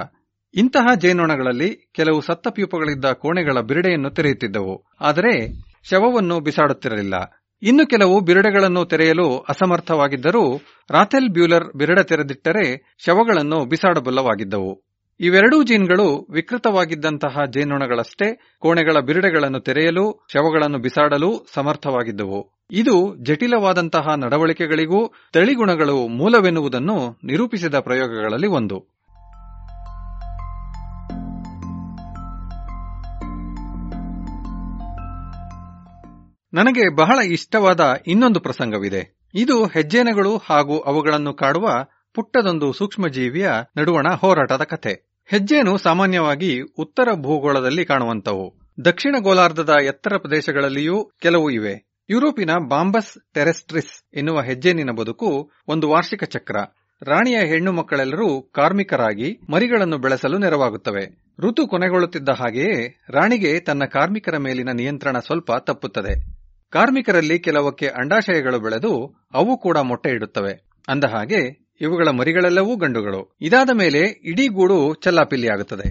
ಇಂತಹ ಜೇನುಣಗಳಲ್ಲಿ ಕೆಲವು ಸತ್ತ ಪ್ಯೂಪಗಳಿದ್ದ ಕೋಣೆಗಳ ಬಿರುಡೆಯನ್ನು ತೆರೆಯುತ್ತಿದ್ದವು. ಆದರೆ, ಶವವನ್ನು ಬಿಸಾಡುತ್ತಿರಲಿಲ್ಲ. ಇನ್ನು ಕೆಲವು ಬಿರುಡೆಗಳನ್ನು ತೆರೆಯಲು ಅಸಮರ್ಥವಾಗಿದ್ದರೂ, ರಾಥೆಲ್ ಬ್ಯೂಲರ್ ಬಿರಡೆ ತೆರೆದಿಟ್ಟರೆ ಶವಗಳನ್ನು ಬಿಸಾಡಬಲ್ಲವಾಗಿದ್ದವು. ಇವೆರಡೂ ಜೀನ್ಗಳು ವಿಕೃತವಾಗಿದ್ದಂತಹ ಜೇನುಣಗಳಷ್ಟೇ ಕೋಣೆಗಳ ಬಿರುಡೆಗಳನ್ನು ತೆರೆಯಲು, ಶವಗಳನ್ನು ಬಿಸಾಡಲು ಸಮರ್ಥವಾಗಿದ್ದವು. ಇದು ಜಟಿಲವಾದಂತಹ ನಡವಳಿಕೆಗಳಿಗೂ ತಳಿಗುಣಗಳು ಮೂಲವೆನ್ನುವುದನ್ನು ನಿರೂಪಿಸಿದ ಪ್ರಯೋಗಗಳಲ್ಲಿ ಒಂದು. ನನಗೆ ಬಹಳ ಇಷ್ಟವಾದ ಇನ್ನೊಂದು ಪ್ರಸಂಗವಿದೆ. ಇದು ಹೆಜ್ಜೇನೆಗಳು ಹಾಗೂ ಅವುಗಳನ್ನು ಕಾಡುವ ಪುಟ್ಟದೊಂದು ಸೂಕ್ಷ್ಮಜೀವಿಯ ನಡುವಣ ಹೋರಾಟದ ಕಥೆ. ಹೆಜ್ಜೇನು ಸಾಮಾನ್ಯವಾಗಿ ಉತ್ತರ ಭೂಗೋಳದಲ್ಲಿ ಕಾಣುವಂತವು ದಕ್ಷಿಣ ಗೋಲಾರ್ಧದ ಎತ್ತರ ಪ್ರದೇಶಗಳಲ್ಲಿಯೂ ಕೆಲವು ಇವೆ. ಯುರೋಪಿನ ಬಾಂಬಸ್ ಟೆರೆಸ್ಟ್ರಿಸ್ ಎನ್ನುವ ಹೆಜ್ಜೇನಿನ ಬದುಕು ಒಂದು ವಾರ್ಷಿಕ ಚಕ್ರ. ರಾಣಿಯ ಹೆಣ್ಣು ಮಕ್ಕಳೆಲ್ಲರೂ ಕಾರ್ಮಿಕರಾಗಿ ಮರಿಗಳನ್ನು ಬೆಳೆಸಲು ನೆರವಾಗುತ್ತವೆ. ಋತು ಕೊನೆಗೊಳ್ಳುತ್ತಿದ್ದ ಹಾಗೆಯೇ ರಾಣಿಗೆ ತನ್ನ ಕಾರ್ಮಿಕರ ಮೇಲಿನ ನಿಯಂತ್ರಣ ಸ್ವಲ್ಪ ತಪ್ಪುತ್ತದೆ. ಕಾರ್ಮಿಕರಲ್ಲಿ ಕೆಲವಕ್ಕೆ ಅಂಡಾಶಯಗಳು ಬೆಳೆದು ಅವು ಕೂಡ ಮೊಟ್ಟೆ ಇಡುತ್ತವೆ. ಅಂದ ಹಾಗೆ ಇವುಗಳ ಮರಿಗಳೆಲ್ಲವೂ ಗಂಡುಗಳು. ಇದಾದ ಮೇಲೆ ಇಡೀ ಗೂಡು ಚಲ್ಲಾಪಿಲ್ಲಿಯಾಗುತ್ತದೆ.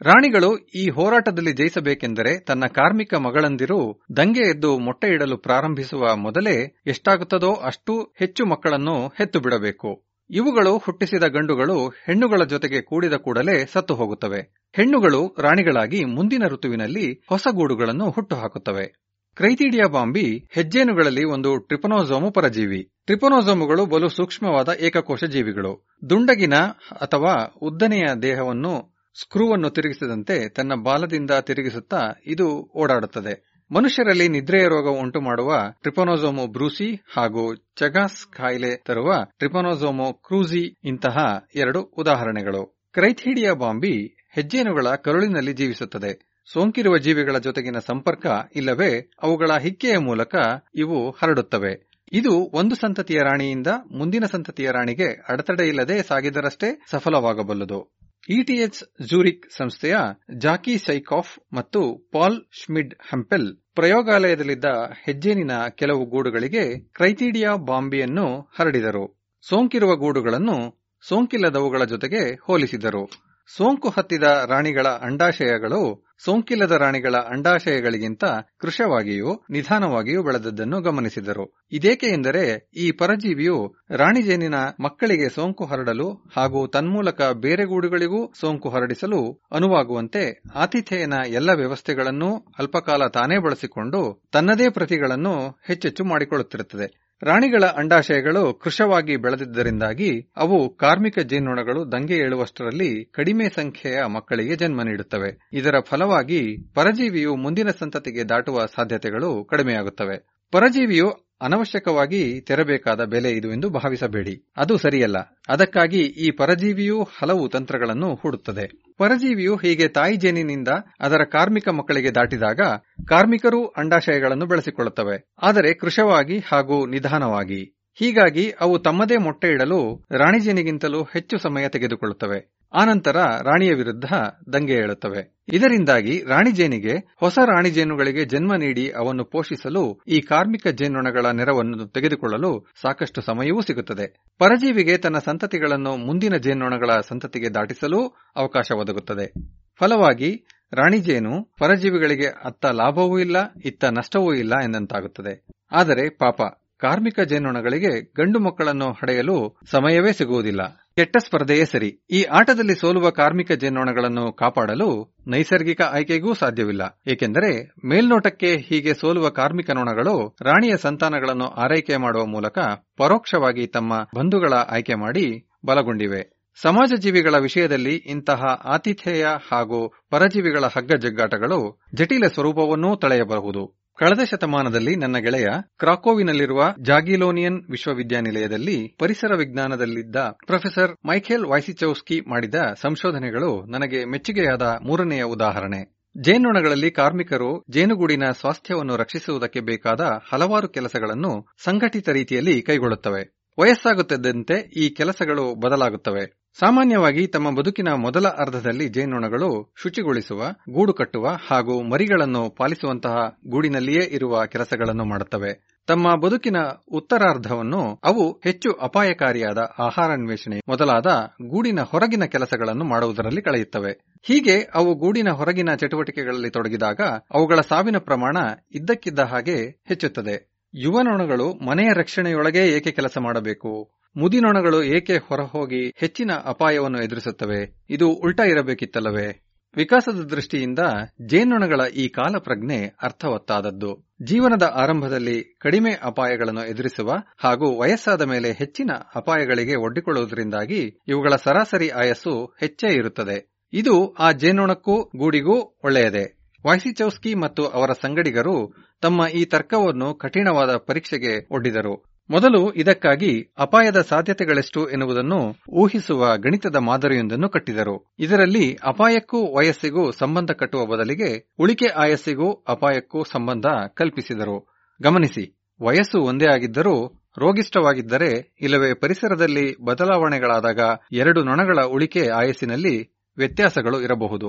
ರಾಣಿಗಳು ಈ ಹೋರಾಟದಲ್ಲಿ ಜಯಿಸಬೇಕೆಂದರೆ ತನ್ನ ಕಾರ್ಮಿಕ ಮಗಳಂದಿರು ದಂಗೆ ಎದ್ದು ಮೊಟ್ಟೆ ಇಡಲು ಪ್ರಾರಂಭಿಸುವ ಮೊದಲೇ ಎಷ್ಟಾಗುತ್ತದೋ ಅಷ್ಟು ಹೆಚ್ಚು ಮಕ್ಕಳನ್ನು ಹೆತ್ತು ಬಿಡಬೇಕು ಇವುಗಳು ಹುಟ್ಟಿಸಿದ ಗಂಡುಗಳು ಹೆಣ್ಣುಗಳ ಜೊತೆಗೆ ಕೂಡಿದ ಕೂಡಲೇ ಸತ್ತು ಹೋಗುತ್ತವೆ. ಹೆಣ್ಣುಗಳು ರಾಣಿಗಳಾಗಿ ಮುಂದಿನ ಋತುವಿನಲ್ಲಿ ಹೊಸ ಗೂಡುಗಳನ್ನು ಹುಟ್ಟುಹಾಕುತ್ತವೆ ಕ್ರೈತೀಡಿಯಾ ಬಾಂಬಿ ಹೆಜ್ಜೇನುಗಳಲ್ಲಿ ಒಂದು ಟ್ರಿಪನೋಸೋಮು ಪರಜೀವಿ. ಟ್ರಿಪನೋಸೋಮುಗಳು ಬಲು ಸೂಕ್ಷ್ಮವಾದ ಏಕಕೋಶ ಜೀವಿಗಳು. ದುಂಡಗಿನ ಅಥವಾ ಉದ್ದನೆಯ ದೇಹವನ್ನು ಸ್ಕ್ರೂವನ್ನು ತಿರುಗಿಸಿದಂತೆ ತನ್ನ ಬಾಲದಿಂದ ತಿರುಗಿಸುತ್ತಾ ಇದು ಓಡಾಡುತ್ತದೆ. ಮನುಷ್ಯರಲ್ಲಿ ನಿದ್ರೆಯ ರೋಗ ಉಂಟು ಮಾಡುವ ಟ್ರಿಪನೋಸೋಮೋ ಬ್ರೂಸಿ ಹಾಗೂ ಚಗಾಸ್ ಕಾಯಿಲೆ ತರುವ ಟ್ರಿಪನೋಸೋಮು ಕ್ರೂಸಿ ಇಂತಹ ಎರಡು ಉದಾಹರಣೆಗಳು. ಕ್ರೈಥೀಡಿಯಾ ಬಾಂಬಿ ಹೆಜ್ಜೇನುಗಳ ಕರುಳಿನಲ್ಲಿ ಜೀವಿಸುತ್ತದೆ. ಸೋಂಕಿರುವ ಜೀವಿಗಳ ಜೊತೆಗಿನ ಸಂಪರ್ಕ ಇಲ್ಲವೇ ಅವುಗಳ ಹಿಕ್ಕೆಯ ಮೂಲಕ ಇವು ಹರಡುತ್ತವೆ. ಇದು ಒಂದು ಸಂತತಿಯ ರಾಣಿಯಿಂದ ಮುಂದಿನ ಸಂತತಿಯ ರಾಣಿಗೆ ಅಡೆತಡೆ ಇಲ್ಲದೆ ಸಾಗಿದರಷ್ಟೇ ಸಫಲವಾಗಬಲ್ಲದು. ಇಟಿಎಚ್ ಜೂರಿಕ್ ಸಂಸ್ಥೆಯ ಜಾಕಿ ಸೈಕಾಫ್ ಮತ್ತು ಪಾಲ್ ಶ್ಮಿಡ್ ಹಂಪೆಲ್ ಪ್ರಯೋಗಾಲಯದಲ್ಲಿದ್ದ ಹೆಜ್ಜೇನಿನ ಕೆಲವು ಗೂಡುಗಳಿಗೆ ಕ್ರೈತೀಡಿಯಾ ಬಾಂಬಿಯನ್ನು ಹರಡಿದರು. ಸೋಂಕಿರುವ ಗೂಡುಗಳನ್ನು ಸೋಂಕಿಲ್ಲದವುಗಳ ಜೊತೆಗೆ ಹೋಲಿಸಿದರು. ಸೋಂಕು ಹತ್ತಿದ ರಾಣಿಗಳ ಅಂಡಾಶಯಗಳು ಸೋಂಕಿಲ್ಲದ ರಾಣಿಗಳ ಅಂಡಾಶಯಗಳಿಗಿಂತ ಕೃಶವಾಗಿಯೂ ನಿಧಾನವಾಗಿಯೂ ಬೆಳೆದದ್ದನ್ನು ಗಮನಿಸಿದರು. ಇದೇಕೆ ಎಂದರೆ ಈ ಪರಜೀವಿಯು ರಾಣಿಜೇನಿನ ಮಕ್ಕಳಿಗೆ ಸೋಂಕು ಹರಡಲು ಹಾಗೂ ತನ್ಮೂಲಕ ಬೇರೆ ಗೂಡುಗಳಿಗೂ ಸೋಂಕು ಹರಡಿಸಲು ಅನುವಾಗುವಂತೆ ಆತಿಥೇಯನ ಎಲ್ಲ ವ್ಯವಸ್ಥೆಗಳನ್ನೂ ಅಲ್ಪಕಾಲ ತಾನೇ ಬಳಸಿಕೊಂಡು ತನ್ನದೇ ಪ್ರತಿಗಳನ್ನು ಹೆಚ್ಚೆಚ್ಚು ಮಾಡಿಕೊಳ್ಳುತ್ತಿರುತ್ತದೆ. ರಾಣಿಗಳ ಅಂಡಾಶಯಗಳು ಕೃಶವಾಗಿ ಬೆಳೆದಿದ್ದರಿಂದಾಗಿ ಅವು ಕಾರ್ಮಿಕ ಜೇನುನೊಣಗಳು ದಂಗೆ ಏಳುವಷ್ಟರಲ್ಲಿ ಕಡಿಮೆ ಸಂಖ್ಯೆಯ ಮಕ್ಕಳಿಗೆ ಜನ್ಮ ನೀಡುತ್ತವೆ. ಇದರ ಫಲವಾಗಿ ಪರಜೀವಿಯು ಮುಂದಿನ ಸಂತತಿಗೆ ದಾಟುವ ಸಾಧ್ಯತೆಗಳು ಕಡಿಮೆಯಾಗುತ್ತವೆ. ಪರಜೀವಿಯು ಅನವಶ್ಯಕವಾಗಿ ತೆರಬೇಕಾದ ಬೆಲೆ ಇದು ಎಂದು ಭಾವಿಸಬೇಡಿ. ಅದು ಸರಿಯಲ್ಲ. ಅದಕ್ಕಾಗಿ ಈ ಪರಜೀವಿಯು ಹಲವು ತಂತ್ರಗಳನ್ನು ಹೂಡುತ್ತದೆ. ಪರಜೀವಿಯು ಹೀಗೆ ತಾಯಿ ಜೇನಿನಿಂದ ಅದರ ಕಾರ್ಮಿಕ ಮಕ್ಕಳಿಗೆ ದಾಟಿದಾಗ ಕಾರ್ಮಿಕರು ಅಂಡಾಶಯಗಳನ್ನು ಬೆಳೆಸಿಕೊಳ್ಳುತ್ತವೆ. ಆದರೆ ಕೃಶವಾಗಿ ಹಾಗೂ ನಿಧಾನವಾಗಿ. ಹೀಗಾಗಿ ಅವು ತಮ್ಮದೇ ಮೊಟ್ಟೆ ಇಡಲು ರಾಣಿಜೇನಿಗಿಂತಲೂ ಹೆಚ್ಚು ಸಮಯ ತೆಗೆದುಕೊಳ್ಳುತ್ತವೆ. ಆನಂತರ ರಾಣಿಯ ವಿರುದ್ಧ ದಂಗೆ ಏಳುತ್ತವೆ. ಇದರಿಂದಾಗಿ ರಾಣಿಜೇನಿಗೆ ಹೊಸ ರಾಣಿಜೇನುಗಳಿಗೆ ಜನ್ಮ ನೀಡಿ ಅವನ್ನು ಪೋಷಿಸಲು ಈ ಕಾರ್ಮಿಕ ಜೇನುನೊಣಗಳ ನೆರವನ್ನು ತೆಗೆದುಕೊಳ್ಳಲು ಸಾಕಷ್ಟು ಸಮಯವೂ ಸಿಗುತ್ತದೆ. ಪರಜೀವಿಗೆ ತನ್ನ ಸಂತತಿಗಳನ್ನು ಮುಂದಿನ ಜೇನುನೊಣಗಳ ಸಂತತಿಗೆ ದಾಟಿಸಲು ಅವಕಾಶ ಒದಗುತ್ತದೆ. ಫಲವಾಗಿ ರಾಣಿಜೇನು ಪರಜೀವಿಗಳಿಗೆ ಅತ್ತ ಲಾಭವೂ ಇಲ್ಲ, ಇತ್ತ ನಷ್ಟವೂ ಇಲ್ಲ ಎಂದಂತಾಗುತ್ತದೆ. ಆದರೆ ಪಾಪ ಕಾರ್ಮಿಕ ಜೇನುನೊಣಗಳಿಗೆ ಗಂಡು ಮಕ್ಕಳನ್ನು ಹಡೆಯಲು ಸಮಯವೇ ಸಿಗುವುದಿಲ್ಲ. ಕೆಟ್ಟ ಸ್ಪರ್ಧೆಯೇ ಸರಿ. ಈ ಆಟದಲ್ಲಿ ಸೋಲುವ ಕಾರ್ಮಿಕ ಜೇನುನೊಣಗಳನ್ನು ಕಾಪಾಡಲು ನೈಸರ್ಗಿಕ ಆಯ್ಕೆಗೂ ಸಾಧ್ಯವಿಲ್ಲ. ಏಕೆಂದರೆ ಮೇಲ್ನೋಟಕ್ಕೆ ಹೀಗೆ ಸೋಲುವ ಕಾರ್ಮಿಕ ನೊಣಗಳು ರಾಣಿಯ ಸಂತಾನಗಳನ್ನು ಆರೈಕೆ ಮಾಡುವ ಮೂಲಕ ಪರೋಕ್ಷವಾಗಿ ತಮ್ಮ ಬಂಧುಗಳ ಆಯ್ಕೆ ಮಾಡಿ ಬಲಗೊಂಡಿವೆ. ಸಮಾಜ ಜೀವಿಗಳ ವಿಷಯದಲ್ಲಿ ಇಂತಹ ಆತಿಥೇಯ ಹಾಗೂ ಪರಜೀವಿಗಳ ಹಗ್ಗ ಜಗ್ಗಾಟಗಳು ಜಟಿಲ ಸ್ವರೂಪವನ್ನೂ ತಳೆಯಬಹುದು. ಕಳೆದ ಶತಮಾನದಲ್ಲಿ ನನ್ನ ಗೆಳೆಯ ಕ್ರಾಕೋವಿನಲ್ಲಿರುವ ಜಾಗಿಲೋನಿಯನ್ ವಿಶ್ವವಿದ್ಯಾನಿಲಯದಲ್ಲಿ ಪರಿಸರ ವಿಜ್ಞಾನದಲ್ಲಿದ್ದ ಪ್ರೊಫೆಸರ್ ಮೈಖೇಲ್ ವಾಯ್ಸಿಚೌಸ್ಕಿ ಮಾಡಿದ ಸಂಶೋಧನೆಗಳು ನನಗೆ ಮೆಚ್ಚುಗೆಯಾದ ಮೂರನೆಯ ಉದಾಹರಣೆ. ಜೇನುನೊಣಗಳಲ್ಲಿ ಕಾರ್ಮಿಕರು ಜೇನುಗೂಡಿನ ಸ್ವಾಸ್ಥ್ಯವನ್ನು ರಕ್ಷಿಸುವುದಕ್ಕೆ ಬೇಕಾದ ಹಲವಾರು ಕೆಲಸಗಳನ್ನು ಸಂಘಟಿತ ರೀತಿಯಲ್ಲಿ ಕೈಗೊಳ್ಳುತ್ತವೆ. ವಯಸ್ಸಾಗುತ್ತಿದ್ದಂತೆ ಈ ಕೆಲಸಗಳು ಬದಲಾಗುತ್ತವೆ. ಸಾಮಾನ್ಯವಾಗಿ ತಮ್ಮ ಬದುಕಿನ ಮೊದಲ ಅರ್ಧದಲ್ಲಿ ಜೇನುನೊಣಗಳು ಶುಚಿಗೊಳಿಸುವ, ಗೂಡು ಕಟ್ಟುವ ಹಾಗೂ ಮರಿಗಳನ್ನು ಪಾಲಿಸುವಂತಹ ಗೂಡಿನಲ್ಲಿಯೇ ಇರುವ ಕೆಲಸಗಳನ್ನು ಮಾಡುತ್ತವೆ. ತಮ್ಮ ಬದುಕಿನ ಉತ್ತರಾರ್ಧವನ್ನು ಅವು ಹೆಚ್ಚು ಅಪಾಯಕಾರಿಯಾದ ಆಹಾರಾನ್ವೇಷಣೆ ಮೊದಲಾದ ಗೂಡಿನ ಹೊರಗಿನ ಕೆಲಸಗಳನ್ನು ಮಾಡುವುದರಲ್ಲಿ ಕಳೆಯುತ್ತವೆ. ಹೀಗೆ ಅವು ಗೂಡಿನ ಹೊರಗಿನ ಚಟುವಟಿಕೆಗಳಲ್ಲಿ ತೊಡಗಿದಾಗ ಅವುಗಳ ಸಾವಿನ ಪ್ರಮಾಣ ಇದ್ದಕ್ಕಿದ್ದ ಹಾಗೆ ಹೆಚ್ಚುತ್ತದೆ. ಯುವ ನೊಣಗಳು ಮನೆಯ ರಕ್ಷಣೆಯೊಳಗೆ ಏಕೆ ಕೆಲಸ ಮಾಡಬೇಕು? ಮುದಿನೊಣಗಳು ಏಕೆ ಹೊರಹೋಗಿ ಹೆಚ್ಚಿನ ಅಪಾಯವನ್ನು ಎದುರಿಸುತ್ತವೆ? ಇದು ಉಲ್ಟಾ ಇರಬೇಕಿತ್ತಲ್ಲವೇ? ವಿಕಾಸದ ದೃಷ್ಟಿಯಿಂದ ಜೇನುನೊಣಗಳ ಈ ಕಾಲಪ್ರಜ್ಞೆ ಅರ್ಥವತ್ತಾದದ್ದು. ಜೀವನದ ಆರಂಭದಲ್ಲಿ ಕಡಿಮೆ ಅಪಾಯಗಳನ್ನು ಎದುರಿಸುವ ಹಾಗೂ ವಯಸ್ಸಾದ ಮೇಲೆ ಹೆಚ್ಚಿನ ಅಪಾಯಗಳಿಗೆ ಒಡ್ಡಿಕೊಳ್ಳುವುದರಿಂದಾಗಿ ಇವುಗಳ ಸರಾಸರಿ ಆಯಸ್ಸು ಹೆಚ್ಚೇ ಇರುತ್ತದೆ. ಇದು ಆ ಜೇನುನೊಣಕ್ಕೂ ಗೂಡಿಗೂ ಒಳ್ಳೆಯದೇ. ವಾಯ್ಸಿಚೌಸ್ಕಿ ಮತ್ತು ಅವರ ಸಂಗಡಿಗರು ತಮ್ಮ ಈ ತರ್ಕವನ್ನು ಕಠಿಣವಾದ ಪರೀಕ್ಷೆಗೆ ಒಡ್ಡಿದರು. ಮೊದಲು ಇದಕ್ಕಾಗಿ ಅಪಾಯದ ಸಾಧ್ಯತೆಗಳೆಷ್ಟು ಎನ್ನುವುದನ್ನು ಊಹಿಸುವ ಗಣಿತದ ಮಾದರಿಯೊಂದನ್ನು ಕಟ್ಟಿದರು. ಇದರಲ್ಲಿ ಅಪಾಯಕ್ಕೂ ವಯಸ್ಸಿಗೂ ಸಂಬಂಧ ಕಟ್ಟುವ ಬದಲಿಗೆ ಉಳಿಕೆ ಆಯಸ್ಸಿಗೂ ಅಪಾಯಕ್ಕೂ ಸಂಬಂಧ ಕಲ್ಪಿಸಿದರು. ಗಮನಿಸಿ, ವಯಸ್ಸು ಒಂದೇ ಆಗಿದ್ದರೂ ರೋಗಿಷ್ಠವಾಗಿದ್ದರೆ ಇಲ್ಲವೇ ಪರಿಸರದಲ್ಲಿ ಬದಲಾವಣೆಗಳಾದಾಗ ಎರಡು ನೊಣಗಳ ಉಳಿಕೆ ಆಯಸ್ಸಿನಲ್ಲಿ ವ್ಯತ್ಯಾಸಗಳು ಇರಬಹುದು.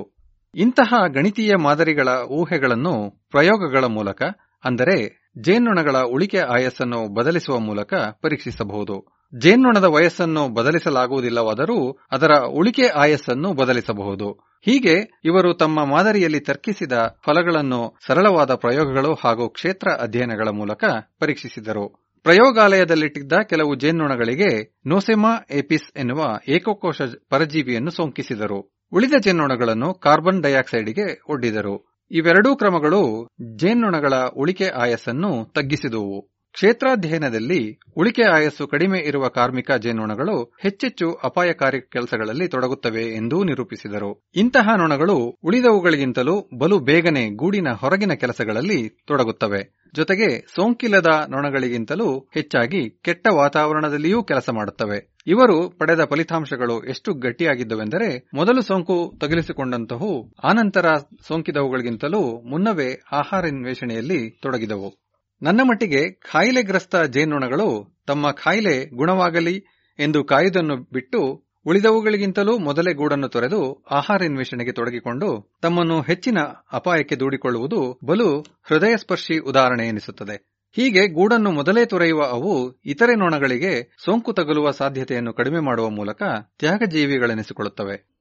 ಇಂತಹ ಗಣಿತೀಯ ಮಾದರಿಗಳ ಊಹೆಗಳನ್ನು ಪ್ರಯೋಗಗಳ ಮೂಲಕ, ಅಂದರೆ ಜೇನ್ನೊಣಗಳ ಉಳಿಕೆ ಆಯಸ್ಸನ್ನು ಬದಲಿಸುವ ಮೂಲಕ ಪರೀಕ್ಷಿಸಬಹುದು. ಜೇನ್ನೊಣದ ವಯಸ್ಸನ್ನು ಬದಲಿಸಲಾಗುವುದಿಲ್ಲವಾದರೂ ಅದರ ಉಳಿಕೆ ಆಯಸ್ಸನ್ನು ಬದಲಿಸಬಹುದು. ಹೀಗೆ ಇವರು ತಮ್ಮ ಮಾದರಿಯಲ್ಲಿ ತರ್ಕಿಸಿದ ಫಲಗಳನ್ನು ಸರಳವಾದ ಪ್ರಯೋಗಗಳು ಹಾಗೂ ಕ್ಷೇತ್ರ ಅಧ್ಯಯನಗಳ ಮೂಲಕ ಪರೀಕ್ಷಿಸಿದರು. ಪ್ರಯೋಗಾಲಯದಲ್ಲಿಟ್ಟಿದ್ದ ಕೆಲವು ಜೇನ್ನೊಣಗಳಿಗೆ ನೋಸೆಮಾ ಏಪಿಸ್ ಎನ್ನುವ ಏಕಕೋಶ ಪರಜೀವಿಯನ್ನು ಸೋಂಕಿಸಿದರು. ಉಳಿದ ಜೇನ್ನೊಣಗಳನ್ನು ಕಾರ್ಬನ್ ಡೈಆಕ್ಸೈಡ್ಗೆ ಒಡ್ಡಿದರು. ಇವೆರಡೂ ಕ್ರಮಗಳು ಜೇನ್ನೊಣಗಳ ಉಳಿಕೆ ಆಯಸ್ಸನ್ನು ತಗ್ಗಿಸಿದುವು. ಕ್ಷೇತ್ರಾಧ್ಯಯನದಲ್ಲಿ ಉಳಿಕೆ ಆಯಸ್ಸು ಕಡಿಮೆ ಇರುವ ಕಾರ್ಮಿಕ ಜೇನ್ನೊಣಗಳು ಹೆಚ್ಚೆಚ್ಚು ಅಪಾಯಕಾರಿ ಕೆಲಸಗಳಲ್ಲಿ ತೊಡಗುತ್ತವೆ ಎಂದೂ ನಿರೂಪಿಸಿದರು. ಇಂತಹ ನೊಣಗಳು ಉಳಿದವುಗಳಿಗಿಂತಲೂ ಬಲು ಬೇಗನೆ ಗೂಡಿನ ಹೊರಗಿನ ಕೆಲಸಗಳಲ್ಲಿ ತೊಡಗುತ್ತವೆ. ಜೊತೆಗೆ ಸೋಂಕಿಲ್ಲದ ನೊಣಗಳಿಗಿಂತಲೂ ಹೆಚ್ಚಾಗಿ ಕೆಟ್ಟ ವಾತಾವರಣದಲ್ಲಿಯೂ ಕೆಲಸ ಮಾಡುತ್ತವೆ. ಇವರು ಪಡೆದ ಫಲಿತಾಂಶಗಳು ಎಷ್ಟು ಗಟ್ಟಿಯಾಗಿದ್ದವೆಂದರೆ, ಮೊದಲು ಸೋಂಕು ತಗಲಿಸಿಕೊಂಡಂತಹು ಆನಂತರ ಸೋಂಕಿದವುಗಳಿಗಿಂತಲೂ ಮುನ್ನವೇ ಆಹಾರ ಅನ್ವೇಷಣೆಯಲ್ಲಿ ತೊಡಗಿದವು. ನನ್ನ ಮಟ್ಟಿಗೆ ಕಾಯಿಲೆಗ್ರಸ್ತ ಜೇನುನೊಣಗಳು ತಮ್ಮ ಖಾಯಿಲೆ ಗುಣವಾಗಲಿ ಎಂದು ಕಾಯುವುದನ್ನು ಬಿಟ್ಟು, ಉಳಿದವುಗಳಿಗಿಂತಲೂ ಮೊದಲೇ ಗೂಡನ್ನು ತೊರೆದು ಆಹಾರ ಅನ್ವೇಷಣೆಗೆ ತೊಡಗಿಕೊಂಡು, ತಮ್ಮನ್ನು ಹೆಚ್ಚಿನ ಅಪಾಯಕ್ಕೆ ದೂಡಿಕೊಳ್ಳುವುದು ಬಲು ಹೃದಯಸ್ಪರ್ಶಿ ಉದಾಹರಣೆ ಎನಿಸುತ್ತದೆ. ಹೀಗೆ ಗೂಡನ್ನು ಮೊದಲೇ ತೊರೆಯುವ ಅವು ಇತರೆ ನೊಣಗಳಿಗೆ ಸೋಂಕು ತಗುಲುವ ಸಾಧ್ಯತೆಯನ್ನು ಕಡಿಮೆ ಮಾಡುವ ಮೂಲಕ ತ್ಯಾಗಜೀವಿಗಳೆನಿಸಿಕೊಳ್ಳುತ್ತವೆ.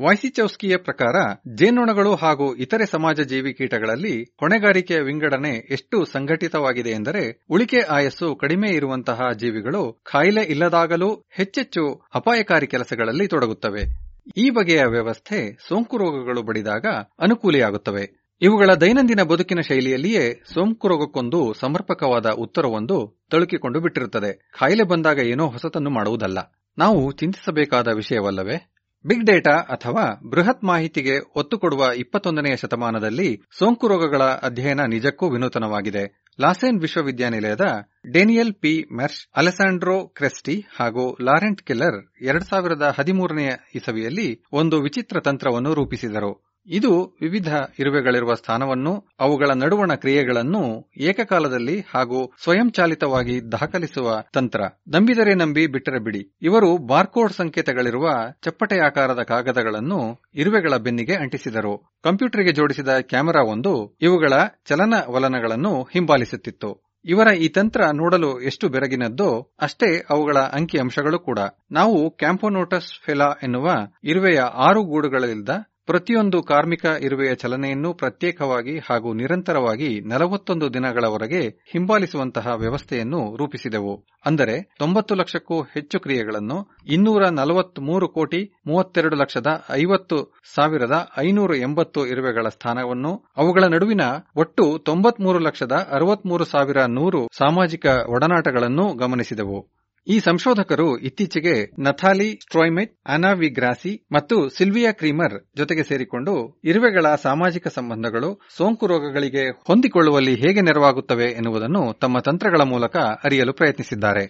ವಾಯ್ಸಿಚೌಸ್ಕಿಯ ಪ್ರಕಾರ ಜೇನುಣಗಳು ಹಾಗೂ ಇತರೆ ಸಮಾಜ ಜೀವಿ ಕೀಟಗಳಲ್ಲಿ ಹೊಣೆಗಾರಿಕೆಯ ವಿಂಗಡಣೆ ಎಷ್ಟು ಸಂಘಟಿತವಾಗಿದೆ ಎಂದರೆ, ಉಳಿಕೆ ಆಯಸ್ಸು ಕಡಿಮೆ ಇರುವಂತಹ ಜೀವಿಗಳು ಕಾಯಿಲೆ ಇಲ್ಲದಾಗಲೂ ಹೆಚ್ಚೆಚ್ಚು ಅಪಾಯಕಾರಿ ಕೆಲಸಗಳಲ್ಲಿ ತೊಡಗುತ್ತವೆ. ಈ ಬಗೆಯ ವ್ಯವಸ್ಥೆ ಸೋಂಕು ರೋಗಗಳು ಬಡಿದಾಗ ಅನುಕೂಲಿಯಾಗುತ್ತವೆ ಇವುಗಳ ದೈನಂದಿನ ಬದುಕಿನ ಶೈಲಿಯಲ್ಲಿಯೇ ಸೋಂಕು ರೋಗಕ್ಕೊಂದು ಸಮರ್ಪಕವಾದ ಉತ್ತರವೊಂದು ತಳುಕಿಕೊಂಡು ಬಿಟ್ಟಿರುತ್ತದೆ. ಕಾಯಿಲೆ ಬಂದಾಗ ಏನೋ ಹೊಸತನ್ನು ಮಾಡುವುದಲ್ಲ. ನಾವು ಚಿಂತಿಸಬೇಕಾದ ವಿಷಯವಲ್ಲವೇ? ಬಿಗ್ ಡೇಟಾ ಅಥವಾ ಬೃಹತ್ ಮಾಹಿತಿಗೆ ಒತ್ತು ಕೊಡುವ ಇಪ್ಪತ್ತೊಂದನೆಯ ಶತಮಾನದಲ್ಲಿ ಸೋಂಕು ರೋಗಗಳ ಅಧ್ಯಯನ ನಿಜಕ್ಕೂ ವಿನೂತನವಾಗಿದೆ. ಲಾಸೆನ್ ವಿಶ್ವವಿದ್ಯಾನಿಲಯದ ಡೇನಿಯಲ್ ಪಿ. ಮೆರ್ಶ್ ಅಲೆಸಾಂಡ್ರೋ ಕ್ರೆಸ್ಟಿ ಹಾಗೂ ಲಾರೆಂಟ್ ಕಿಲ್ಲರ್ ಎರಡ್ ಸಾವಿರದ ಹದಿಮೂರನೆಯ ಇಸವಿಯಲ್ಲಿ ಒಂದು ವಿಚಿತ್ರ ತಂತ್ರವನ್ನು ರೂಪಿಸಿದರು. ಇದು ವಿವಿಧ ಇರುವೆಗಳಿರುವ ಸ್ಥಾನವನ್ನು, ಅವುಗಳ ನಡುವಣ ಕ್ರಿಯೆಗಳನ್ನು ಏಕಕಾಲದಲ್ಲಿ ಹಾಗೂ ಸ್ವಯಂಚಾಲಿತವಾಗಿ ದಾಖಲಿಸುವ ತಂತ್ರ. ನಂಬಿದರೆ ನಂಬಿ, ಬಿಟ್ಟರೆ ಬಿಡಿ. ಇವರು ಬಾರ್ಕೋಡ್ ಸಂಕೇತಗಳಿರುವ ಚಪ್ಪಟೆ ಆಕಾರದ ಕಾಗದಗಳನ್ನು ಇರುವೆಗಳ ಬೆನ್ನಿಗೆ ಅಂಟಿಸಿದರು. ಕಂಪ್ಯೂಟರ್ಗೆ ಜೋಡಿಸಿದ ಕ್ಯಾಮೆರಾ ಒಂದು, ಇವುಗಳ ಚಲನವಲನಗಳನ್ನು ಹಿಂಬಾಲಿಸುತ್ತಿತ್ತು. ಇವರ ಈ ತಂತ್ರ ನೋಡಲು ಎಷ್ಟು ಬೆರಗಿನದ್ದೋ ಅಷ್ಟೇ ಅವುಗಳ ಅಂಕಿಅಂಶಗಳು ಕೂಡ. ನಾವು ಕ್ಯಾಂಪೋನೋಟಸ್ ಫೆಲಾ ಎನ್ನುವ ಇರುವೆಯ ಆರು ಗೂಡುಗಳಿಂದ ಪ್ರತಿಯೊಂದು ಕಾರ್ಮಿಕ ಇರುವೆಯ ಚಲನೆಯನ್ನು ಪ್ರತ್ಯೇಕವಾಗಿ ಹಾಗೂ ನಿರಂತರವಾಗಿ ನಲವತ್ತೊಂದು ದಿನಗಳವರೆಗೆ ಹಿಂಬಾಲಿಸುವಂತಹ ವ್ಯವಸ್ಥೆಯನ್ನು ರೂಪಿಸಿದೆವು. ಅಂದರೆ ತೊಂಬತ್ತು ಲಕ್ಷಕ್ಕೂ ಹೆಚ್ಚು ಕ್ರಿಯೆಗಳನ್ನು ಇನ್ನೂರ ನಲವತ್ಮೂರು ಕೋಟಿ ಮೂವತ್ತೆರಡು ಲಕ್ಷದ ಐವತ್ತು ಸಾವಿರದ ಐನೂರ ಎಂಬತ್ತು ಇರುವೆಗಳ ಸ್ಥಾನವನ್ನು ಅವುಗಳ ನಡುವಿನ ಒಟ್ಟು ತೊಂಬತ್ಮೂರು ಲಕ್ಷದ ಅರವತ್ಮೂರು ಸಾವಿರ ನೂರು ಸಾಮಾಜಿಕ ಒಡನಾಟಗಳನ್ನು ಗಮನಿಸಿದೆವು. ಈ ಸಂಶೋಧಕರು ಇತ್ತೀಚೆಗೆ ನಥಾಲಿ ಸ್ಟ್ರಾಯ್ಮೆಟ್ ಅನಾವಿ ಗ್ರಾಸಿ ಮತ್ತು ಸಿಲ್ವಿಯಾ ಕ್ರೀಮರ್ ಜೊತೆಗೆ ಸೇರಿಕೊಂಡು ಇರುವೆಗಳ ಸಾಮಾಜಿಕ ಸಂಬಂಧಗಳು, ಸೋಂಕು ರೋಗಗಳಿಗೆ ಹೊಂದಿಕೊಳ್ಳುವಲ್ಲಿ ಹೇಗೆ ನೆರವಾಗುತ್ತವೆ ಎನ್ನುವುದನ್ನು ತಮ್ಮ ತಂತ್ರಗಳ ಮೂಲಕ ಅರಿಯಲು ಪ್ರಯತ್ನಿಸಿದ್ದಾರೆ.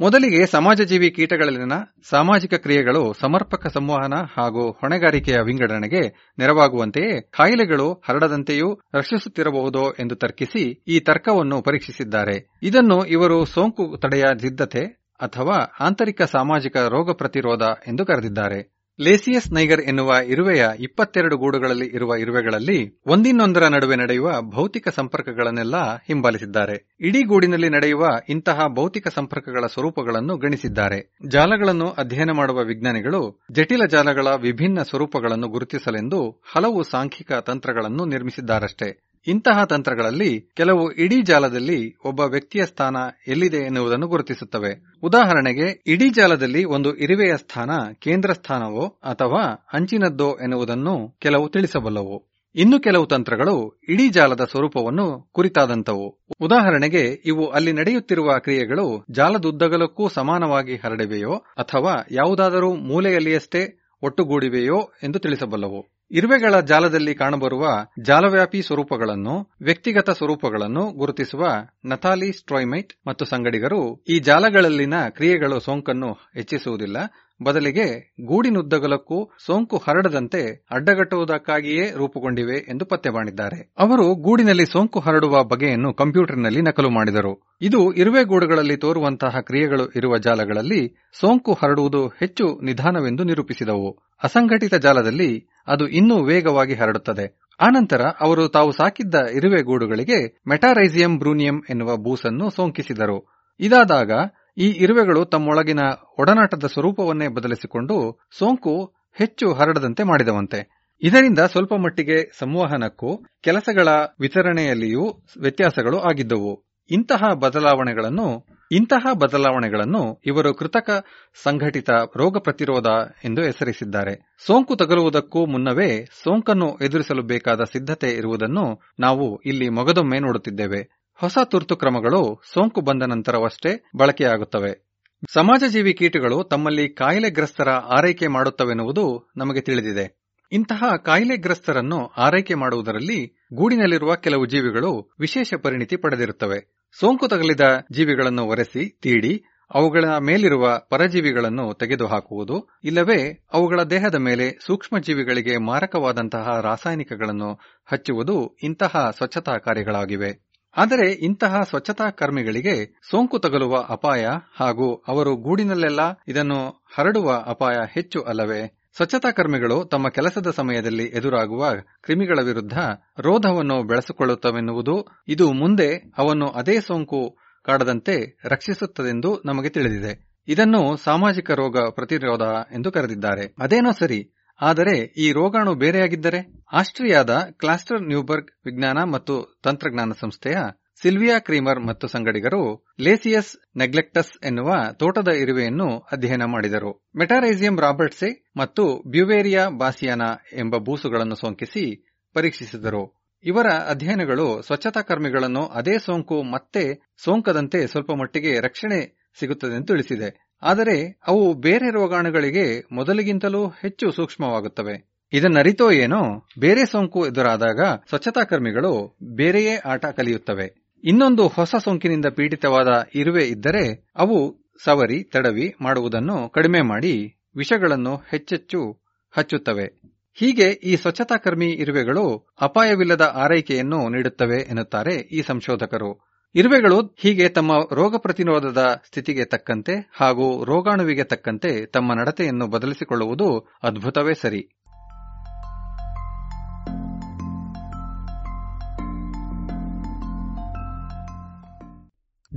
ಮೊದಲಿಗೆ ಸಮಾಜಜೀವಿ ಕೀಟಗಳಲ್ಲಿನ ಸಾಮಾಜಿಕ ಕ್ರಿಯೆಗಳು ಸಮರ್ಪಕ ಸಂವಹನ ಹಾಗೂ ಹೊಣೆಗಾರಿಕೆಯ ವಿಂಗಡಣೆಗೆ ನೆರವಾಗುವಂತೆಯೇ ಕಾಯಿಲೆಗಳು ಹರಡದಂತೆಯೂ ರಕ್ಷಿಸುತ್ತಿರಬಹುದೋ ಎಂದು ತರ್ಕಿಸಿ ಈ ತರ್ಕವನ್ನು ಪರೀಕ್ಷಿಸಿದ್ದಾರೆ. ಇದನ್ನು ಇವರು ಸೋಂಕು ತಡೆಯ ಸಿದ್ಧತೆ ಅಥವಾ ಆಂತರಿಕ ಸಾಮಾಜಿಕ ರೋಗ ಪ್ರತಿರೋಧ ಎಂದು ಕರೆದಿದ್ದಾರೆ. ಲೇಸಿಯಸ್ ನೈಗರ್ ಎನ್ನುವ ಇರುವೆಯ ಇಪ್ಪತ್ತೆರಡು ಗೂಡುಗಳಲ್ಲಿ ಇರುವ ಇರುವೆಗಳಲ್ಲಿ ಒಂದಿನ್ನೊಂದರ ನಡುವೆ ನಡೆಯುವ ಭೌತಿಕ ಸಂಪರ್ಕಗಳನ್ನೆಲ್ಲ ಹಿಂಬಾಲಿಸಿದ್ದಾರೆ. ಇಡೀ ಗೂಡಿನಲ್ಲಿ ನಡೆಯುವ ಇಂತಹ ಭೌತಿಕ ಸಂಪರ್ಕಗಳ ಸ್ವರೂಪಗಳನ್ನು ಗಣಿಸಿದ್ದಾರೆ. ಜಾಲಗಳನ್ನು ಅಧ್ಯಯನ ಮಾಡುವ ವಿಜ್ಞಾನಿಗಳು ಜಟಿಲ ಜಾಲಗಳ ವಿಭಿನ್ನ ಸ್ವರೂಪಗಳನ್ನು ಗುರುತಿಸಲೆಂದು ಹಲವು ಸಾಂಖ್ಯಿಕ ತಂತ್ರಗಳನ್ನು ನಿರ್ಮಿಸಿದ್ದಾರಷ್ಟೇ. ಇಂತಹ ತಂತ್ರಗಳಲ್ಲಿ ಕೆಲವು ಇಡೀ ಜಾಲದಲ್ಲಿ ಒಬ್ಬ ವ್ಯಕ್ತಿಯ ಸ್ಥಾನ ಎಲ್ಲಿದೆ ಎನ್ನುವುದನ್ನು ಗುರುತಿಸುತ್ತವೆ. ಉದಾಹರಣೆಗೆ, ಇಡೀ ಜಾಲದಲ್ಲಿ ಒಂದು ಇರುವೆಯ ಸ್ಥಾನ, ಕೇಂದ್ರ ಸ್ಥಾನವೋ ಅಥವಾ ಅಂಚಿನದ್ದೋ ಎನ್ನುವುದನ್ನು ಕೆಲವು ತಿಳಿಸಬಲ್ಲವು. ಇನ್ನು ಕೆಲವು ತಂತ್ರಗಳು ಇಡೀ ಜಾಲದ ಸ್ವರೂಪವನ್ನು ಕುರಿತಾದಂತವು ಉದಾಹರಣೆಗೆ, ಇವು ಅಲ್ಲಿ ನಡೆಯುತ್ತಿರುವ ಕ್ರಿಯೆಗಳು ಜಾಲದುದ್ದಗಲಕ್ಕೂ ಸಮಾನವಾಗಿ ಹರಡಿವೆಯೋ ಅಥವಾ ಯಾವುದಾದರೂ ಮೂಲೆಯಲ್ಲಿಯಷ್ಟೇ ಒಟ್ಟುಗೂಡಿವೆಯೋ ಎಂದು ತಿಳಿಸಬಲ್ಲವು. ಇರುವೆಗಳ ಜಾಲದಲ್ಲಿ ಕಾಣಬರುವ ಜಾಲವ್ಯಾಪಿ ಸ್ವರೂಪಗಳನ್ನು, ವ್ಯಕ್ತಿಗತ ಸ್ವರೂಪಗಳನ್ನು ಗುರುತಿಸುವ ನಥಾಲಿ ಸ್ಟ್ರಾಯ್ಮೈಟ್ ಮತ್ತು ಸಂಗಡಿಗರು ಈ ಜಾಲಗಳಲ್ಲಿನ ಕ್ರಿಯೆಗಳು ಸೋಂಕನ್ನು ಹೆಚ್ಚಿಸುವುದಿಲ್ಲ ಬದಲಿಗೆ ಗೂಡಿನುದ್ದಗಲಕ್ಕೂ ಸೋಂಕು ಹರಡದಂತೆ ಅಡ್ಡಗಟ್ಟುವುದಕ್ಕಾಗಿಯೇ ರೂಪುಗೊಂಡಿವೆ ಎಂದು ಪತ್ತೆ ಮಾಡಿದ್ದಾರೆ. ಅವರು ಗೂಡಿನಲ್ಲಿ ಸೋಂಕು ಹರಡುವ ಬಗೆಯನ್ನು ಕಂಪ್ಯೂಟರ್ನಲ್ಲಿ ನಕಲು ಮಾಡಿದರು. ಇದು ಇರುವೆ ಗೂಡುಗಳಲ್ಲಿ ತೋರುವಂತಹ ಕ್ರಿಯೆಗಳು ಇರುವ ಜಾಲಗಳಲ್ಲಿ ಸೋಂಕು ಹರಡುವುದು ಹೆಚ್ಚು ನಿಧಾನವೆಂದು ನಿರೂಪಿಸಿದವು. ಅಸಂಘಟಿತ ಜಾಲದಲ್ಲಿ ಅದು ಇನ್ನೂ ವೇಗವಾಗಿ ಹರಡುತ್ತದೆ. ಆನಂತರ ಅವರು ತಾವು ಸಾಕಿದ್ದ ಇರುವೆ ಗೂಡುಗಳಿಗೆ ಮೆಟಾರೈಸಿಯಂ ಬ್ರೂನಿಯಂ ಎನ್ನುವ ಬೂಸನ್ನು ಸೋಂಕಿಸಿದರು. ಇದಾದಾಗ ಈ ಇರುವೆಗಳು ತಮ್ಮೊಳಗಿನ ಒಡನಾಟದ ಸ್ವರೂಪವನ್ನೇ ಬದಲಿಸಿಕೊಂಡು ಸೋಂಕು ಹೆಚ್ಚು ಹರಡದಂತೆ ಮಾಡಿದವಂತೆ. ಇದರಿಂದ ಸ್ವಲ್ಪ ಮಟ್ಟಿಗೆ ಸಂವಹನಕ್ಕೂ ಕೆಲಸಗಳ ವಿತರಣೆಯಲ್ಲಿಯೂ ವ್ಯತ್ಯಾಸಗಳು ಆಗಿದ್ದವು. ಇಂತಹ ಬದಲಾವಣೆಗಳನ್ನು ಇಂತಹ ಬದಲಾವಣೆಗಳನ್ನು ಇವರು ಕೃತಕ ಸಂಘಟಿತ ರೋಗ ಪ್ರತಿರೋಧ ಎಂದು ಹೆಸರಿಸಿದ್ದಾರೆ. ಸೋಂಕು ತಗಲುವುದಕ್ಕೂ ಮುನ್ನವೇ ಸೋಂಕನ್ನು ಎದುರಿಸಲು ಬೇಕಾದ ಸಿದ್ಧತೆ ಇರುವುದನ್ನು ನಾವು ಇಲ್ಲಿ ಮೊಗದೊಮ್ಮೆ ನೋಡುತ್ತಿದ್ದೇವೆ. ಹೊಸ ತುರ್ತು ಕ್ರಮಗಳು ಸೋಂಕು ಬಂದ ನಂತರವಷ್ಟೇ ಬಳಕೆಯಾಗುತ್ತವೆ. ಸಮಾಜಜೀವಿ ಕೀಟಗಳು ತಮ್ಮಲ್ಲಿ ಕಾಯಿಲೆಗ್ರಸ್ತರ ಆರೈಕೆ ಮಾಡುತ್ತವೆನ್ನುವುದು ನಮಗೆ ತಿಳಿದಿದೆ. ಇಂತಹ ಕಾಯಿಲೆಗ್ರಸ್ತರನ್ನು ಆರೈಕೆ ಮಾಡುವುದರಲ್ಲಿ ಗೂಡಿನಲ್ಲಿರುವ ಕೆಲವು ಜೀವಿಗಳು ವಿಶೇಷ ಪರಿಣಿತಿ ಪಡೆದಿರುತ್ತವೆ. ಸೋಂಕು ತಗಲಿದ ಜೀವಿಗಳನ್ನು ಒರೆಸಿ, ತೀಡಿ, ಅವುಗಳ ಮೇಲಿರುವ ಪರಜೀವಿಗಳನ್ನು ತೆಗೆದುಹಾಕುವುದು, ಇಲ್ಲವೇ ಅವುಗಳ ದೇಹದ ಮೇಲೆ ಸೂಕ್ಷ್ಮ ಜೀವಿಗಳಿಗೆ ಮಾರಕವಾದಂತಹ ರಾಸಾಯನಿಕಗಳನ್ನು ಹಚ್ಚುವುದು ಇಂತಹ ಸ್ವಚ್ಛತಾ ಕಾರ್ಯಗಳಾಗಿವೆ. ಆದರೆ ಇಂತಹ ಸ್ವಚ್ಛತಾ ಕರ್ಮಿಗಳಿಗೆ ಸೋಂಕು ತಗಲುವ ಅಪಾಯ ಹಾಗೂ ಅವರು ಗೂಡಿನಲ್ಲೆಲ್ಲ ಇದನ್ನು ಹರಡುವ ಅಪಾಯ ಹೆಚ್ಚು ಅಲ್ಲವೇ? ಸ್ವಚ್ಛತಾ ಕರ್ಮಿಗಳು ತಮ್ಮ ಕೆಲಸದ ಸಮಯದಲ್ಲಿ ಎದುರಾಗುವ ಕ್ರಿಮಿಗಳ ವಿರುದ್ಧ ರೋಧವನ್ನು ಬೆಳೆಸಿಕೊಳ್ಳುತ್ತವೆನ್ನುವುದು ಇದು ಮುಂದೆ ಅವನ್ನು ಅದೇ ಸೋಂಕು ಕಾಡದಂತೆ ರಕ್ಷಿಸುತ್ತದೆಂದು ನಮಗೆ ತಿಳಿದಿದೆ. ಇದನ್ನು ಸಾಮಾಜಿಕ ರೋಗ ಪ್ರತಿರೋಧ ಎಂದು ಕರೆದಿದ್ದಾರೆ. ಅದೇನೋ ಸರಿ ಆದರೆ ಈ ರೋಗಾಣು ಬೇರೆಯಾಗಿದ್ದರೆ ಆಸ್ಟ್ರಿಯಾದ ಕ್ಲಾಸ್ಟರ್ ನ್ಯೂಬರ್ಗ್ ವಿಜ್ಞಾನ ಮತ್ತು ತಂತ್ರಜ್ಞಾನ ಸಂಸ್ಥೆಯ ಸಿಲ್ವಿಯಾ ಕ್ರೀಮರ್ ಮತ್ತು ಸಂಗಡಿಗರು ಲೇಸಿಯಸ್ ನೆಗ್ಲೆಕ್ಟಸ್ ಎನ್ನುವ ತೋಟದ ಇರುವೆಯನ್ನು ಅಧ್ಯಯನ ಮಾಡಿದರು. ಮೆಟಾರೈಸಿಯಂ ರಾಬರ್ಟ್ಸೆ ಮತ್ತು ಬ್ಯುವೇರಿಯಾ ಬಾಸಿಯಾನಾ ಎಂಬ ಬೂಸುಗಳನ್ನು ಸೋಂಕಿಸಿ ಪರೀಕ್ಷಿಸಿದರು. ಇವರ ಅಧ್ಯಯನಗಳು ಸ್ವಚ್ಛತಾ ಕರ್ಮಿಗಳನ್ನು ಅದೇ ಸೋಂಕು ಮತ್ತೆ ಸೋಂಕದಂತೆ ಸ್ವಲ್ಪ ಮಟ್ಟಿಗೆ ರಕ್ಷಣೆ ಸಿಗುತ್ತದೆಂದು ತಿಳಿಸಿದೆ. ಆದರೆ ಅವು ಬೇರೆ ರೋಗಾಣುಗಳಿಗೆ ಮೊದಲಿಗಿಂತಲೂ ಹೆಚ್ಚು ಸೂಕ್ಷ್ಮವಾಗುತ್ತವೆ. ಇದನ್ನರಿತೋ ಏನೋ, ಬೇರೆ ಸೋಂಕು ಎದುರಾದಾಗ ಸ್ವಚ್ಛತಾ ಕರ್ಮಿಗಳು ಬೇರೆಯೇ ಆಟ ಕಲಿಯುತ್ತವೆ. ಇನ್ನೊಂದು ಹೊಸ ಸೋಂಕಿನಿಂದ ಪೀಡಿತವಾದ ಇರುವೆ ಇದ್ದರೆ ಅವು ಸವರಿ, ತಡವಿ ಮಾಡುವುದನ್ನು ಕಡಿಮೆ ಮಾಡಿ ವಿಷಗಳನ್ನು ಹೆಚ್ಚೆಚ್ಚು ಹಚ್ಚುತ್ತವೆ. ಹೀಗೆ ಈ ಸ್ವಚ್ಛತಾ ಕರ್ಮಿ ಇರುವೆಗಳು ಅಪಾಯವಿಲ್ಲದ ಆರೈಕೆಯನ್ನು ನೀಡುತ್ತವೆ ಎನ್ನುತ್ತಾರೆ ಈ ಸಂಶೋಧಕರು. ಇರುವೆಗಳು ಹೀಗೆ ತಮ್ಮ ರೋಗ ಪ್ರತಿರೋಧದ ಸ್ಥಿತಿಗೆ ತಕ್ಕಂತೆ ಹಾಗೂ ರೋಗಾಣುವಿಗೆ ತಕ್ಕಂತೆ ತಮ್ಮ ನಡತೆಯನ್ನು ಬದಲಿಸಿಕೊಳ್ಳುವುದು ಅದ್ಭುತವೇ ಸರಿ.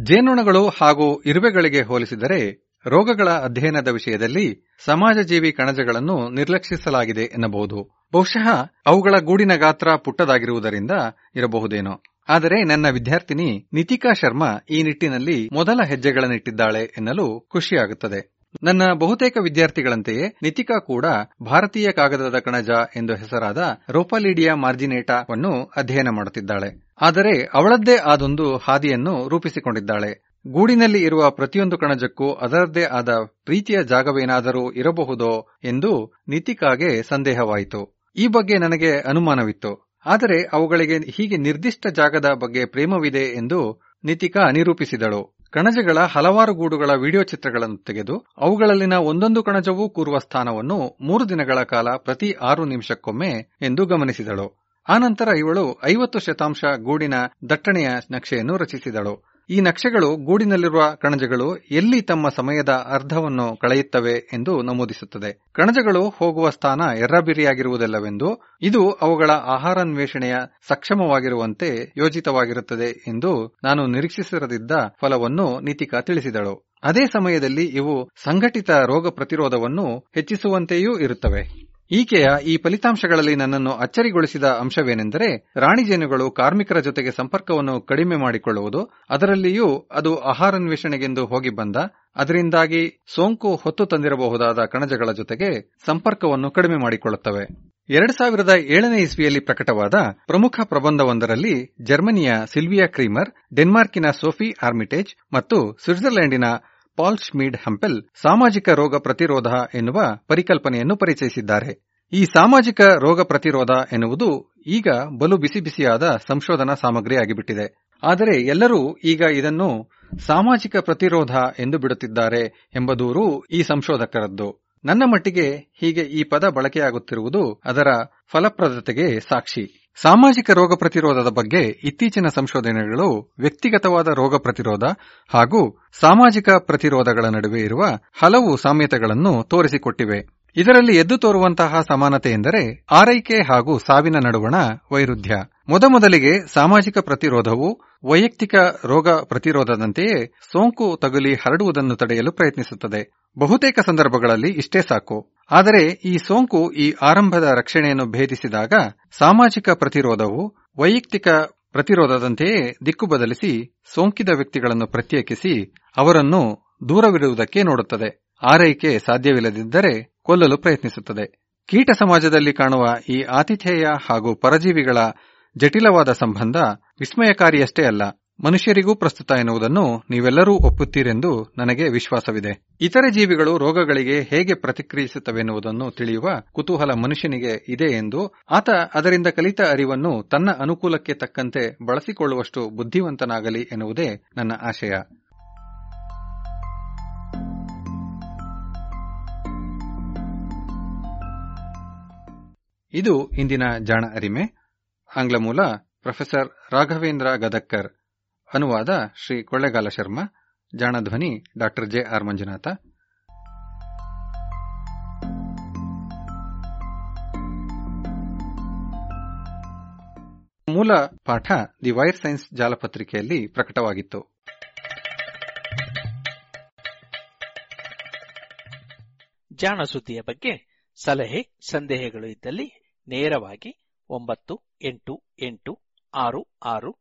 ಜೇನುಣಗಳು ಹಾಗೂ ಇರುವೆಗಳಿಗೆ ಹೋಲಿಸಿದರೆ ರೋಗಗಳ ಅಧ್ಯಯನದ ವಿಷಯದಲ್ಲಿ ಸಮಾಜಜೀವಿ ಕಣಜಗಳನ್ನು ನಿರ್ಲಕ್ಷಿಸಲಾಗಿದೆ ಎನ್ನಬಹುದು. ಬಹುಶಃ ಅವುಗಳ ಗೂಡಿನ ಗಾತ್ರ ಪುಟ್ಟದಾಗಿರುವುದರಿಂದ ಇರಬಹುದೇನೋ. ಆದರೆ ನನ್ನ ವಿದ್ಯಾರ್ಥಿನಿ ನಿತಿಕಾ ಶರ್ಮಾ ಈ ನಿಟ್ಟಿನಲ್ಲಿ ಮೊದಲ ಹೆಜ್ಜೆಗಳನ್ನಿಟ್ಟಿದ್ದಾಳೆ ಎನ್ನಲು ಖುಷಿಯಾಗುತ್ತದೆ. ನನ್ನ ಬಹುತೇಕ ವಿದ್ಯಾರ್ಥಿಗಳಂತೆಯೇ ನಿತಿಕಾ ಕೂಡ ಭಾರತೀಯ ಕಾಗದದ ಕಣಜ ಎಂದು ಹೆಸರಾದ ರೋಪಾಲಿಡಿಯಾ ಮಾರ್ಜಿನೇಟಾವನ್ನು ಅಧ್ಯಯನ ಮಾಡುತ್ತಿದ್ದಾಳೆ. ಆದರೆ ಅವಳದ್ದೇ ಆದೊಂದು ಹಾದಿಯನ್ನು ರೂಪಿಸಿಕೊಂಡಿದ್ದಾಳೆ. ಗೂಡಿನಲ್ಲಿ ಇರುವ ಪ್ರತಿಯೊಂದು ಕಣಜಕ್ಕೂ ಅದರದ್ದೇ ಆದ ಪ್ರೀತಿಯ ಜಾಗವೇನಾದರೂ ಇರಬಹುದೋ ಎಂದು ನಿತಿಕಾಗೆ ಸಂದೇಹವಾಯಿತು. ಈ ಬಗ್ಗೆ ನನಗೆ ಅನುಮಾನವಿತ್ತು. ಆದರೆ ಅವುಗಳಿಗೆ ಹೀಗೆ ನಿರ್ದಿಷ್ಟ ಜಾಗದ ಬಗ್ಗೆ ಪ್ರೇಮವಿದೆ ಎಂದು ನಿತಿಕಾ ನಿರೂಪಿಸಿದಳು. ಕಣಜಗಳ ಹಲವಾರು ಗೂಡುಗಳ ವಿಡಿಯೋ ಚಿತ್ರಗಳನ್ನು ತೆಗೆದು ಅವುಗಳಲ್ಲಿನ ಒಂದೊಂದು ಕಣಜವೂ ಕೂರುವ ಸ್ಥಾನವನ್ನು ಮೂರು ದಿನಗಳ ಕಾಲ ಪ್ರತಿ ಆರು ನಿಮಿಷಕ್ಕೊಮ್ಮೆ ಎಂದು ಗಮನಿಸಿದಳು. ಆನಂತರ ಇವಳು ಐವತ್ತು ಶತಾಂಶ ಗೂಡಿನ ದಟ್ಟಣೆಯ ನಕ್ಷೆಯನ್ನು ರಚಿಸಿದಳು. ಈ ನಕ್ಷೆಗಳು ಗೂಡಿನಲ್ಲಿರುವ ಕಣಜಗಳು ಎಲ್ಲಿ ತಮ್ಮ ಸಮಯದ ಅರ್ಧವನ್ನು ಕಳೆಯುತ್ತವೆ ಎಂದು ನಮೂದಿಸುತ್ತದೆ. ಕಣಜಗಳು ಹೋಗುವ ಸ್ಥಾನ ಎರ್ರಬಿರಿಯಾಗಿರುವುದಿಲ್ಲವೆಂದು, ಇದು ಅವುಗಳ ಆಹಾರಾನ್ವೇಷಣೆಯ ಸಕ್ಷಮವಾಗಿರುವಂತೆ ಯೋಜಿತವಾಗಿರುತ್ತದೆ ಎಂದು ನಾನು ನಿರೀಕ್ಷಿಸಿರದಿದ್ದ ಫಲವನ್ನು ನಿತಿಕಾ ತಿಳಿಸಿದಳು. ಅದೇ ಸಮಯದಲ್ಲಿ ಇವು ಸಂಘಟಿತ ರೋಗ ಪ್ರತಿರೋಧವನ್ನು ಹೆಚ್ಚಿಸುವಂತೆಯೂ ಇರುತ್ತವೆ. ಈಕೆಯ ಈ ಫಲಿತಾಂಶಗಳಲ್ಲಿ ನನ್ನನ್ನು ಅಚ್ಚರಿಗೊಳಿಸಿದ ಅಂಶವೇನೆಂದರೆ, ರಾಣಿ ಜೇನುಗಳು ಕಾರ್ಮಿಕರ ಜೊತೆಗೆ ಸಂಪರ್ಕವನ್ನು ಕಡಿಮೆ ಮಾಡಿಕೊಳ್ಳುವುದು, ಅದರಲ್ಲಿಯೂ ಅದು ಆಹಾರನ್ವೇಷಣೆಗೆಂದು ಹೋಗಿ ಬಂದ, ಅದರಿಂದಾಗಿ ಸೋಂಕು ಹೊತ್ತು ತಂದಿರಬಹುದಾದ ಕಣಜಗಳ ಜೊತೆಗೆ ಸಂಪರ್ಕವನ್ನು ಕಡಿಮೆ ಮಾಡಿಕೊಳ್ಳುತ್ತವೆ. ಎರಡು ಸಾವಿರದ ಏಳನೇ ಇಸ್ವಿಯಲ್ಲಿ ಪ್ರಕಟವಾದ ಪ್ರಮುಖ ಪ್ರಬಂಧವೊಂದರಲ್ಲಿ ಜರ್ಮನಿಯ ಸಿಲ್ವಿಯಾ ಕ್ರೀಮರ್, ಡೆನ್ಮಾರ್ಕಿನ ಸೋಫಿ ಆರ್ಮಿಟೇಜ್ ಮತ್ತು ಸ್ವಿಟ್ಜರ್ಲೆಂಡಿನ ಪಾಲ್ ಶ್ಮೀಡ್ ಹಂಪೆಲ್ ಸಾಮಾಜಿಕ ರೋಗ ಪ್ರತಿರೋಧ ಎನ್ನುವ ಪರಿಕಲ್ಪನೆಯನ್ನು ಪರಿಚಯಿಸಿದ್ದಾರೆ. ಈ ಸಾಮಾಜಿಕ ರೋಗ ಪ್ರತಿರೋಧ ಎನ್ನುವುದು ಈಗ ಬಲು ಬಿಸಿ ಬಿಸಿಯಾದ ಸಂಶೋಧನಾ ಸಾಮಗ್ರಿ ಆಗಿಬಿಟ್ಟಿದೆ. ಆದರೆ ಎಲ್ಲರೂ ಈಗ ಇದನ್ನು ಸಾಮಾಜಿಕ ಪ್ರತಿರೋಧ ಎಂದು ಬಿಡುತ್ತಿದ್ದಾರೆ ಎಂಬ ದೂರು ಈ ಸಂಶೋಧಕರದ್ದು. ನನ್ನ ಮಟ್ಟಿಗೆ ಹೀಗೆ ಈ ಪದ ಬಳಕೆಯಾಗುತ್ತಿರುವುದು ಅದರ ಫಲಪ್ರದತೆಗೆ ಸಾಕ್ಷಿ. ಸಾಮಾಜಿಕ ರೋಗ ಪ್ರತಿರೋಧದ ಬಗ್ಗೆ ಇತ್ತೀಚಿನ ಸಂಶೋಧನೆಗಳು ವ್ಯಕ್ತಿಗತವಾದ ರೋಗ ಪ್ರತಿರೋಧ ಹಾಗೂ ಸಾಮಾಜಿಕ ಪ್ರತಿರೋಧಗಳ ನಡುವೆ ಇರುವ ಹಲವು ಸಾಮ್ಯತೆಗಳನ್ನು ತೋರಿಸಿಕೊಟ್ಟಿವೆ. ಇದರಲ್ಲಿ ಎದ್ದು ತೋರುವಂತಹ ಸಮಾನತೆ ಎಂದರೆ ಆರೈಕೆ ಹಾಗೂ ಸಾವಿನ ನಡುವಣ ವೈರುಧ್ಯ. ಮೊದಮೊದಲಿಗೆ ಸಾಮಾಜಿಕ ಪ್ರತಿರೋಧವು ವೈಯಕ್ತಿಕ ರೋಗ ಪ್ರತಿರೋಧದಂತೆಯೇ ಸೋಂಕು ತಗುಲಿ ಹರಡುವುದನ್ನು ತಡೆಯಲು ಪ್ರಯತ್ನಿಸುತ್ತದೆ. ಬಹುತೇಕ ಸಂದರ್ಭಗಳಲ್ಲಿ ಇಷ್ಟೇ ಸಾಕು. ಆದರೆ ಈ ಸೋಂಕು ಈ ಆರಂಭದ ರಕ್ಷಣೆಯನ್ನು ಭೇದಿಸಿದಾಗ ಸಾಮಾಜಿಕ ಪ್ರತಿರೋಧವು ವೈಯಕ್ತಿಕ ಪ್ರತಿರೋಧದಂತೆಯೇ ದಿಕ್ಕು ಬದಲಿಸಿ ಸೋಂಕಿದ ವ್ಯಕ್ತಿಗಳನ್ನು ಪ್ರತ್ಯೇಕಿಸಿ ಅವರನ್ನು ದೂರವಿಡುವುದಕ್ಕೆ ನೋಡುತ್ತದೆ. ಆರೈಕೆ ಸಾಧ್ಯವಿಲ್ಲದಿದ್ದರೆ ಕೊಲ್ಲಲು ಪ್ರಯತ್ನಿಸುತ್ತದೆ. ಕೀಟ ಸಮಾಜದಲ್ಲಿ ಕಾಣುವ ಈ ಆತಿಥೇಯ ಹಾಗೂ ಪರಜೀವಿಗಳ ಜಟಿಲವಾದ ಸಂಬಂಧ ವಿಸ್ಮಯಕಾರಿಯಷ್ಟೇ ಅಲ್ಲ. ಮನುಷ್ಯರಿಗೂ ಪ್ರಸ್ತುತ ಎನ್ನುವುದನ್ನು ನೀವೆಲ್ಲರೂ ಒಪ್ಪುತ್ತೀರೆಂದು ನನಗೆ ವಿಶ್ವಾಸವಿದೆ. ಇತರೆ ಜೀವಿಗಳು ರೋಗಗಳಿಗೆ ಹೇಗೆ ಪ್ರತಿಕ್ರಿಯಿಸುತ್ತವೆನ್ನುವುದನ್ನು ತಿಳಿಯುವ ಕುತೂಹಲ ಮನುಷ್ಯನಿಗೆ ಇದೆ ಎಂದು ಆತ ಅದರಿಂದ ಕಲಿತ ಅರಿವನ್ನು ತನ್ನ ಅನುಕೂಲಕ್ಕೆ ತಕ್ಕಂತೆ ಬಳಸಿಕೊಳ್ಳುವಷ್ಟು ಬುದ್ಧಿವಂತನಾಗಲಿ ಎನ್ನುವುದೇ ನನ್ನ ಆಶಯ. ಇದು ಇಂದಿನ ಜಾಣ ಅರಿಮೆ. ಆಂಗ್ಲ ಮೂಲ ಪ್ರೊಫೆಸರ್ ರಾಘವೇಂದ್ರ ಗದಕ್ಕರ್ ಅನುವಾದ ಶ್ರೀ ಕೊಳ್ಳೆಗಾಲ ಶರ್ಮಾ, ಜಾಣಧ್ವನಿ ಡಾಕ್ಟರ್ ಜೆ ಆರ್ ಮಂಜುನಾಥ. ಮೂಲ ಪಾಠ ದಿ ವೈರ್ ಸೈನ್ಸ್ ಜಾಲಪತ್ರಿಕೆಯಲ್ಲಿ ಪ್ರಕಟವಾಗಿತ್ತು. ಜಾಣ ಸುದ್ದಿಯ ಬಗ್ಗೆ ಸಲಹೆ, ಸಂದೇಹಗಳು ಇದ್ದಲ್ಲಿ ನೇರವಾಗಿ ಒಂಬತ್ತು ಎಂಟು ಎಂಟು ಆರು ಆರು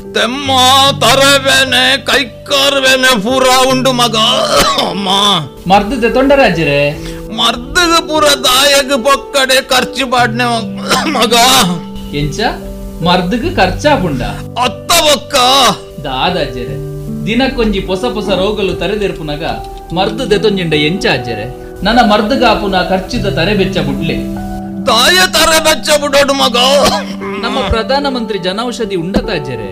ತೆಮ್ಮ ತರವೇನೆ ಕೈಕಾರ್ಬೇನೆ ಪೂರ ಉಂಡು ಮಗ. ಅಮ್ಮ. ಮರ್ದದ ತೊಂಡರಾಜ್ಜರೆ ಮರ್ದದ ಪೂರ ದಾಯಗ ಪೊಕ್ಕಡೆ ಖರ್ಚು ಪಾಡ್ನೆ ಮಗ. ಎಂಚ? ಮರ್ದಗ ಖರ್ಚಾಪುಂಡ ಅತ್ತ ಒಕ್ಕ ದಾದಾಜರೆ ದಿನಕ್ಕೊಂಜಿ ಹೊಸ ಹೊಸ ರೋಗಲು ತರೆದೆರ್ಪುನಗ ಮರ್ದು ದೆತೊಂಜಿಂಡ ಎಂಚ ಅಜ್ಜರೆ ನನ್ನ ಮರ್ದಗ ಆಪುನ ಖರ್ಚಿದ ತರೆ ಬೆಚ್ಚ ಬುಡ್ಲೆ. ತಾಯ ತರೆ ಬೆಚ್ಚ ಬುಡೋಡು ಮಗ. ನಮ್ಮ ಪ್ರಧಾನಮಂತ್ರಿ ಜನೌಷಧಿ ಉಂಡತ ಅಜ್ಜರೆ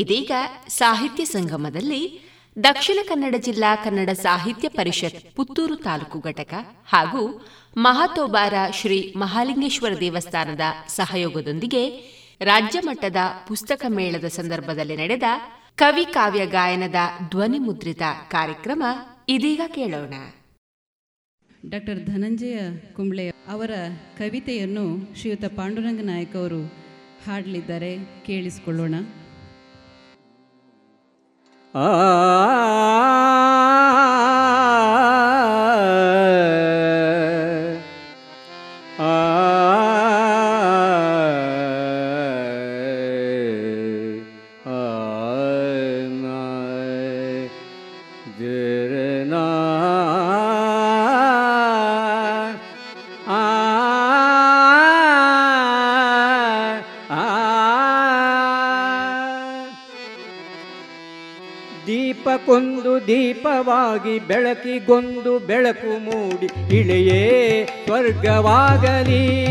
ಇದೀಗ ಸಾಹಿತ್ಯ ಸಂಗಮದಲ್ಲಿ ದಕ್ಷಿಣ ಕನ್ನಡ ಜಿಲ್ಲಾ ಕನ್ನಡ ಸಾಹಿತ್ಯ ಪರಿಷತ್ ಪುತ್ತೂರು ತಾಲೂಕು ಘಟಕ ಹಾಗೂ ಮಹಾತೋಬಾರ ಶ್ರೀ ಮಹಾಲಿಂಗೇಶ್ವರ ದೇವಸ್ಥಾನದ ಸಹಯೋಗದೊಂದಿಗೆ ರಾಜ್ಯ ಮಟ್ಟದ ಪುಸ್ತಕ ಮೇಳದ ಸಂದರ್ಭದಲ್ಲಿ ನಡೆದ ಕವಿ ಕಾವ್ಯ ಗಾಯನದ ಧ್ವನಿ ಮುದ್ರಿತ ಕಾರ್ಯಕ್ರಮ ಇದೀಗ ಕೇಳೋಣ. ಡಾಕ್ಟರ್ ಧನಂಜಯ ಕುಂಬ್ಳೆ ಅವರ ಕವಿತೆಯನ್ನು ಶ್ರೀಯುತ ಪಾಂಡುರಂಗ ನಾಯಕ್ ಅವರು ಹಾಡಲಿದ್ದಾರೆ. ಕೇಳಿಸಿಕೊಳ್ಳೋಣ. ಆ ಬೆಳಕಿಗೊಂದು ಬೆಳಕು ಮೂಡಿ ಇಳೆಯೇ ಸ್ವರ್ಗವಾಗಲಿ.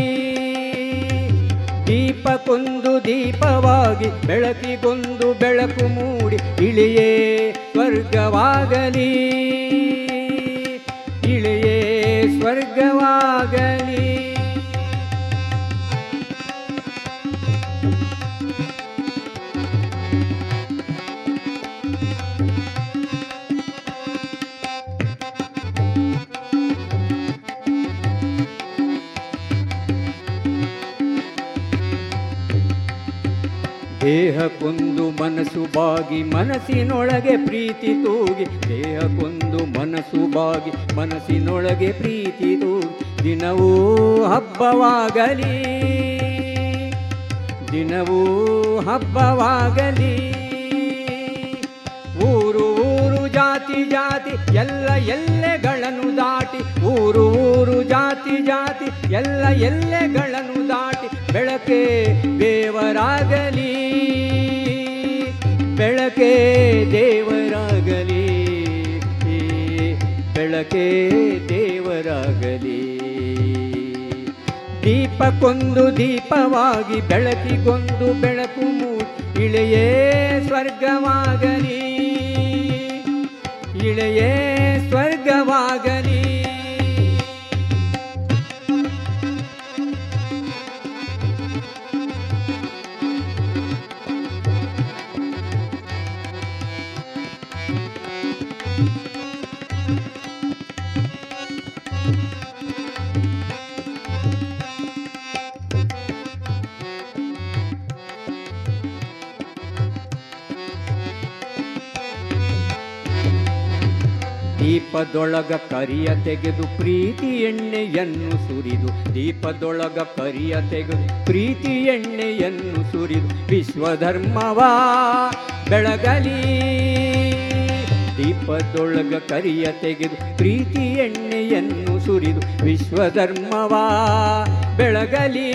ದೀಪ ದೀಪಕ್ಕೊಂದು ದೀಪವಾಗಿ ಬೆಳಕಿಗೊಂದು ಬೆಳಕು ಮೂಡಿ ಇಳಿಯೇ ಸ್ವರ್ಗವಾಗಲಿ. ಇಳಿಯೇ ಸ್ವರ್ಗವಾಗಲಿ. ದೇಹಕ್ಕೊಂದು ಮನಸ್ಸು ಬಾಗಿ, ಮನಸ್ಸಿನೊಳಗೆ ಪ್ರೀತಿ ತೂಗಿ. ದೇಹಕ್ಕೊಂದು ಮನಸ್ಸು ಬಾಗಿ, ಮನಸ್ಸಿನೊಳಗೆ ಪ್ರೀತಿ ತೂಗಿ. ದಿನವೂ ಹಬ್ಬವಾಗಲಿ ದಿನವೂ ಹಬ್ಬವಾಗಲಿ. ಊರು ಊರು, ಜಾತಿ ಜಾತಿ, ಎಲ್ಲ ಎಲ್ಲೆಗಳನ್ನು ದಾಟಿ. ಊರು ಊರು, ಜಾತಿ ಜಾತಿ, ಎಲ್ಲ ಎಲ್ಲೆಗಳನ್ನು ದಾಟಿ. ಬೆಳಕೆ ದೇವರಾಗಲಿ ಬೆಳಕೆ ದೇವರಾಗಲಿ. ಬೆಳಕೆ ದೇವರಾಗಲಿ. ದೀಪಕ್ಕೊಂದು ದೀಪವಾಗಿ ಬೆಳಕಿಗೊಂದು ಬೆಳಕು ಇಳೆಯೇ ಸ್ವರ್ಗವಾಗಲಿ. ಇಳೆಯೇ ಸ್ವರ್ಗವಾಗಲಿ. ದೀಪದೊಳಗ ಕರಿಯ ತೆಗೆದು ಪ್ರೀತಿ ಎಣ್ಣೆಯನ್ನು ಸುರಿದು, ದೀಪದೊಳಗ ಕರಿಯ ತೆಗೆದು ಪ್ರೀತಿ ಎಣ್ಣೆಯನ್ನು ಸುರಿದು, ವಿಶ್ವಧರ್ಮವಾ ಬೆಳಗಲಿ. ದೀಪದೊಳಗ ಕರಿಯ ತೆಗೆದು ಪ್ರೀತಿ ಎಣ್ಣೆಯನ್ನು ಸುರಿದು, ವಿಶ್ವಧರ್ಮವಾ ಬೆಳಗಲಿ.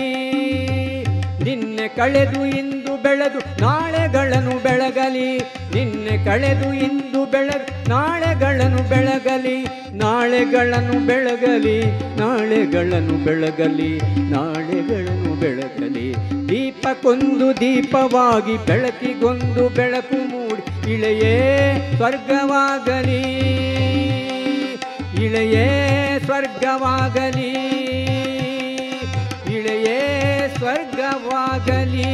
ನಿನ್ನೆ ಕಳೆದು, ಇಂದು ಬೆಳೆದು, ನಾಳೆಗಳನ್ನು ಬೆಳಗಲಿ. ಕಳೆದು ಇಂದು ಬೆಳಗ, ನಾಳೆಗಳನ್ನು ಬೆಳಗಲಿ ನಾಳೆಗಳನ್ನು ಬೆಳಗಲಿ ನಾಳೆಗಳನ್ನು ಬೆಳಗಲಿ ನಾಳೆಗಳನ್ನು ಬೆಳಗಲಿ. ದೀಪಕ್ಕೊಂದು ದೀಪವಾಗಿ ಬೆಳಕಿಗೊಂದು ಬೆಳಕು ಮೂಡಿ, ಇಳೆಯೇ ಸ್ವರ್ಗವಾಗಲಿ ಇಳೆಯೇ ಸ್ವರ್ಗವಾಗಲಿ ಇಳೆಯೇ ಸ್ವರ್ಗವಾಗಲಿ.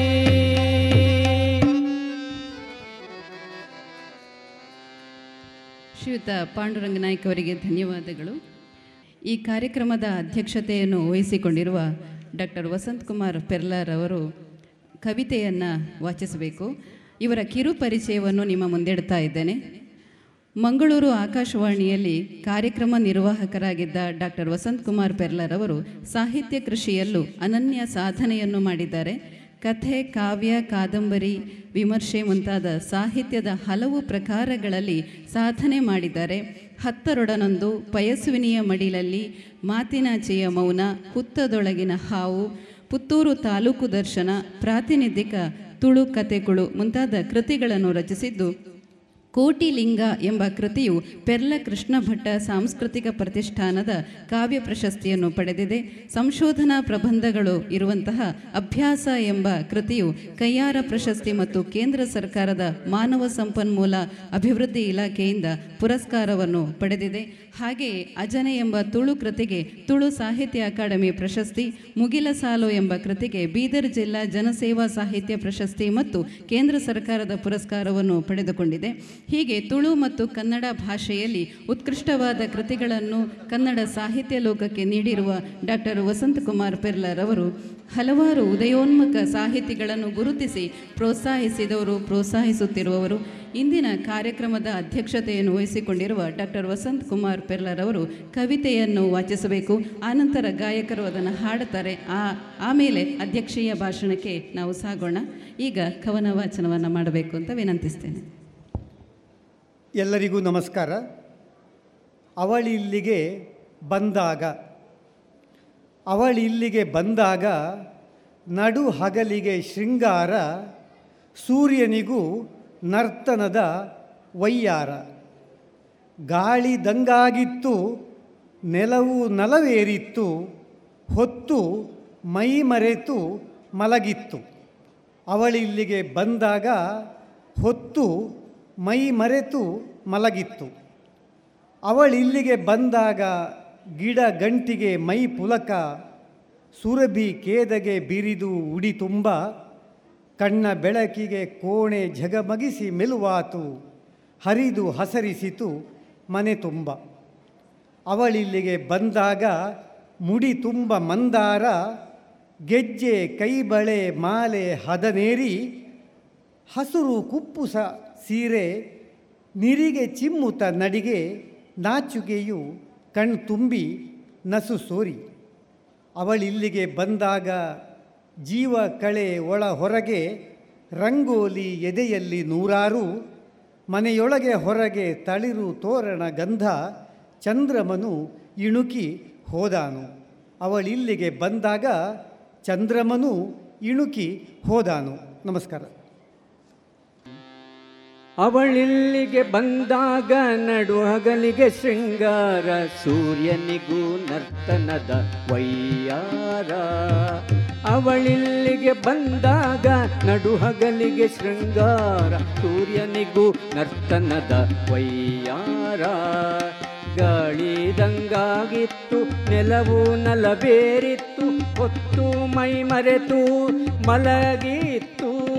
ಶ್ರೀಯುತ ಪಾಂಡುರಂಗ ನಾಯ್ಕ ಅವರಿಗೆ ಧನ್ಯವಾದಗಳು. ಈ ಕಾರ್ಯಕ್ರಮದ ಅಧ್ಯಕ್ಷತೆಯನ್ನು ವಹಿಸಿಕೊಂಡಿರುವ ಡಾಕ್ಟರ್ ವಸಂತ್ ಕುಮಾರ್ ಪೆರ್ಲಾರ್ ಅವರು ಕವಿತೆಯನ್ನು ವಾಚಿಸಬೇಕು. ಇವರ ಕಿರು ಪರಿಚಯವನ್ನು ನಿಮ್ಮ ಮುಂದಿಡ್ತಾ ಇದ್ದೇನೆ. ಮಂಗಳೂರು ಆಕಾಶವಾಣಿಯಲ್ಲಿ ಕಾರ್ಯಕ್ರಮ ನಿರ್ವಾಹಕರಾಗಿದ್ದ ಡಾಕ್ಟರ್ ವಸಂತ್ ಕುಮಾರ್ ಪೆರ್ಲರ್ ಅವರು ಸಾಹಿತ್ಯ ಕೃಷಿಯಲ್ಲೂ ಅನನ್ಯ ಸಾಧನೆಯನ್ನು ಮಾಡಿದ್ದಾರೆ. ಕಥೆ, ಕಾವ್ಯ, ಕಾದಂಬರಿ ವಿಮರ್ಶೆ ಮುಂತಾದ ಸಾಹಿತ್ಯದ ಹಲವು ಪ್ರಕಾರಗಳಲ್ಲಿ ಸಾಧನೆ ಮಾಡಿದ್ದಾರೆ. ಹತ್ತರೊಡನೊಂದು ಪಯಸ್ವಿನಿಯ ಮಡಿಲಲ್ಲಿ ಮಾತಿನಾಚೆಯ ಮೌನ ಹುತ್ತದೊಳಗಿನ ಹಾವು, ಪುತ್ತೂರು ತಾಲೂಕು ದರ್ಶನ, ಪ್ರಾತಿನಿಧಿಕ ತುಳು ಕತೆಗಳು ಮುಂತಾದ ಕೃತಿಗಳನ್ನು ರಚಿಸಿದ್ದು ಕೋಟಿಲಿಂಗ ಎಂಬ ಕೃತಿಯು ಪೆರ್ಲ ಕೃಷ್ಣ ಭಟ್ಟ ಸಾಂಸ್ಕೃತಿಕ ಪ್ರತಿಷ್ಠಾನದ ಕಾವ್ಯ ಪ್ರಶಸ್ತಿಯನ್ನು ಪಡೆದಿದೆ. ಸಂಶೋಧನಾ ಪ್ರಬಂಧಗಳು ಇರುವಂತಹ ಅಭ್ಯಾಸ ಎಂಬ ಕೃತಿಯು ಕೈಯಾರ ಪ್ರಶಸ್ತಿ ಮತ್ತು ಕೇಂದ್ರ ಸರ್ಕಾರದ ಮಾನವ ಸಂಪನ್ಮೂಲ ಅಭಿವೃದ್ಧಿ ಇಲಾಖೆಯಿಂದ ಪುರಸ್ಕಾರವನ್ನು ಪಡೆದಿದೆ. ಹಾಗೆಯೇ ಅಜನೆ ಎಂಬ ತುಳು ಕೃತಿಗೆ ತುಳು ಸಾಹಿತ್ಯ ಅಕಾಡೆಮಿ ಪ್ರಶಸ್ತಿ, ಮುಗಿಲ ಸಾಲು ಎಂಬ ಕೃತಿಗೆ ಬೀದರ್ ಜಿಲ್ಲಾ ಜನಸೇವಾ ಸಾಹಿತ್ಯ ಪ್ರಶಸ್ತಿ ಮತ್ತು ಕೇಂದ್ರ ಸರ್ಕಾರದ ಪುರಸ್ಕಾರವನ್ನು ಪಡೆದುಕೊಂಡಿದೆ. ಹೀಗೆ ತುಳು ಮತ್ತು ಕನ್ನಡ ಭಾಷೆಯಲ್ಲಿ ಉತ್ಕೃಷ್ಟವಾದ ಕೃತಿಗಳನ್ನು ಕನ್ನಡ ಸಾಹಿತ್ಯ ಲೋಕಕ್ಕೆ ನೀಡಿರುವ ಡಾಕ್ಟರ್ ವಸಂತಕುಮಾರ್ ಪೆರ್ಲರ್ ಅವರು ಹಲವಾರು ಉದಯೋನ್ಮುಖ ಸಾಹಿತಿಗಳನ್ನು ಗುರುತಿಸಿ ಪ್ರೋತ್ಸಾಹಿಸಿದವರು, ಪ್ರೋತ್ಸಾಹಿಸುತ್ತಿರುವವರು. ಇಂದಿನ ಕಾರ್ಯಕ್ರಮದ ಅಧ್ಯಕ್ಷತೆಯನ್ನು ವಹಿಸಿಕೊಂಡಿರುವ ಡಾಕ್ಟರ್ ವಸಂತ್ ಕುಮಾರ್ ಪೆರ್ಲರ್ ಅವರು ಕವಿತೆಯನ್ನು ವಾಚಿಸಬೇಕು. ಆನಂತರ ಗಾಯಕರು ಅದನ್ನು ಹಾಡುತ್ತಾರೆ. ಆ ಆಮೇಲೆ ಅಧ್ಯಕ್ಷೀಯ ಭಾಷಣಕ್ಕೆ ನಾವು ಸಾಗೋಣ. ಈಗ ಕವನ ವಾಚನವನ್ನು ಮಾಡಬೇಕು ಅಂತ ವಿನಂತಿಸ್ತೇನೆ. ಎಲ್ಲರಿಗೂ ನಮಸ್ಕಾರ. ಅವಳಿಲ್ಲಿಗೆ ಬಂದಾಗ ಅವಳಿ ಇಲ್ಲಿಗೆ ಬಂದಾಗ ನಡು ಹಗಲಿಗೆ ಶೃಂಗಾರ, ಸೂರ್ಯನಿಗೂ ನರ್ತನದ ವೈಯಾರ. ಗಾಳಿ ದಂಗಾಗಿತ್ತು, ನೆಲವು ನಲವೇರಿತ್ತು, ಹೊತ್ತು ಮೈ ಮರೆತು ಮಲಗಿತ್ತು. ಅವಳಿಲ್ಲಿಗೆ ಬಂದಾಗ ಹೊತ್ತು ಮೈ ಮರೆತು ಮಲಗಿತ್ತು. ಅವಳಿಲ್ಲಿಗೆ ಬಂದಾಗ ಗಿಡ ಗಂಟಿಗೆ ಮೈ ಪುಲಕ, ಸುರಭಿ ಕೇದಗೆ ಬಿರಿದು ಉಡಿ ತುಂಬ, ಕಣ್ಣ ಬೆಳಕಿಗೆ ಕೋಣೆ ಝಗಮಗಿಸಿ ಮೆಲುವಾತು, ಹರಿದು ಹಸರಿಸಿತು ಮನೆ ತುಂಬ. ಅವಳಿಲ್ಲಿಗೆ ಬಂದಾಗ ಮುಡಿ ತುಂಬ ಮಂದಾರ, ಗೆಜ್ಜೆ ಕೈಬಳೆ ಮಾಲೆ ಹದನೇರಿ, ಹಸುರು ಕುಪ್ಪುಸ ಸೀರೆ, ನಿರಿಗೆ ಚಿಮ್ಮುತ ನಡಿಗೆ, ನಾಚುಗೆಯು ಕಣ್ತುಂಬಿ ನಸು ಸೋರಿ. ಅವಳಿಲ್ಲಿಗೆ ಬಂದಾಗ ಜೀವ ಕಳೆ ಒಳ ಹೊರಗೆ ರಂಗೋಲಿ ಎದೆಯಲ್ಲಿ ನೂರಾರು, ಮನೆಯೊಳಗೆ ಹೊರಗೆ ತಳಿರು ತೋರಣ ಗಂಧ ಚಂದ್ರಮನು ಇಣುಕಿ ಹೋದಾನು. ಅವಳಿಲ್ಲಿಗೆ ಬಂದಾಗ ಚಂದ್ರಮನು ಇಣುಕಿ ಹೋದಾನು. ನಮಸ್ಕಾರ. ಅವಳಿಲ್ಲಿಗೆ ಬಂದಾಗ ನಡು ಹಗಲಿಗೆ ಶೃಂಗಾರ ಸೂರ್ಯನಿಗೂ ನರ್ತನದ ವೈಯಾರ. ಅವಳಿಲ್ಲಿಗೆ ಬಂದಾಗ ನಡು ಹಗಲಿಗೆ ಶೃಂಗಾರ ಸೂರ್ಯನಿಗೂ ನರ್ತನದ ವೈಯಾರ. ಗಾಳಿದಂಗಾಗಿತ್ತು ನೆಲವು ನಲಬೇರಿತ್ತು, ಹೊತ್ತು ಮೈ ಮರೆತು, ಮಲಗಿತ್ತು.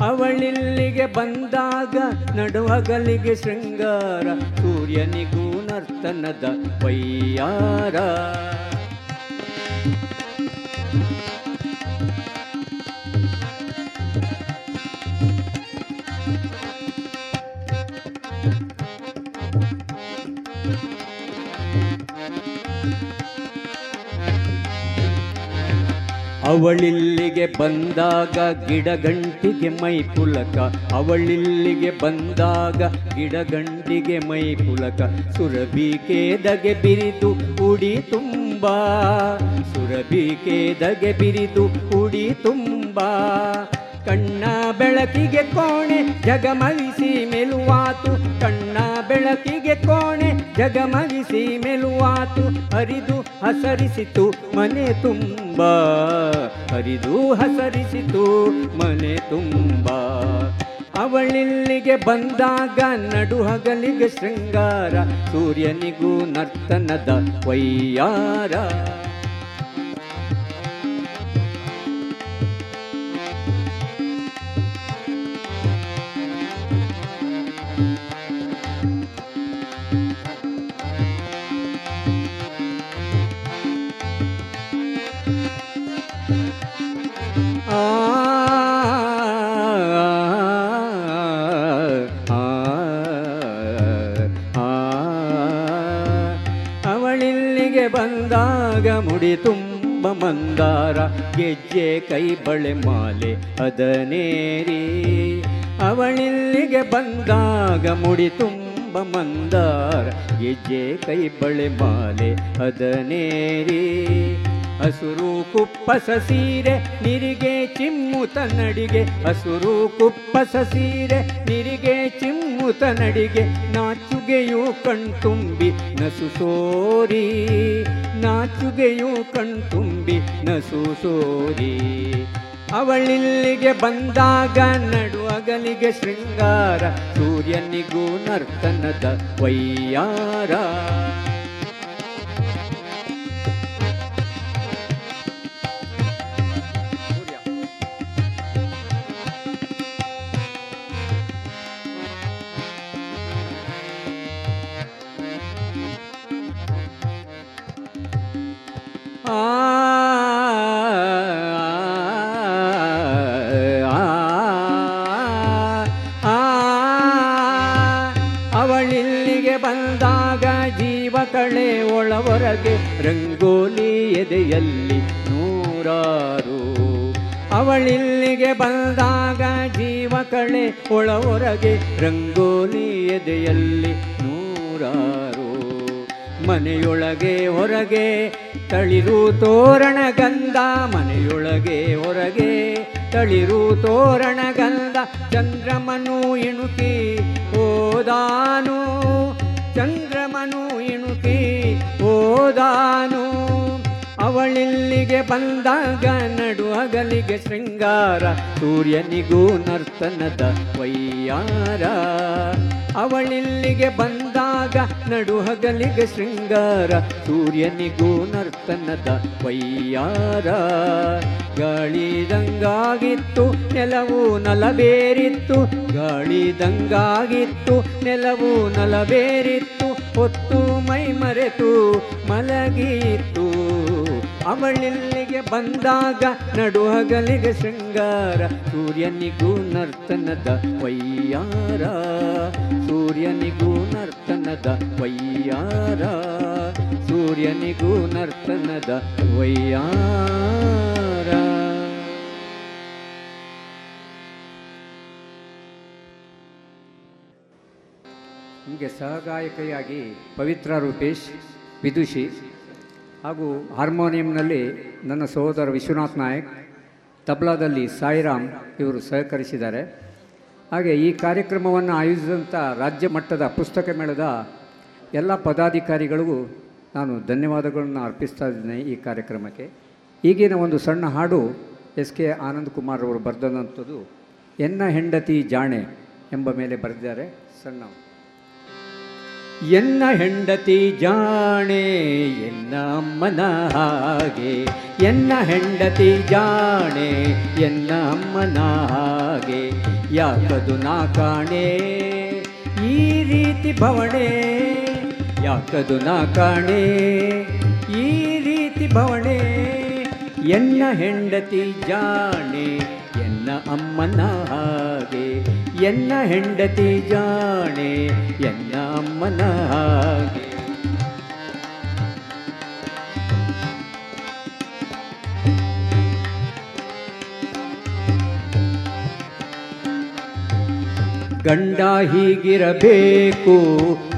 ಅವಳಿಲ್ಲಿಗೆ ಬಂದಾಗ ನಡುವಗಲಿಗೆ ಶೃಂಗಾರ ಸೂರ್ಯನಿಗೂ ನರ್ತನದ ವೈಯಾರ. ಅವಳಿಲ್ಲಿಗೆ ಬಂದಾಗ ಗಿಡಗಂಟಿಗೆ ಮೈ ಪುಲಕ, ಅವಳಿಲ್ಲಿಗೆ ಬಂದಾಗ ಗಿಡಗಂಟಿಗೆ ಮೈ ಪುಲಕ ಸುರಬಿಕೇದಗೆ ಬಿರಿದು ಉಡಿ ತುಂಬ ಸುರಬಿಕೇದಗೆ ಬಿರಿದು ಉಡಿ ತುಂಬ. ಕಣ್ಣ ಬೆಳಕಿಗೆ ಕೋಣೆ, ಜಗಮಗಿಸಿ ಮೆಲುವಾತು. ಕಣ್ಣ ಬೆಳಕಿಗೆ ಕೋಣೆ, ಜಗಮಗಿಸಿ ಮೆಲುವಾತು. ಹರಿದು ಹಸರಿಸಿತು, ಮನೆ ತುಂಬ. ಹರಿದು ಹಸರಿಸಿತು, ಮನೆ ತುಂಬ. ಅವಳಿಲ್ಲಿಗೆ ಬಂದಾಗ ನಡು ಹಗಲಿಗೆ ಶೃಂಗಾರ. ಸೂರ್ಯನಿಗೂ ನರ್ತನದ ವೈಯಾರ. ಬಳೆ ಮಾಲೆ ಅದನೇರಿ. ಅವಳಿಲ್ಲಿಗೆ ಬಂದಾಗ ಮುಡಿ ತುಂಬ ಮಂದಾರ. ಗೆಜ್ಜೆ ಕೈ ಬಳೆ ಮಾಲೆ ಅದನೇರಿ. ಹಸುರು ಕುಪ್ಪಸ ಸೀರೆ ನಿರಿಗೆ ಚಿಮ್ಮುತ ನಡಿಗೆ. ಹಸುರು ಕುಪ್ಪಸ ಸೀರೆ ನಿರಿಗೆ ಚಿಮ್ಮುತ ನಡಿಗೆ. ನಾಚುಗೆಯು ಕಣ್ತುಂಬಿ ನಸು ಸೋರಿ, ನಾಚುಗೆಯು ಕಣ್ತುಂಬಿ ನಸು ಸೋರಿ. ಅವಳಿಲ್ಲಿಗೆ ಬಂದಾಗ ನಡುವಗಲಿಗೆ ಶೃಂಗಾರ, ಸೂರ್ಯನಿಗೂ ನರ್ತನದ ವೈಯಾರ. ಅವಳಿಲ್ಲಿಗೆ ಬಂದಾಗ ಜೀವ ಕಳೆ ಒಳವರಗೆ ರಂಗೋಲಿ ಎದೆಯಲ್ಲಿ ನೂರಾರು. ಅವಳಿಲ್ಲಿಗೆ ಬಂದಾಗ ಜೀವ ಕಳೆ ಒಳವರಗೆ ರಂಗೋಲಿ ಎದೆಯಲ್ಲಿ ನೂರಾರು. ಮನೆಯೊಳಗೆ ಹೊರಗೆ ತಳಿರು ತೋರಣ ಗಂಧ, ಮನೆಯೊಳಗೆ ಹೊರಗೆ ತಳಿರು ತೋರಣ ಗಂಧ, ಚಂದ್ರಮನು ಇಣುಕಿ ಓದಾನು ಚಂದ್ರಮನು ಇಣುಕಿ ಓದಾನು ಅವಳಿಲ್ಲಿಗೆ ಬಂದಾಗ ನಡು ಹಗಲಿಗೆ ಶೃಂಗಾರ, ಸೂರ್ಯನಿಗೂ ನರ್ತನದ ವೈಯಾರ. ಅವಳಿಲ್ಲಿಗೆ ಬಂದಾಗ ನಡು ಹಗಲಿಗೆ ಶೃಂಗಾರ ಸೂರ್ಯನಿಗೂ ನರ್ತನದ ವೈಯಾರ ಗಾಳಿದಂಗಾಗಿತ್ತು ನೆಲವು ನಲಬೇರಿತ್ತು, ಗಾಳಿದಂಗಾಗಿತ್ತು ನೆಲವು ನಲಬೇರಿತ್ತು, ಹೊತ್ತು ಮೈ ಮರೆತು ಮಲಗಿತ್ತು. ಅವಳಿಲ್ಲಿಗೆ ಬಂದಾಗ ನಡು ಹಗಲಿಗೆ ಶೃಂಗಾರ, ಸೂರ್ಯನಿಗೂ ನರ್ತನದ ವೈಯಾರ. ಸೂರ್ಯನಿಗೂ ನರ್ತನದ ವೈಯಾರ, ಸೂರ್ಯನಿಗೂ ನರ್ತನದ ವೈಯಾರ. ಹೀಗೆ ಸಹಗಾಯಕಿಯಾಗಿ ಪವಿತ್ರ ರೂಪೇಶ್, ವಿದುಷಿ ಹಾಗೂ ಹಾರ್ಮೋನಿಯಂನಲ್ಲಿ ನನ್ನ ಸಹೋದರ ವಿಶ್ವನಾಥ್ ನಾಯಕ್, ತಬ್ಲಾದಲ್ಲಿ ಸಾಯಿರಾಮ್ ಇವರು ಸಹಕರಿಸಿದ್ದಾರೆ. ಹಾಗೆ ಈ ಕಾರ್ಯಕ್ರಮವನ್ನು ಆಯೋಜಿಸಿದಂಥ ರಾಜ್ಯ ಮಟ್ಟದ ಪುಸ್ತಕ ಮೇಳದ ಎಲ್ಲ ಪದಾಧಿಕಾರಿಗಳಿಗೂ ನಾನು ಧನ್ಯವಾದಗಳನ್ನು ಅರ್ಪಿಸ್ತಾ ಇದ್ದೇನೆ ಈ ಕಾರ್ಯಕ್ರಮಕ್ಕೆ. ಈಗಿನ ಒಂದು ಸಣ್ಣ ಹಾಡು ಎಸ್ ಕೆ ಆನಂದ್ ಕುಮಾರ್ ಅವರು ಬರೆದಂಥದ್ದು ಎನ್ನ ಹೆಂಡತಿ ಜಾಣೆ ಎಂಬ ಮೇಲೆ ಬರೆದಿದ್ದಾರೆ. ಸಣ್ಣ ಎನ್ನ ಹೆಂಡತಿ ಜಾಣೆ, ಎನ್ನ ಅಮ್ಮನ ಹಾಗೆ. ಎನ್ನ ಹೆಂಡತಿ ಜಾಣೆ, ಎನ್ನ ಅಮ್ಮನ ಹಾಗೆ. ಯಾಕದು ನಾ ಕಾಣೆ? ಈ ರೀತಿ ಭವಣೆ. ಯಾಕದು ನಾ ಕಾಣೆ? ಈ ರೀತಿ ಭವಣೆ. ಎನ್ನ ಹೆಂಡತಿ ಜಾಣೆ, ಎನ್ನ ಅಮ್ಮನ ಹಾಗೆ. ಎನ್ನ ಹೆಂಡತಿ ಜಾಣೆ, ಎನ್ನ ಅಮ್ಮನ ಹಾಗೆ. ಗಂಡ ಹೀಗಿರಬೇಕು,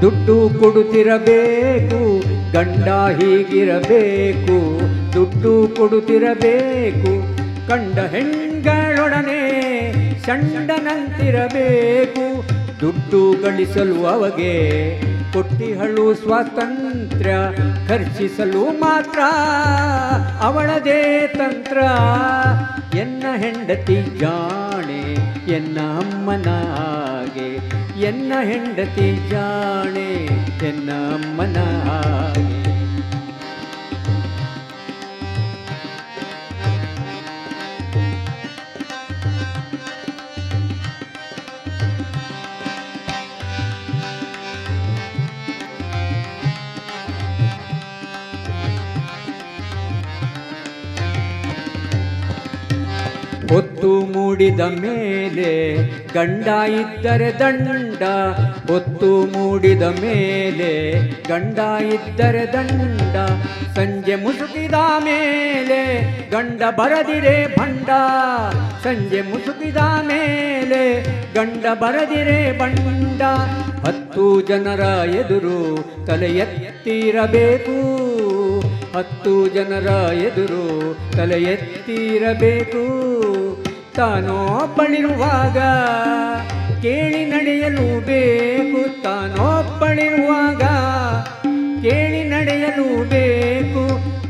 ದುಡ್ಡು ಕೊಡುತ್ತಿರಬೇಕು. ಗಂಡ ಹೀಗಿರಬೇಕು, ದುಡ್ಡು ಕೊಡುತ್ತಿರಬೇಕು. ಕಂಡ ಹೆಣ್ಗಳೊಡನೆ ಚಂಡನಂತಿರಬೇಕು ದುಡ್ಡು ಗಳಿಸಲು ಅವಗೆ ಕೊಟ್ಟಿಹಳು ಸ್ವಾತಂತ್ರ್ಯ, ಖರ್ಚಿಸಲು ಮಾತ್ರ ಅವಳದೇ ತಂತ್ರ. ಎನ್ನ ಹೆಂಡತಿ ಜಾಣೆ, ಎನ್ನ ಅಮ್ಮನಾಗೆ. ಎನ್ನ ಹೆಂಡತಿ ಜಾಣೆ, ಎನ್ನ ಅಮ್ಮನ ಹೊತ್ತು ಮೂಡಿದ ಮೇಲೆ ಗಂಡ ಇದ್ದರೆ ದಂಡ. ಹೊತ್ತು ಮೂಡಿದ ಮೇಲೆ ಗಂಡ ಇದ್ದರೆ ದಂಡ. ಸಂಜೆ ಮುಸುಕಿದ ಮೇಲೆ ಗಂಡ ಬರದಿರೆ ಬಂಡ. ಸಂಜೆ ಮುಸುಕಿದ ಮೇಲೆ ಗಂಡ ಬರದಿರೆ ಬಂಡ. ಹತ್ತು ಜನರ ಎದುರು ತಲೆ ಎತ್ತಿರಬೇಕು. ಹತ್ತು ಜನರ ಎದುರು ತಲೆ ಎತ್ತಿರಬೇಕು ತಾನೊಬ್ಬಳಿರುವಾಗ ಕೇಳಿ ನಡೆಯಲು ಬೇಕು. ತಾನೊಬ್ಬಳಿರುವಾಗ ಕೇಳಿ ನಡೆಯಲು ಬೇಕು.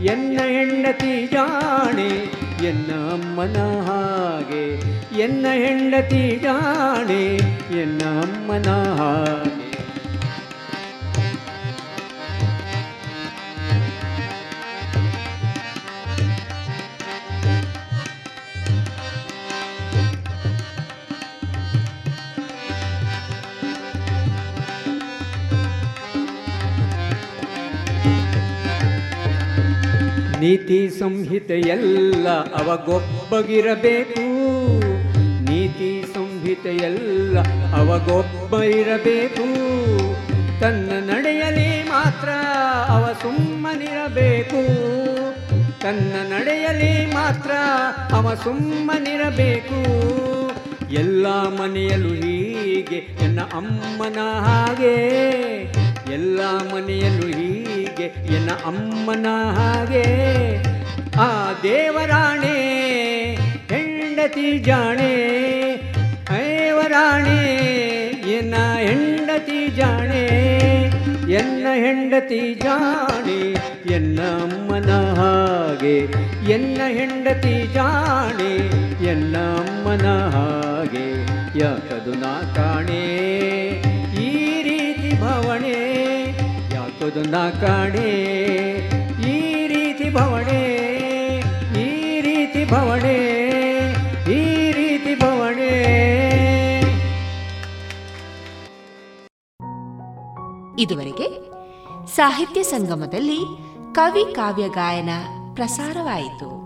ಎನ್ನ ಹೆಂಡತಿ ಜಾಣೆ, ಎನ್ನ ಅಮ್ಮನ ಹಾಗೆ. ಎನ್ನ ಹೆಂಡತಿ ಜಾಣೆ, ಎನ್ನ ಅಮ್ಮನ ಹಾಗೆ. ನೀತಿ ಸಂಹಿತೆಯೆಲ್ಲ ಅವಗೊಬ್ಬಗಿರಬೇಕು. ನೀತಿ ಸಂಹಿತೆಯೆಲ್ಲ ಅವಗೊಬ್ಬ ಇರಬೇಕು ತನ್ನ ನಡೆಯಲಿ ಮಾತ್ರ ಅವ ಸುಮ್ಮನಿರಬೇಕು. ತನ್ನ ನಡೆಯಲಿ ಮಾತ್ರ ಅವ ಸುಮ್ಮನಿರಬೇಕು. ಎಲ್ಲ ಮನೆಯಲ್ಲೂ ಹೀಗೆ, ನನ್ನ ಅಮ್ಮನ ಹಾಗೆ. ಎಲ್ಲ ಮನೆಯಲ್ಲೂ ಹೀಗೆ. ಎನ್ನ ಅಮ್ಮನ ಹಾಗೆ. ಆ ದೇವರಾಣೆ ಹೆಂಡತಿ ಜಾಣೆ. ಐವರಾಣಿ ಎನ್ನ ಹೆಂಡತಿ ಜಾಣೆ. ಎನ್ನ ಹೆಂಡತಿ ಜಾಣೆ, ಎನ್ನ ಅಮ್ಮನ ಹಾಗೆ. ಎನ್ನ ಹೆಂಡತಿ ಜಾಣೆ, ಎನ್ನ ಅಮ್ಮನ ಹಾಗೆ. ಯಾಕದು ನಾ ಕಾಣೆ? ಯಾಕದು ನಾ ಈ ರೀತಿ ಭವಣೆ, ಈ ರೀತಿ ಭವಣೆ, ಈ ರೀತಿ ಭವಣೆ. ಇದುವರೆಗೆ ಸಾಹಿತ್ಯ ಸಂಗಮದಲ್ಲಿ ಕವಿ ಕಾವ್ಯ ಗಾಯನ ಪ್ರಸಾರವಾಯಿತು.